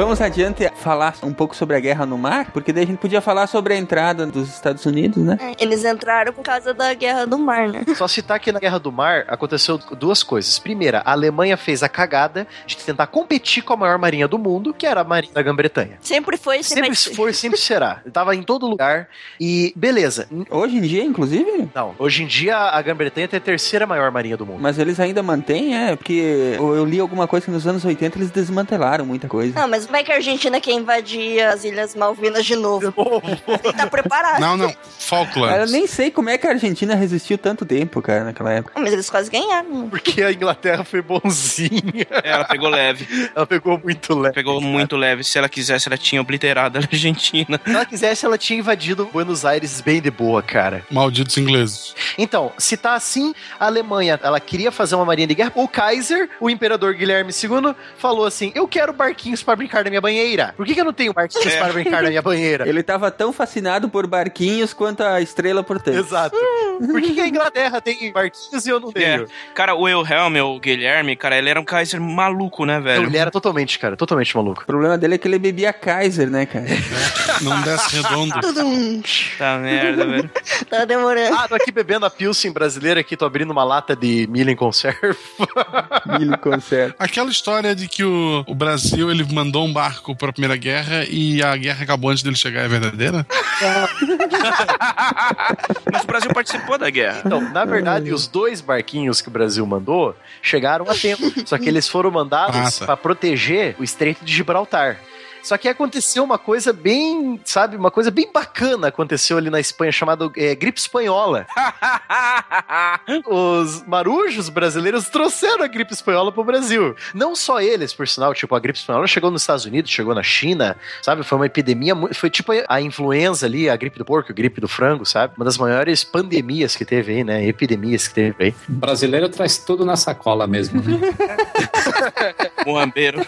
Vamos adiante falar um pouco sobre a guerra no mar, porque daí a gente podia falar sobre a entrada dos Estados Unidos, né? É, Eles entraram por causa da guerra do mar, né? Só citar que na Guerra do Mar aconteceu duas coisas. Primeira, a Alemanha fez a cagada de tentar competir com a maior marinha do mundo, que era a Marinha da Grã-Bretanha. Sempre foi, sempre, Sempre foi, sempre será. Tava em todo lugar. E beleza. Hoje em dia, inclusive, Não, hoje em dia a Grã-Bretanha tem a terceira maior marinha do mundo. mas eles ainda mantêm, é, porque eu eu li alguma coisa que nos anos 80 eles desmantelaram muita coisa. Não, mas vai que a Argentina quer invadir as Ilhas Malvinas de novo. Tem que estar preparado. Não, não. Eu Falklands. nem sei como é que a Argentina resistiu tanto tempo, cara, naquela época. Mas eles quase ganharam. Porque a Inglaterra foi bonzinha. Ela pegou leve. Ela pegou muito leve. Pegou muito leve. Se ela quisesse, ela tinha obliterado a Argentina. Se ela quisesse, ela tinha invadido Buenos Aires bem de boa, cara. Malditos ingleses. Então, se tá assim, a Alemanha, ela queria fazer uma marinha de guerra. O Kaiser, o imperador Guilherme II, falou assim: Eu quero barquinhos para brincar na minha banheira. Por que, que eu não tenho barquinhos É. para brincar na minha banheira? Ele tava tão fascinado por barquinhos quanto a estrela por tanto. Exato. Por que, que a Inglaterra tem barquinhos e eu não tenho? Cara, o Wilhelm, o Guilherme, cara, ele era um Kaiser maluco, né, velho? Ele era totalmente, cara, totalmente maluco. O problema dele é que ele bebia Kaiser, né, cara? Não desce redondo. Tá merda, velho. Tá demorando. Ah, tô aqui bebendo a Pilsen brasileira aqui, tô abrindo uma lata de milho em conserva. Milho conserva. Aquela história de que o, o Brasil ele mandou um barco pra Primeira Guerra e a guerra acabou antes dele chegar é verdadeira? Mas o Brasil participou da guerra. Então, na verdade, os dois barquinhos que o Brasil mandou chegaram a tempo. Só que eles foram mandados Massa. para proteger o Estreito de Gibraltar. Só que aconteceu uma coisa bem, sabe, uma coisa bem bacana aconteceu ali na Espanha, chamada é, gripe espanhola. Os marujos brasileiros trouxeram a gripe espanhola pro Brasil. Não só eles, por sinal, tipo, a gripe espanhola chegou nos Estados Unidos, chegou na China, sabe? Foi uma epidemia, foi tipo a influenza ali, a gripe do porco, a gripe do frango, sabe? Uma das maiores pandemias que teve aí, né? Epidemias que teve aí. O brasileiro traz tudo na sacola mesmo, né? Moambeiro.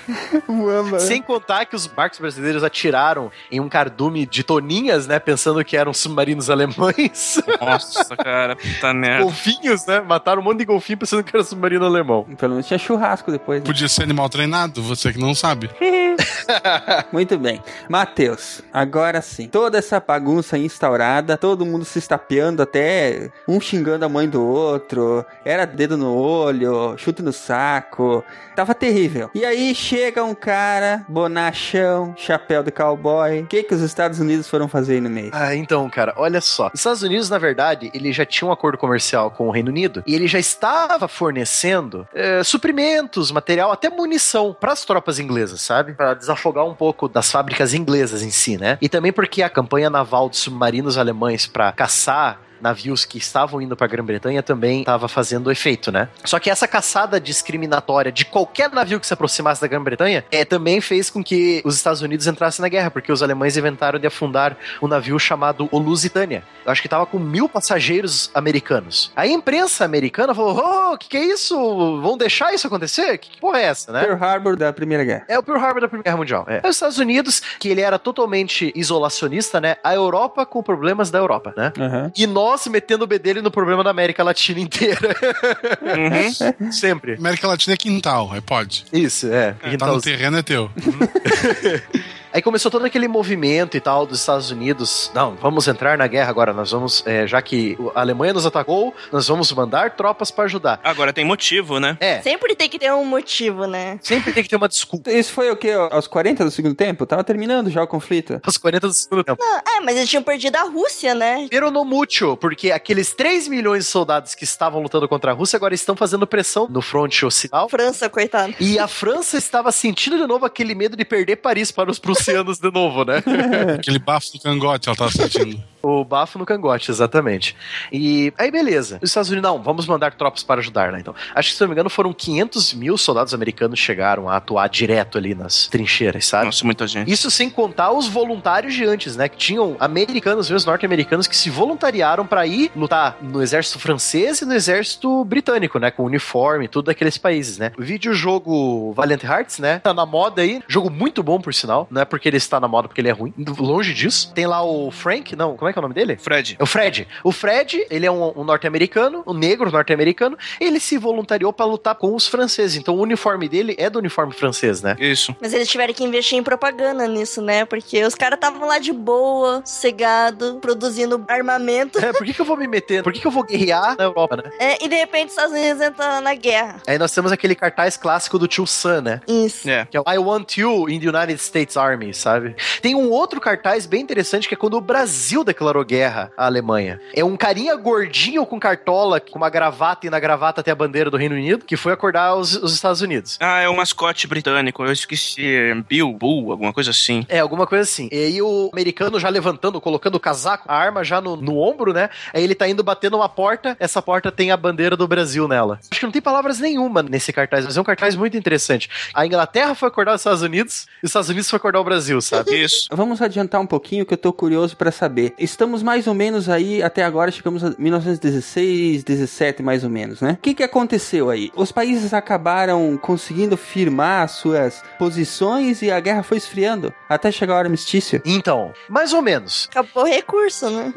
Sem contar que os barcos brasileiros atiraram em um cardume de toninhas, né? Pensando que eram submarinos alemães. Nossa, cara, puta merda. golfinhos, né? Mataram um monte de golfinho pensando que era submarino alemão. Pelo menos tinha churrasco depois. né? Podia ser animal treinado, você que não sabe. Muito bem. Matheus, agora sim. Toda essa bagunça instaurada, todo mundo se estapeando, até um xingando a mãe do outro. Era dedo no olho, chute no saco. Tava terrível. E aí chega um cara, bonachão, chapéu de cowboy. O que, que os Estados Unidos foram fazer aí no meio? Ah, então, cara, olha só. Os Estados Unidos, na verdade, ele já tinha um acordo comercial com o Reino Unido e ele já estava fornecendo eh, suprimentos, material, até munição para as tropas inglesas, sabe? Para desafogar um pouco das fábricas inglesas em si, né? E também porque a campanha naval de submarinos alemães para caçar navios que estavam indo pra Grã-Bretanha também estava fazendo efeito, né? Só que essa caçada discriminatória de qualquer navio que se aproximasse da Grã-Bretanha é, também fez com que os Estados Unidos entrassem na guerra, porque os alemães inventaram de afundar um navio chamado o Lusitânia. Eu acho que tava com mil passageiros americanos. A imprensa americana falou: Oh, que que é isso? Vão deixar isso acontecer? Que, que porra é essa, né? Pearl Harbor da Primeira Guerra. É o Pearl Harbor da Primeira Guerra Mundial. É. Os Estados Unidos, que ele era totalmente isolacionista, né? A Europa com problemas da Europa, né? Aham. E nós metendo o bedelho no problema da América Latina inteira. Uhum. Sempre. América Latina é quintal, aí pode. Isso, é. Tá Então, no terreno é teu. Aí começou todo aquele movimento e tal dos Estados Unidos. Não, vamos entrar na guerra agora. Nós vamos, é, já que a Alemanha nos atacou, nós vamos mandar tropas pra ajudar. Agora tem motivo, né? É, Sempre tem que ter um motivo, né? sempre tem que ter uma desculpa. Isso foi o quê? Aos 40 do segundo tempo? Tava terminando já o conflito. Aos 40 do segundo tempo. Ah, é, mas eles tinham perdido a Rússia, né? Pero no mútil, porque aqueles 3 milhões de soldados que estavam lutando contra a Rússia agora estão fazendo pressão no fronte ocidental. França, coitado. E a França estava sentindo de novo aquele medo de perder Paris para os prussianos de novo, né? Aquele bafo do cangote ela tava sentindo. O bafo no cangote, exatamente. E aí, beleza. Os Estados Unidos, não, vamos mandar tropas para ajudar, né? Então, acho que, se não me engano, foram 500 mil soldados americanos que chegaram a atuar direto ali nas trincheiras, sabe? Nossa, muita gente. Isso sem contar os voluntários de antes, né? Que tinham americanos, mesmo norte-americanos, que se voluntariaram para ir lutar no exército francês e no exército britânico, né? Com uniforme, tudo daqueles países, né? O videojogo Valiant Hearts, né? Tá na moda aí. Jogo muito bom, por sinal. Não é porque ele está na moda porque ele é ruim. Longe disso. Tem lá o Frank, não, como é que é o nome dele? Fred. É o Fred. O Fred, ele é um, um norte-americano, um negro norte-americano. Ele se voluntariou para lutar com os franceses. Então o uniforme dele é do uniforme francês, né? Isso. Mas eles tiveram que investir em propaganda nisso, né? Porque os caras estavam lá de boa, sossegado, produzindo armamento. É, por que, que eu vou me meter? Por que, que eu vou guerrear na Europa, né? É, e de repente os Estados Unidos entram na guerra. Aí nós temos aquele cartaz clássico do tio Sam, né? Isso. É. Que é o I want you in the United States Army, sabe? Tem um outro cartaz bem interessante que é quando o Brasil declarou guerra à Alemanha. É um carinha gordinho com cartola, com uma gravata e na gravata tem a bandeira do Reino Unido, que foi acordar os, os Estados Unidos. Ah, é o mascote britânico. Eu esqueci. é Bill, Bull, alguma coisa assim. É, alguma coisa assim. E aí o americano já levantando, colocando o casaco, a arma já no, no ombro, né? Aí ele tá indo bater numa porta, essa porta tem a bandeira do Brasil nela. Acho que não tem palavras nenhuma nesse cartaz, mas é um cartaz muito interessante. A Inglaterra foi acordar os Estados Unidos e os Estados Unidos foi acordar o Brasil, sabe? Isso. Vamos adiantar um pouquinho que eu tô curioso pra saber. Estamos mais ou menos aí, até agora chegamos a 1916, 17 mais ou menos, né? O que que aconteceu aí? Os países acabaram conseguindo firmar as suas posições e a guerra foi esfriando até chegar o armistício. Então, mais ou menos. Acabou o recurso, né?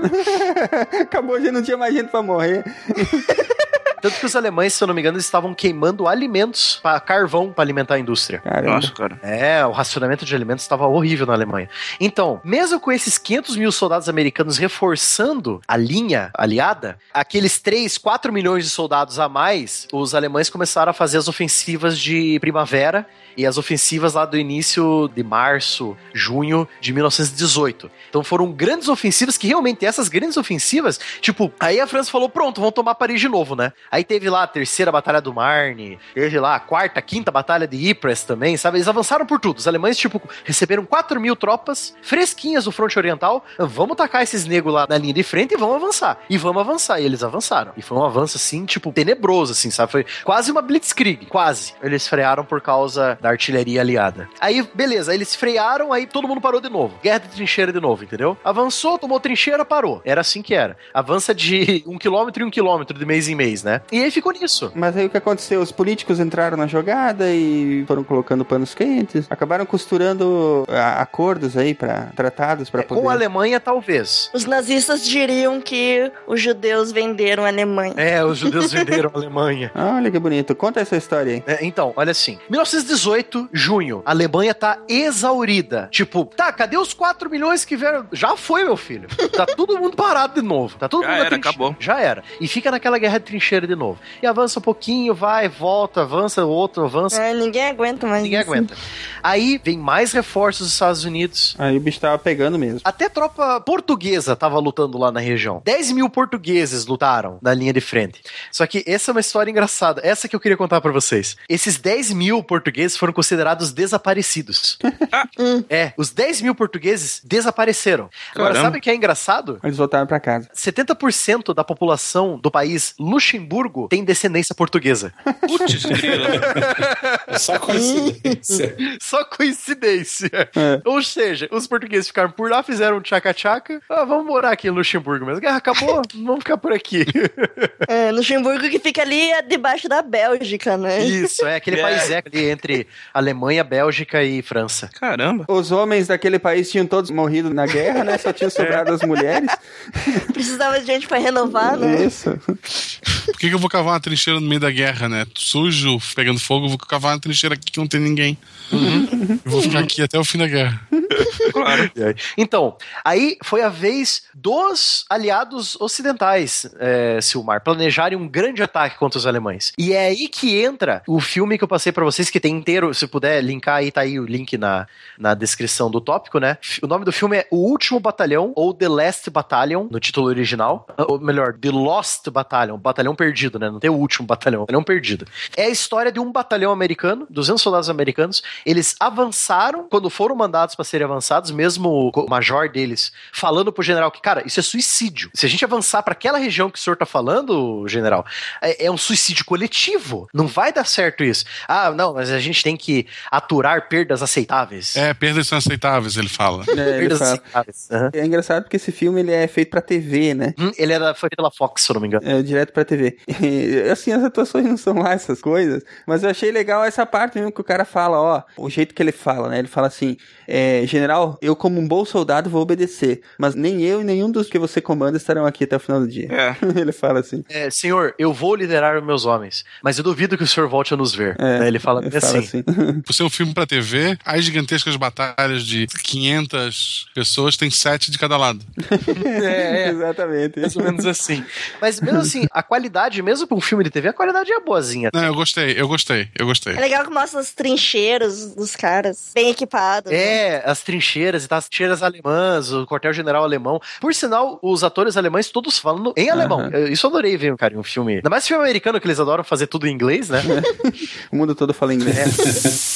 Acabou, já não tinha mais gente pra morrer. Tanto que os alemães, se eu não me engano, eles estavam queimando alimentos para carvão para alimentar a indústria. Caramba. Nossa, cara. É, o racionamento de alimentos estava horrível na Alemanha. Então, mesmo com esses 500 mil soldados americanos reforçando a linha aliada, aqueles 3, 4 milhões de soldados a mais, os alemães começaram a fazer as ofensivas de primavera e as ofensivas lá do início de março, junho de 1918. Então foram grandes ofensivas que realmente essas grandes ofensivas, tipo, aí a França falou: pronto, vamos tomar Paris de novo, né? Aí teve lá a terceira batalha do Marne, teve lá a quarta, quinta batalha de Ypres também, sabe? Eles avançaram por tudo. Os alemães, tipo, receberam 4 mil tropas fresquinhas do fronte oriental. Vamos tacar esses negros lá na linha de frente e vamos avançar. E vamos avançar. E eles avançaram. E foi um avanço, assim, tipo, tenebroso, assim, sabe? Foi quase uma blitzkrieg. Quase. Eles frearam por causa da artilharia aliada. Aí, beleza, eles frearam, aí todo mundo parou de novo. Guerra de trincheira de novo, entendeu? Avançou, tomou trincheira, parou. Era assim que era. Avança de um quilômetro em um quilômetro de mês em mês, né? E aí ficou nisso. Mas aí o que aconteceu? Os políticos entraram na jogada e foram colocando panos quentes, acabaram costurando ah, acordos aí para tratados para poder. Com a Alemanha, talvez. Os nazistas diriam que os judeus venderam a Alemanha. É, os judeus venderam a Alemanha. Olha que bonito. Conta essa história aí. É, então, olha assim. 1918, junho, a Alemanha tá exaurida. Tipo, tá, cadê os 4 milhões que vieram? Já foi, meu filho. Tá todo mundo parado de novo. Tá todo Já mundo era, trinche- acabou. Já era. E fica naquela guerra de trincheira de novo. E avança um pouquinho, vai, volta, avança, outro, avança. É, ninguém aguenta mais Ninguém isso. aguenta. Aí vem mais reforços dos Estados Unidos. Aí o bicho tava pegando mesmo. Até tropa portuguesa tava lutando lá na região. 10 mil portugueses lutaram na linha de frente. Só que essa é uma história engraçada. Essa que eu queria contar pra vocês. Esses 10 mil portugueses foram foram considerados desaparecidos. é, os 10 mil portugueses desapareceram. Agora, Caramba. sabe o que é engraçado? Eles voltaram pra casa. 70% da população do país Luxemburgo tem descendência portuguesa. Putz, grila. Só coincidência. Só coincidência. É. Ou seja, os portugueses ficaram por lá, fizeram um tchaca-tchaca. Ah, vamos morar aqui em Luxemburgo mesmo. A guerra acabou, vamos ficar por aqui. É, Luxemburgo que fica ali é debaixo da Bélgica, né? Isso, é aquele É. país é ali entre Alemanha, Bélgica e França. Caramba. Os homens daquele país tinham todos morrido na guerra, né? Só tinham sobrado as mulheres. Precisava de gente pra renovar, né? Isso. Por que, que eu vou cavar uma trincheira no meio da guerra, né? Sujo, pegando fogo, eu vou cavar uma trincheira aqui que não tem ninguém. Eu vou ficar aqui até o fim da guerra. Claro. Então, aí foi a vez dos aliados ocidentais, é, Silmar, planejarem um grande ataque contra os alemães. E é aí que entra o filme que eu passei pra vocês, que tem inteiro, se puder linkar aí, tá aí o link na, na descrição do tópico, né? O nome do filme é O Último Batalhão, ou The Last Battalion, no título original. Ou melhor, The Lost Battalion, batalhão perdido, né? Não tem o último batalhão, batalhão perdido. É a história de um batalhão americano, 200 soldados americanos. Eles avançaram quando foram mandados para serem avançados, mesmo o major deles falando pro general que, cara, isso é suicídio. Se a gente avançar para aquela região que o senhor tá falando, general, é, é um suicídio coletivo. Não vai dar certo isso. Ah, não, mas a gente tem que aturar perdas aceitáveis. É, perdas são aceitáveis, ele fala. É, ele Perdas fala. aceitáveis. Aham. É engraçado porque esse filme ele é feito pra TV, né? Hum, Ele era, foi pela Fox, se eu não me engano. É, direto pra TV. E, assim, as atuações não são lá essas coisas, mas eu achei legal essa parte mesmo que o cara fala, ó, o jeito que ele fala, né? Ele fala assim, é, general, eu como um bom soldado vou obedecer, mas nem eu e nenhum dos que você comanda estarão aqui até o final do dia. É. ele fala assim. É, senhor, eu vou liderar os meus homens, mas eu duvido que o senhor volte a nos ver. É, Né, Ele fala ele bem fala assim. Assim. Por ser um filme pra TV, as gigantescas batalhas de 500 pessoas tem sete de cada lado. É, é. Exatamente. Mais ou menos assim. Mas mesmo assim, a qualidade, mesmo pra um filme de TV, a qualidade é boazinha. Não, eu gostei, eu gostei, eu gostei. É legal que mostra as trincheiras dos caras, bem equipados. né? É, as trincheiras e tal, as trincheiras alemãs, o quartel-general alemão. Por sinal, os atores alemães todos falando em alemão. Eu- Isso eu adorei ver, cara, em um filme. Ainda mais filme americano, que eles adoram fazer tudo em inglês, né? O mundo todo fala inglês. É.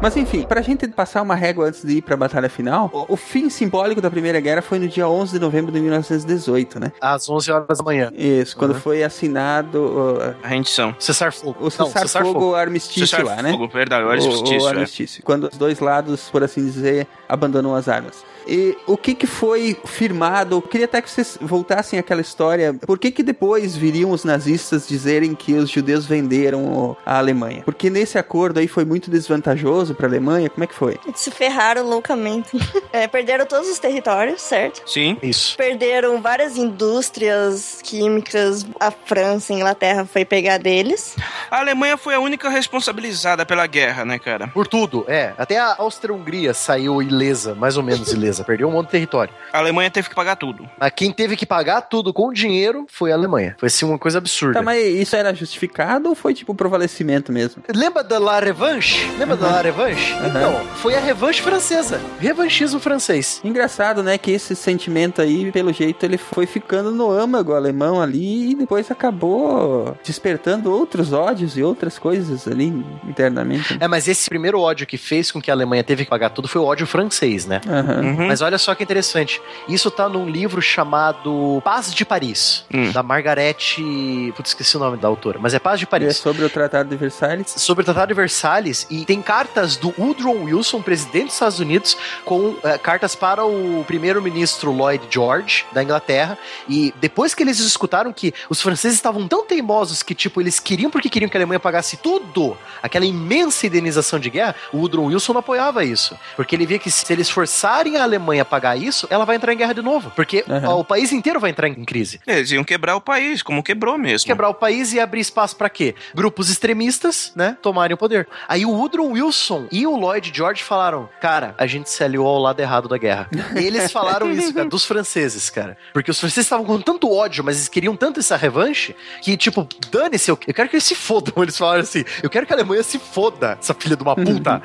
Mas enfim, pra gente passar uma régua antes de ir pra batalha final, o, o fim simbólico da Primeira Guerra foi no dia 11 de novembro de 1918, né? Às 11 horas da manhã. Isso, quando Uhum. foi assinado uh, A rendição. Cessar fogo. o Não, cessar-fogo armistício lá, né? Fogo, verdade, o O- armistício, o é. armistício. Quando os dois lados, por assim dizer, abandonam as armas. E o que que foi firmado? Eu queria até que vocês voltassem àquela história. Por que que depois viriam os nazistas dizerem que os judeus venderam a Alemanha? Porque nesse acordo aí foi muito desvantajoso pra Alemanha? Como é que foi? Eles se ferraram loucamente. É, perderam todos os territórios, certo? Sim. Isso. Perderam várias indústrias químicas. A França, a Inglaterra foi pegar deles. A Alemanha foi a única responsabilizada pela guerra, né, cara? Por tudo, é. Até a Áustria-Hungria saiu ilesa, mais ou menos ilesa. Perdeu um monte de território. A Alemanha teve que pagar tudo. Mas quem teve que pagar tudo com dinheiro foi a Alemanha. Foi assim uma coisa absurda. Tá, mas isso era justificado ou foi tipo provalecimento mesmo? Lembra da La Revanche? Lembra da La Revanche? Então, foi a revanche francesa. Revanchismo francês. Engraçado, né, que esse sentimento aí, pelo jeito, ele foi ficando no âmago alemão ali e depois acabou despertando outros ódios e outras coisas ali internamente. É, mas esse primeiro ódio que fez com que a Alemanha teve que pagar tudo foi o ódio francês, né? Aham. Uhum. Mas olha só que interessante. Isso tá num livro chamado Paz de Paris, Hum. da Margarete. Putz, esqueci o nome da autora, mas é Paz de E é Paris. sobre o Tratado de Versalhes. sobre o Tratado de Versalhes e tem cartas do Woodrow Wilson, presidente dos Estados Unidos, com eh, cartas para o primeiro-ministro Lloyd George da Inglaterra. E depois que eles escutaram que os franceses estavam tão teimosos que tipo eles queriam porque queriam que a Alemanha pagasse tudo, aquela imensa indenização de guerra, o Woodrow Wilson não apoiava isso, porque ele via que se eles forçarem a Alemanha a pagar isso, ela vai entrar em guerra de novo, porque Aham. ó, o país inteiro vai entrar em crise Eles iam quebrar o país, como quebrou mesmo. quebrar o país e abrir espaço pra quê? Grupos extremistas, né, tomarem o poder. Aí o Woodrow Wilson e o Lloyd George falaram: "Cara, a gente se aliou ao lado errado da guerra". Eles falaram isso, cara, dos franceses, cara. Porque os franceses estavam com tanto ódio, mas eles queriam tanto essa revanche, que tipo, dane-se, eu quero que eles se fodam. Eles falaram assim: eu quero que a Alemanha se foda, essa filha de uma puta.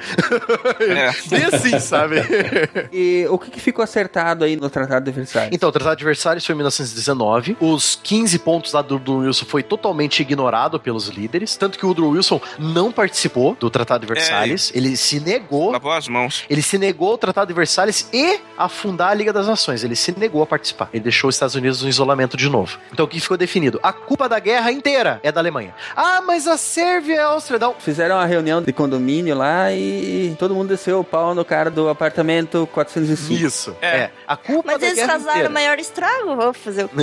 É. Bem assim, sabe? E o que, que ficou acertado aí no Tratado de Versalhes? Então, o Tratado de Versalhes foi em 1919. Os 15 pontos lá do Woodrow Wilson foi totalmente ignorado pelos líderes. Tanto que o Woodrow Wilson não participou do Tratado de Versalhes. Ele se negou. Lavou as mãos. Ele se negou ao Tratado de Versalhes e a fundar a Liga das Nações. Ele se negou a participar. Ele deixou os Estados Unidos no isolamento de novo. Então, o que ficou definido? A culpa da guerra inteira é da Alemanha. Ah, mas a Sérvia e a Áustria não. Fizeram uma reunião de condomínio lá e todo mundo desceu o pau no cara do apartamento 405. Isso. É. É. A culpa Mas da eles guerra causaram inteira. o maior estrago, vou fazer o quê?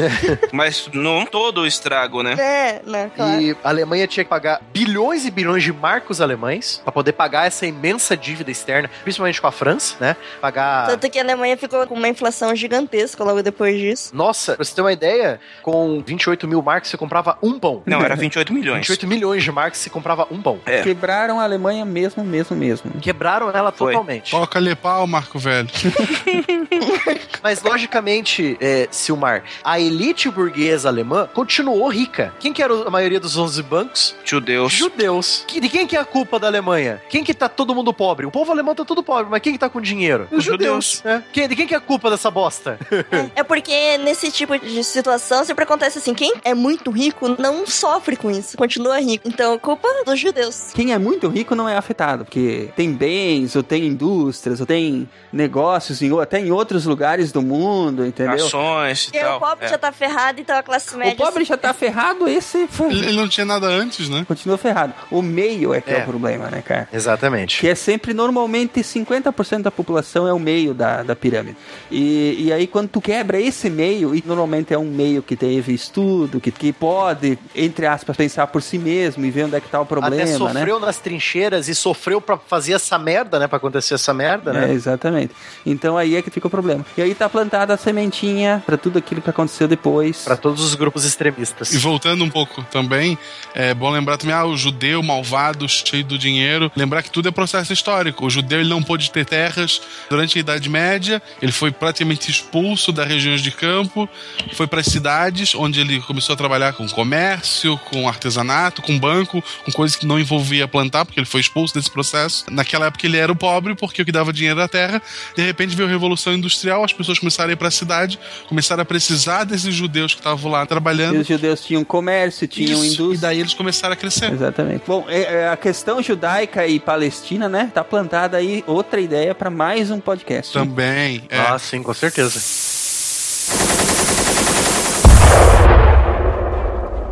Mas não todo o estrago, né? É, não, claro. E a Alemanha tinha que pagar bilhões e bilhões de marcos alemães para poder pagar essa imensa dívida externa, principalmente com a França, né? Pagar. Tanto que a Alemanha ficou com uma inflação gigantesca logo depois disso. Nossa, pra você ter uma ideia, com 28 mil marcos você comprava um pão. Não, era 28 milhões. 28 milhões de marcos você comprava um pão. É. Quebraram a Alemanha mesmo, mesmo, mesmo. Quebraram ela Foi. totalmente. Toca lhe pau, Marco Velho. Mas, logicamente, é, Silmar, a elite burguesa alemã continuou rica. Quem que era a maioria dos 11 bancos? Judeus. Judeus. Que- De quem que é a culpa da Alemanha? Quem que tá todo mundo pobre? O povo alemão tá todo pobre, mas quem que tá com dinheiro? Os judeus. né? Quem- de quem que é a culpa dessa bosta? É porque nesse tipo de situação sempre acontece assim: quem é muito rico não sofre com isso, continua rico. Então, culpa dos judeus. Quem é muito rico não é afetado, porque tem bens, ou tem indústrias, ou tem negócios, em, até em outros lugares do mundo, entendeu? Ações e Porque tal. o pobre É. já tá ferrado, então a classe média. O pobre já tá ferrado, esse Ele, ele não tinha nada antes, né? continua ferrado. O meio é que é, É. o problema, né, cara? Exatamente. Que é sempre, normalmente, 50% da população é o meio da, da pirâmide. E, e aí, quando tu quebra esse meio, e normalmente é um meio que teve estudo, que, que pode, entre aspas, pensar por si mesmo e ver onde é que tá o problema, Até né? sofreu nas trincheiras e sofreu pra fazer essa merda, né? Pra acontecer essa merda, É, né? exatamente. Então aí é que fica o problema. E aí tá plantada a sementinha pra tudo aquilo que aconteceu depois. Pra todos os grupos extremistas. E voltando um pouco também, é bom lembrar também, ah, o judeu malvado, cheio do dinheiro. Lembrar que tudo é processo histórico. O judeu ele não pôde ter terras durante a Idade Média, ele foi praticamente expulso das regiões de campo, foi para as cidades, onde ele começou a trabalhar com comércio, com artesanato, com banco, com coisas que não envolvia plantar, porque ele foi expulso desse processo. Naquela época ele era o pobre, porque o que dava dinheiro era a terra. De repente veio a Revolução Industrial, as pessoas começaram a ir para a cidade, começaram a precisar desses judeus que estavam lá E trabalhando. os judeus tinham comércio, tinham Isso, indústria. E daí eles começaram a crescer. Exatamente. Bom, é- é a questão judaica e palestina, né? Tá plantada aí outra ideia pra mais um podcast. Também. É. Ah, sim, com certeza.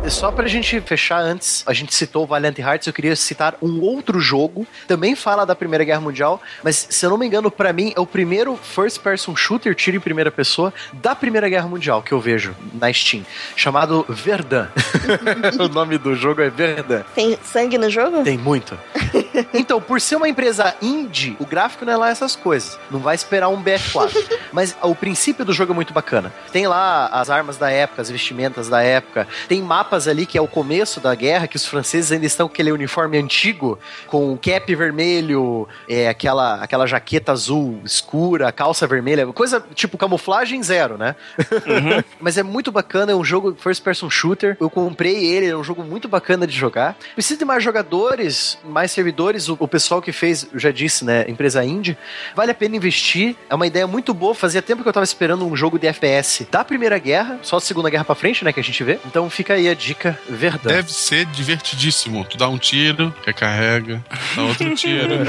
Só pra gente fechar antes, a gente citou o Valiant Hearts, eu queria citar um outro jogo, também fala da Primeira Guerra Mundial, mas se eu não me engano, pra mim é o primeiro first person shooter, tiro em primeira pessoa, da Primeira Guerra Mundial que eu vejo na Steam, chamado Verdun. o nome do jogo é Verdun. Tem sangue no jogo? Tem muito. Então, por ser uma empresa indie, o gráfico não é lá essas coisas. Não vai esperar um BF4. Mas o princípio do jogo é muito bacana. Tem lá as armas da época, as vestimentas da época. Tem mapas ali que é o começo da guerra, que os franceses ainda estão com aquele uniforme antigo, com cap vermelho, é, aquela, aquela jaqueta azul escura, calça vermelha, coisa tipo camuflagem zero, né? Mas é muito bacana, é um jogo first person shooter. Eu comprei ele, é um jogo muito bacana de jogar. Precisa de mais jogadores, mais servidores. O, o pessoal que fez, eu já disse, né? Empresa indie. Vale a pena investir. É uma ideia muito boa. Fazia tempo que eu tava esperando um jogo de FPS da Primeira Guerra, só a Segunda Guerra pra frente, né? Que a gente vê. Então fica aí a dica verdade. Deve ser divertidíssimo. Tu dá um tiro, recarrega, dá outro tiro.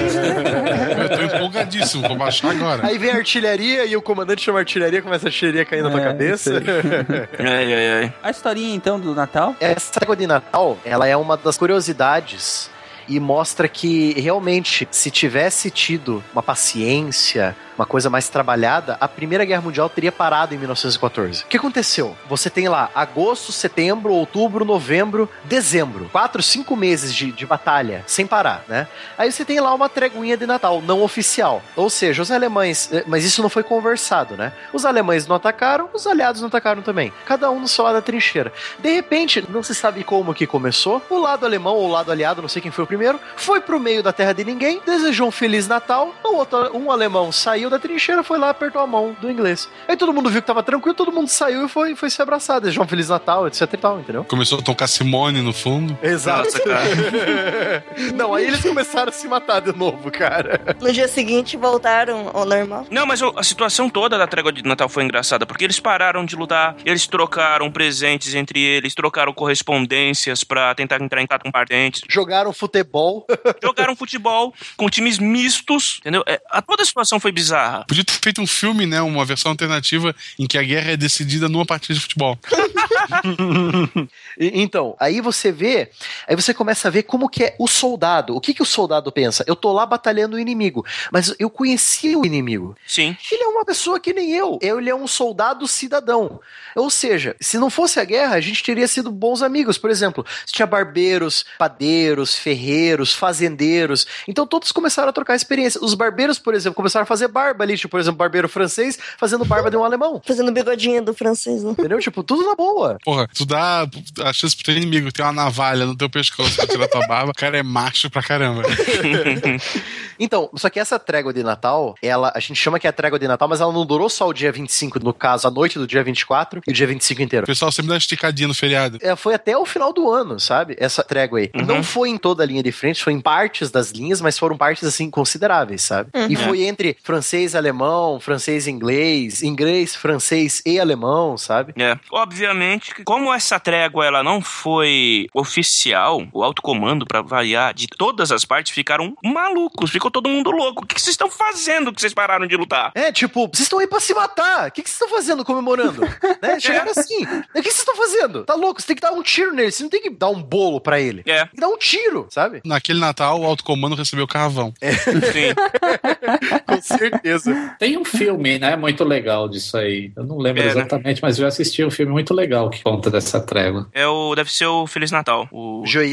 Eu tô empolgadíssimo, vou baixar agora. Aí vem a artilharia e o comandante chama a artilharia, começa a artilharia cair na tua É, cabeça. Ai, ai, ai. A historinha, então, do Natal? Essa água de Natal, ela é uma das curiosidades e mostra que realmente, se tivesse tido uma paciência, uma coisa mais trabalhada, a Primeira Guerra Mundial teria parado em 1914. O que aconteceu? Você tem lá agosto, setembro, outubro, novembro, dezembro. Quatro, cinco meses de, de batalha, sem parar, né? Aí você tem lá uma treguinha de Natal, não oficial. Ou seja, os alemães. eh, Mas isso não foi conversado, né? Os alemães não atacaram, os aliados não atacaram também. Cada um no seu lado da trincheira. De repente, não se sabe como que começou. O lado alemão ou o lado aliado, não sei quem foi o primeiro, foi pro meio da terra de ninguém, desejou um Feliz Natal. O outro, um alemão saiu saiu da trincheira, foi lá, apertou a mão do inglês. Aí todo mundo viu que tava tranquilo, todo mundo saiu e foi, foi se abraçar. Desejou um Feliz Natal, etc e tal, entendeu? Começou a tocar Simone no fundo. Exato. Nossa, cara. Não, aí eles começaram a se matar de novo, cara. No dia seguinte voltaram ao normal. Não, mas a situação toda da trégua de Natal foi engraçada, porque eles pararam de lutar, eles trocaram presentes entre eles, trocaram correspondências pra tentar entrar em contato com parentes, Jogaram futebol. jogaram futebol com times mistos, entendeu? É, a, toda a situação foi bizarra. Podia ter feito um filme, né? Uma versão alternativa em que a guerra é decidida numa partida de futebol. Então, aí você vê, aí você começa a ver como que é o soldado. O que que o soldado pensa? Eu tô lá batalhando o inimigo, mas eu conheci o inimigo. Sim. Ele é uma pessoa que nem eu. Ele é um soldado cidadão. Ou seja, se não fosse a guerra, a gente teria sido bons amigos. Por exemplo, se tinha barbeiros, padeiros, ferreiros, fazendeiros. Então todos começaram a trocar experiência. Os barbeiros, por exemplo, começaram a fazer barba ali. Tipo, por exemplo, barbeiro francês fazendo barba de um alemão. Fazendo bigodinho do francês, né? Entendeu? Tipo, tudo na boa. Porra, tu dá a chance pro teu inimigo ter uma navalha no teu pescoço pra tirar tua barba, o cara é macho pra caramba. Então, só que essa trégua de Natal, ela, a gente chama que é a trégua de Natal, mas ela não durou só o dia 25, no caso, a noite do dia 24 e o dia 25 inteiro. O pessoal sempre dá uma esticadinha no feriado. É, foi até o final do ano, sabe? Essa trégua aí. Uhum. Não foi em toda a linha de frente, foi em partes das linhas, mas foram partes, assim, consideráveis, sabe? E foi entre francês, alemão, francês, inglês, inglês, francês e alemão, sabe? É. Obviamente, que como essa trégua ela não foi oficial, o alto comando, pra variar, de todas as partes ficaram malucos, ficou todo mundo louco. O que vocês estão fazendo que vocês pararam de lutar? É, tipo, vocês estão aí pra se matar. O que que vocês estão fazendo comemorando? né? Chegaram assim. O que vocês estão fazendo? Tá louco? Você tem que dar um tiro nele. Você não tem que dar um bolo pra ele. É, Tem que dar um tiro, sabe? Naquele Natal, o alto comando recebeu carvão. sim. Com certeza. Tem um filme, né, muito legal disso aí. Eu não lembro É, né? exatamente, mas eu assisti um filme muito legal que conta dessa trégua. É o, deve ser o Feliz Natal, o Joie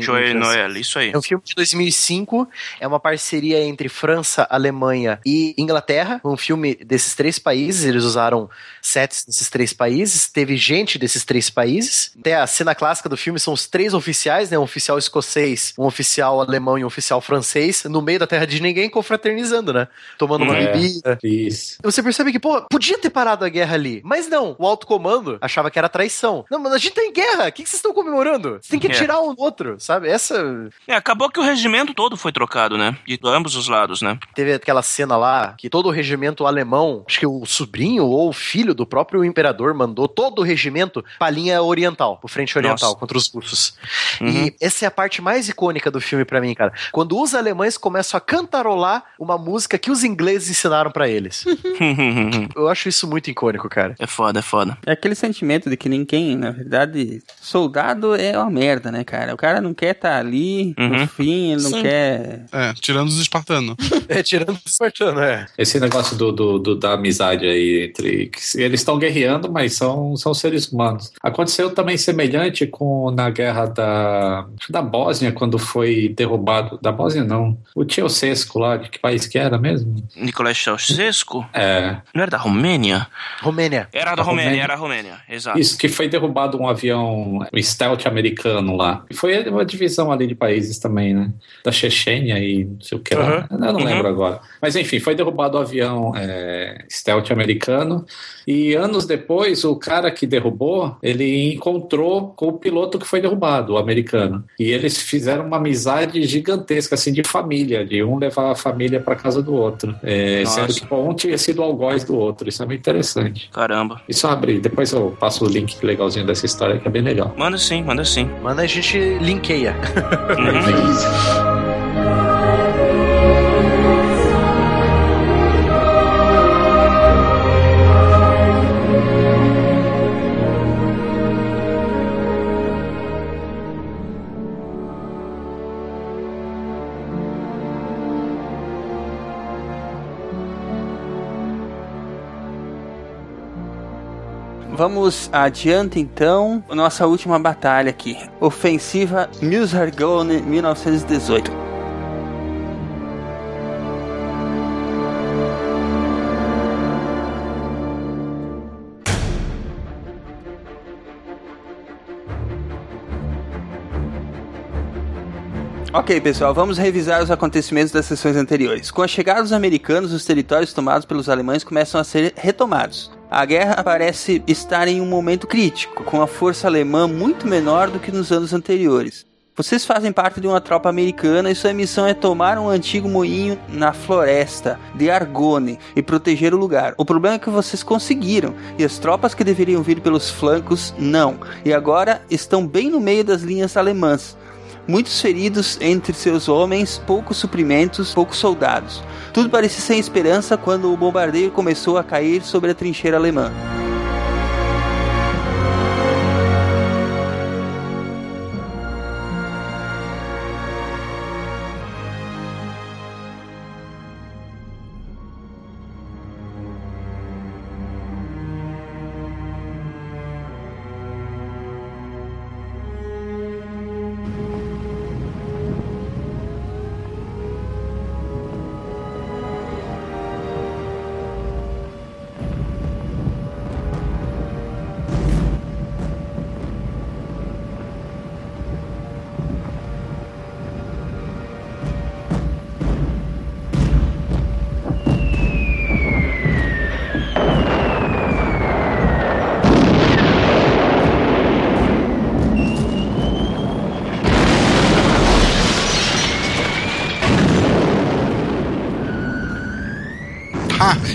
Joey em Noel, isso aí. É um filme de 2005, é uma parceria entre França, Alemanha e Inglaterra. Um filme desses três países, eles usaram sets desses três países, teve gente desses três países. Até a cena clássica do filme são os três oficiais, né? Um oficial escocês, um oficial alemão e um oficial francês, no meio da terra de ninguém, confraternizando, né? Tomando uma É. bebida. Isso. Você percebe que, pô, podia ter parado a guerra ali. Mas não, o alto comando achava que era traição. Não, mas a gente tá em guerra. O que vocês estão comemorando? Você tem que É. tirar um outro, sabe? Essa. É, acabou que o regimento todo foi trocado, né? De ambos os lados, né? Teve aquela cena lá que todo o regimento alemão, acho que o sobrinho ou o filho do próprio imperador mandou todo o regimento pra linha oriental, pro frente oriental, Nossa. contra os russos. Uhum. E essa é a parte mais icônica do filme pra mim, cara. Quando os alemães começam a cantarolar uma música que os ingleses ensinaram pra eles. Eu acho isso muito icônico, cara. é foda, é foda. É aquele sentimento de que ninguém, na verdade, soldado é uma merda, né, cara? O cara não quer estar ali, Uhum. no fim, ele não Sim. quer. É, tirando os espartanos. É, tirando o espartano, é. Esse negócio do, do- do- da amizade aí entre. Eles estão guerreando, mas são, são seres humanos. Aconteceu também semelhante com na guerra da, da Bósnia, quando foi derrubado. Da Bósnia, não. O Ceausescu lá, de que país que era mesmo? Nicolai Ceausescu? É. Não era da Romênia? Romênia. Era da Da Romênia, Romênia. era a Romênia, exato. Isso, que foi derrubado um avião um stealth americano lá. Foi uma divisão ali de países também, né? Da Chechênia e sei o que lá. Eu não Uhum. lembro agora. Mas enfim, foi derrubado o avião é, stealth americano. E anos depois, o cara que derrubou, ele encontrou com o piloto que foi derrubado, o americano. E eles fizeram uma amizade gigantesca, assim, de família, de um levar a família para casa do outro. É, sendo que um tinha sido algoz do outro. Isso é muito interessante. Caramba. Isso abre, depois eu passo o link legalzinho dessa história que é bem legal. Manda sim, manda sim. Mano, a gente linkeia. Uhum. Vamos adiante então, nossa última batalha aqui. Ofensiva Musargone 1918. Ok, pessoal, vamos revisar os acontecimentos das sessões anteriores. Com a chegada dos americanos, os territórios tomados pelos alemães começam a ser retomados. A guerra parece estar em um momento crítico, com a força alemã muito menor do que nos anos anteriores. Vocês fazem parte de uma tropa americana e sua missão é tomar um antigo moinho na floresta de Argonne e proteger o lugar. O problema é que vocês conseguiram e as tropas que deveriam vir pelos flancos não, e agora estão bem no meio das linhas alemãs. Muitos feridos entre seus homens, poucos suprimentos, poucos soldados. Tudo parecia sem esperança quando o bombardeio começou a cair sobre a trincheira alemã.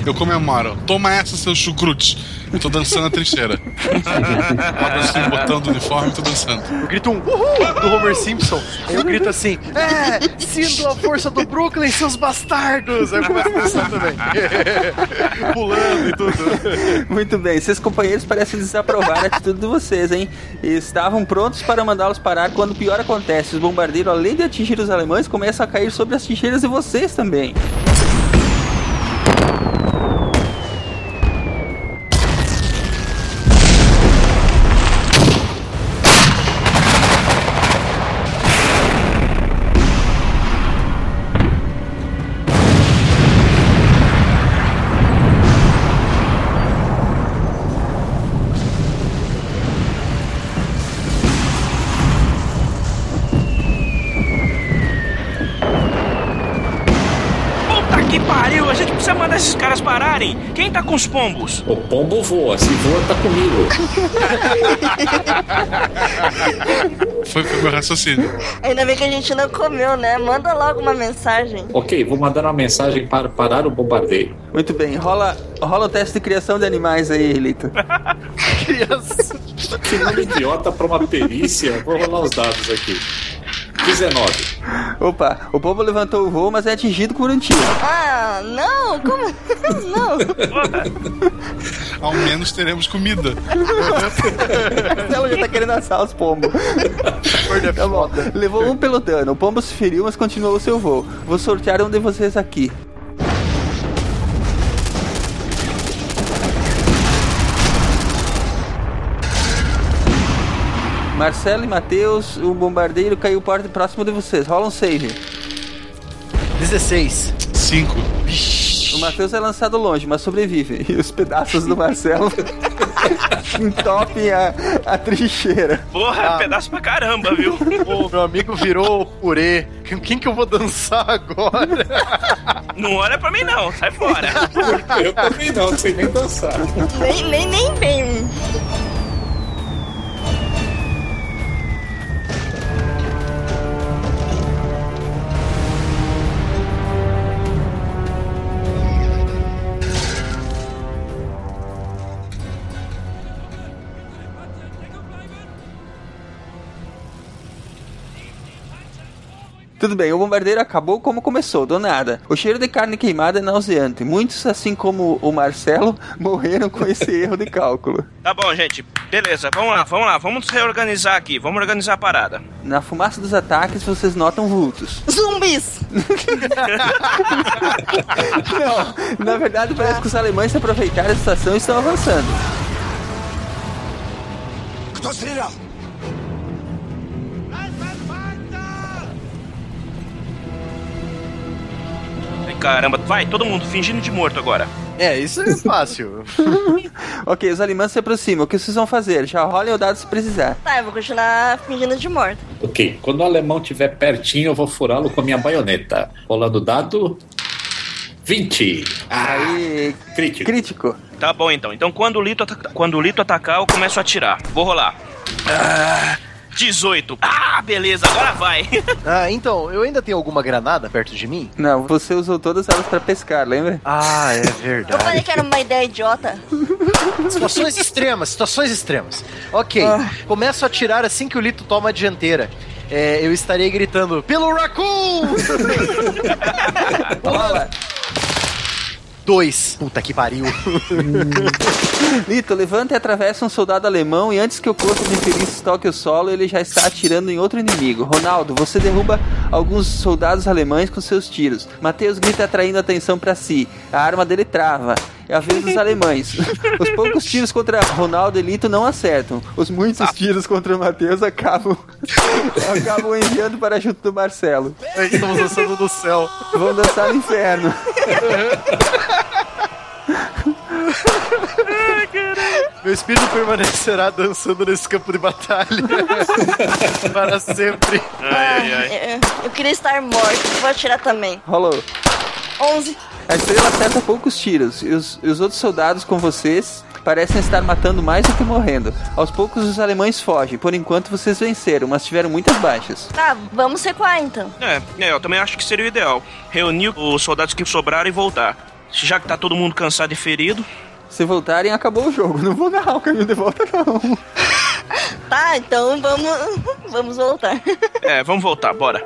Eu comemoro. Toma essa, seu chucrute. Eu tô dançando na trincheira. Abro assim o botão do uniforme e tô dançando. Eu grito um uhul do Homer Simpson. Aí eu grito assim: É, sinto a força do Brooklyn, seus bastardos! Aí eu começo a dançar também. Pulando e tudo. Muito bem, seus companheiros parecem desaprovar a atitude de vocês, hein? E estavam prontos para mandá-los parar quando o pior acontece. Os bombardeiros, além de atingir os alemães, começam a cair sobre as trincheiras de vocês também. Quem tá com os pombos? O pombo voa, se voa tá comigo. Foi, foi meu raciocínio. Ainda bem que a gente não comeu, né? Manda logo uma mensagem. ok, vou mandar uma mensagem para parar o bombardeio. Muito bem, rola, rola o teste de criação de animais aí, Lito. Criança. Que nome idiota para uma perícia. Vou rolar os dados aqui. 19. Opa, o pombo levantou o voo, mas é atingido por um tiro. Ah, não! Como? Não! Ao menos teremos comida. Ela já tá querendo assar os pombos. Tá bom. Levou um pelo dano. O pombo se feriu, mas continuou o seu voo. Vou sortear um de vocês aqui. Marcelo e Matheus, o bombardeiro caiu porta próximo de vocês. Rola um save. 16. Cinco. O Matheus é lançado longe, mas sobrevive. E os pedaços do Marcelo entopem a, a trincheira. Porra, pedaço pra caramba, viu? O meu amigo virou purê. Quem que eu vou dançar agora? Não olha pra mim, não. Sai fora. Eu também não, não sei nem dançar. Nem, nem, nem bem. Tudo bem, o bombardeiro acabou como começou, do nada. O cheiro de carne queimada é nauseante. Muitos, assim como o Marcelo, morreram com esse erro de cálculo. Tá bom, gente. Beleza, vamos lá, vamos lá. Vamos reorganizar aqui. Vamos organizar a parada. Na fumaça dos ataques, vocês notam vultos. Zumbis! Não, na verdade parece que os alemães se aproveitaram da situação e estão avançando. Ai, caramba. Vai, todo mundo fingindo de morto agora. É, isso é fácil. Ok, os alemães se aproximam. O que vocês vão fazer? Já rolem o dado se precisar. Tá, eu vou continuar fingindo de morto. Ok, quando o alemão estiver pertinho, eu vou furá-lo com a minha baioneta. Rolando o dado. 20. Ah, Aí, crítico. crítico. Tá bom então. Então quando o Lito, quando o Lito atacar, eu começo a atirar. Vou rolar. Ah, 18. Ah, beleza, agora vai. ah, então, eu ainda tenho alguma granada perto de mim? Não, você usou todas elas para pescar, lembra? Ah, é verdade. Eu falei que era uma ideia idiota. situações extremas, situações extremas. Ok, ah. começo a tirar assim que o Lito toma a dianteira. É, eu estarei gritando pelo Raccoon! Olá. 2. Puta que pariu. Lito, levanta e atravessa um soldado alemão e antes que o corpo de Feliz toque o solo, ele já está atirando em outro inimigo. Ronaldo, você derruba alguns soldados alemães com seus tiros. Mateus grita atraindo atenção para si. A arma dele trava. É a vez dos alemães. Os poucos tiros contra Ronaldo e Lito não acertam. Os muitos ah. tiros contra Mateus acabam acabam enviando para junto do Marcelo. É, estamos dançando no céu. Vão dançar no inferno. Meu espírito permanecerá dançando nesse campo de batalha. Para sempre. Ai, ai, ai. É, Eu queria estar morto. Vou atirar também. Rolou. 11. A estrela acerta poucos tiros e os, e os outros soldados com vocês parecem estar matando mais do que morrendo. Aos poucos os alemães fogem, por enquanto vocês venceram, mas tiveram muitas baixas. Tá, vamos recuar então. É, é, eu também acho que seria o ideal. Reunir os soldados que sobraram e voltar. Já que tá todo mundo cansado e ferido. Se voltarem, acabou o jogo. Não vou narrar o caminho de volta, não. Tá, então vamos, vamos voltar. É, vamos voltar, bora.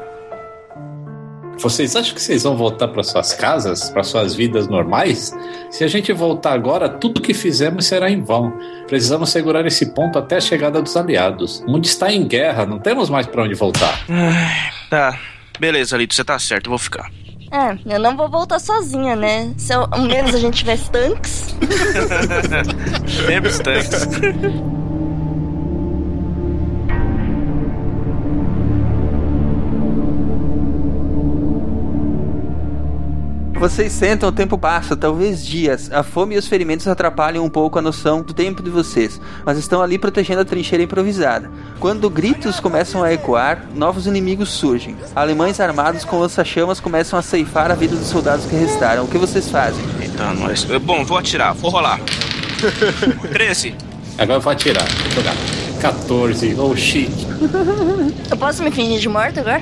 Vocês acham que vocês vão voltar para suas casas, para suas vidas normais? Se a gente voltar agora, tudo que fizemos será em vão. Precisamos segurar esse ponto até a chegada dos aliados. O mundo está em guerra, não temos mais para onde voltar. Tá. Beleza, Lito, você tá certo, eu vou ficar. É, eu não vou voltar sozinha, né? Se ao menos a gente tivesse tanques. Lembra os tanques. Vocês sentam, o tempo passa, talvez dias. A fome e os ferimentos atrapalham um pouco a noção do tempo de vocês, mas estão ali protegendo a trincheira improvisada. Quando gritos começam a ecoar, novos inimigos surgem. Alemães armados com lança-chamas começam a ceifar a vida dos soldados que restaram. O que vocês fazem? Eita, nós. Bom, vou atirar, vou rolar. 13. Agora eu vou atirar. Vou jogar. 14. Oh shit. Eu posso me fingir de morto agora?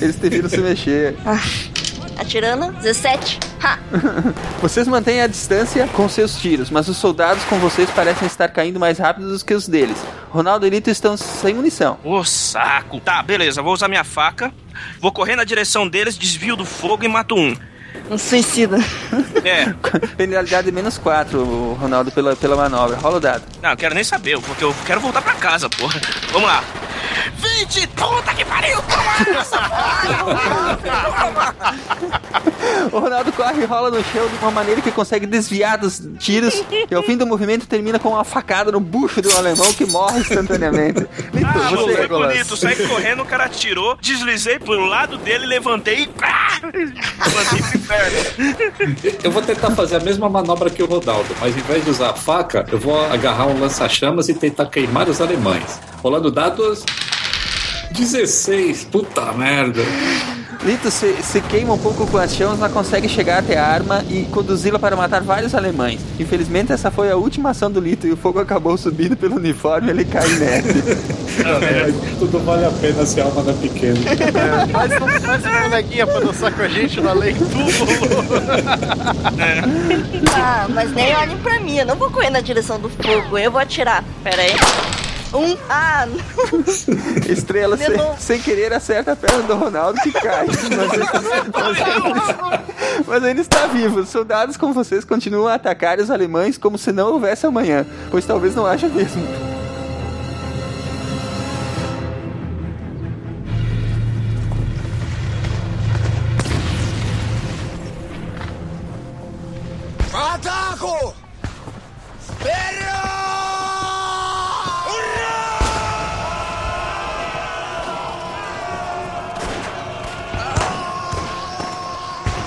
Eles te viram se mexer. Atirando. 17. Ha! Vocês mantêm a distância com seus tiros, mas os soldados com vocês parecem estar caindo mais rápido do que os deles. Ronaldo e Lito estão sem munição. Ô, saco. Tá, beleza, vou usar minha faca. Vou correr na direção deles, desvio do fogo e mato um. Um suicida. É. Penalidade menos 4, Ronaldo, pela, pela manobra. Rola o dado. Não, eu quero nem saber, porque eu quero voltar pra casa, porra. Vamos lá. 20! Puta que pariu! O Ronaldo corre e rola no chão de uma maneira que consegue desviar dos tiros. e ao fim do movimento termina com uma facada no bucho de um alemão que morre instantaneamente. Lito, Ah, você. foi bonito. Saí correndo, o cara atirou, deslizei pro lado dele, levantei e. Levantei Eu vou tentar fazer a mesma manobra que o Rodaldo, mas em vez de usar a faca, eu vou agarrar um lança-chamas e tentar queimar os alemães. Rolando dados. 16. Puta merda. Lito se, se queima um pouco com as chamas, mas consegue chegar até a arma e conduzi-la para matar vários alemães. Infelizmente, essa foi a última ação do Lito e o fogo acabou subindo pelo uniforme e ele cai nele. Tudo vale a pena se a alma não é pequena. Faz, um- faz uma bonequinha pra dançar com a gente no além túmulo. Ah, mas nem olhem pra mim. Eu não vou correr na direção do fogo. Eu vou atirar. Pera aí. Um. Ah, Estrela, sem, sem querer, acerta a perna do Ronaldo que cai. Mas, mas ainda, mas ainda está vivo. Os soldados como vocês continuam a atacar os alemães como se não houvesse amanhã, pois talvez não haja mesmo.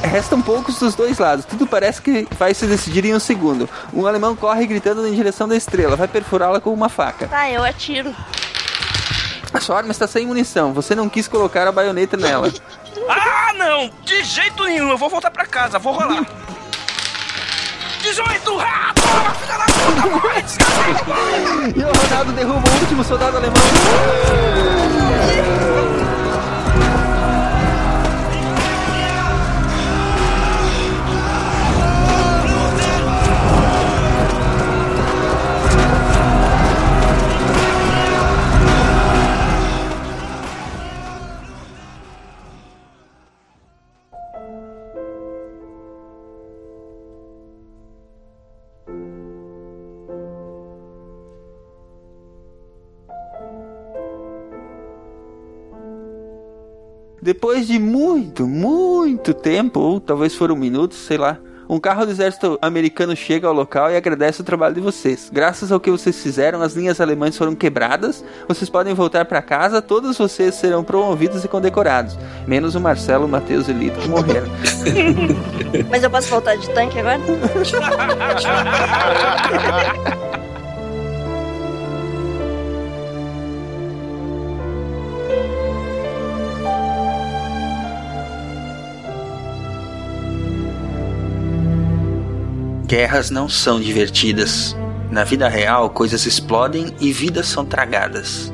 Restam poucos dos dois lados. Tudo parece que vai se decidir em um segundo. Um alemão corre gritando em direção da estrela. Vai perfurá-la com uma faca. tá, eu atiro. A sua arma está sem munição. Você não quis colocar a baioneta nela. Ah, não! De jeito nenhum, eu vou voltar pra casa, vou rolar. 18! Ah, toma, filha da puta! E o Ronaldo derruba o último soldado alemão. Depois de muito, muito tempo, ou talvez foram minutos, sei lá, um carro do exército americano chega ao local e agradece o trabalho de vocês. Graças ao que vocês fizeram, as linhas alemãs foram quebradas. Vocês podem voltar para casa, todos vocês serão promovidos e condecorados, menos o Marcelo, o Matheus e o Lito que morreram. Mas eu posso voltar de tanque agora? Guerras não são divertidas. Na vida real, coisas explodem e vidas são tragadas.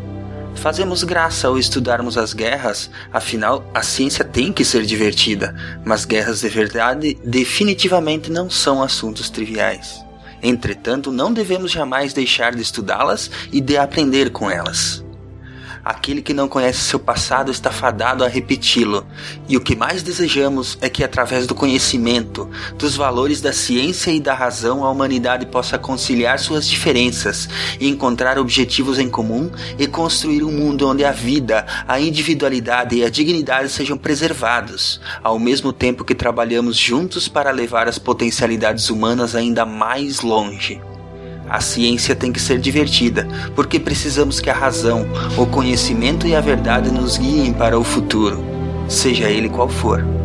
Fazemos graça ao estudarmos as guerras, afinal, a ciência tem que ser divertida, mas guerras de verdade definitivamente não são assuntos triviais. Entretanto, não devemos jamais deixar de estudá-las e de aprender com elas. Aquele que não conhece seu passado está fadado a repeti-lo, e o que mais desejamos é que, através do conhecimento, dos valores da ciência e da razão, a humanidade possa conciliar suas diferenças e encontrar objetivos em comum e construir um mundo onde a vida, a individualidade e a dignidade sejam preservados, ao mesmo tempo que trabalhamos juntos para levar as potencialidades humanas ainda mais longe. A ciência tem que ser divertida, porque precisamos que a razão, o conhecimento e a verdade nos guiem para o futuro, seja ele qual for.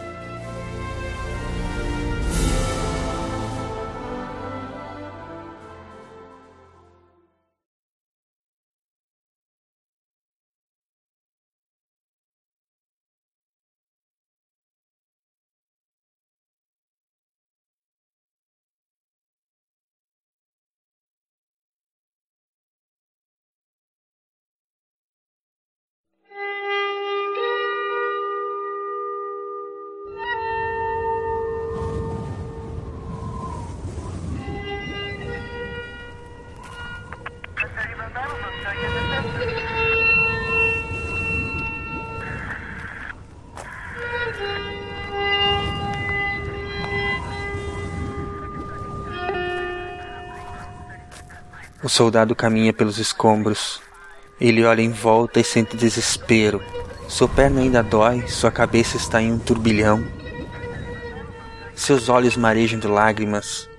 Soldado caminha pelos escombros. Ele olha em volta e sente desespero. Sua perna ainda dói, sua cabeça está em um turbilhão. Seus olhos marejam de lágrimas.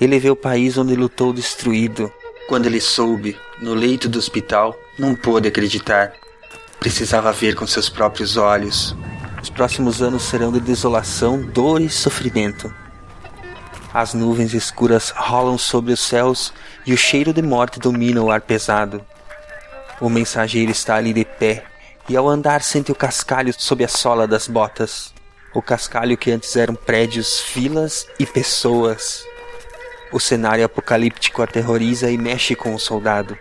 Ele vê o país onde lutou destruído. Quando ele soube, no leito do hospital, não pôde acreditar. Precisava ver com seus próprios olhos. Os próximos anos serão de desolação, dor e sofrimento. As nuvens escuras rolam sobre os céus e o cheiro de morte domina o ar pesado. O mensageiro está ali de pé e ao andar sente o cascalho sob a sola das botas. O cascalho que antes eram prédios, filas e pessoas. O cenário apocalíptico aterroriza e mexe com o soldado.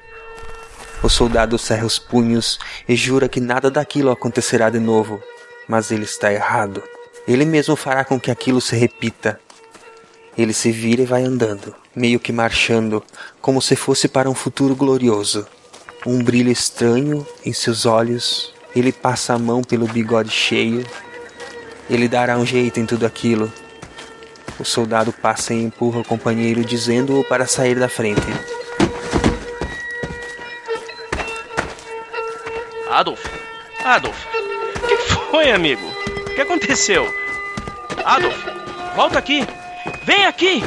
O soldado cerra os punhos e jura que nada daquilo acontecerá de novo, mas ele está errado. Ele mesmo fará com que aquilo se repita. Ele se vira e vai andando, meio que marchando, como se fosse para um futuro glorioso. Um brilho estranho em seus olhos, ele passa a mão pelo bigode cheio. Ele dará um jeito em tudo aquilo. O soldado passa e empurra o companheiro, dizendo-o para sair da frente. Adolf? Adolf? O que foi, amigo? O que aconteceu? Adolf, volta aqui! Vem aqui!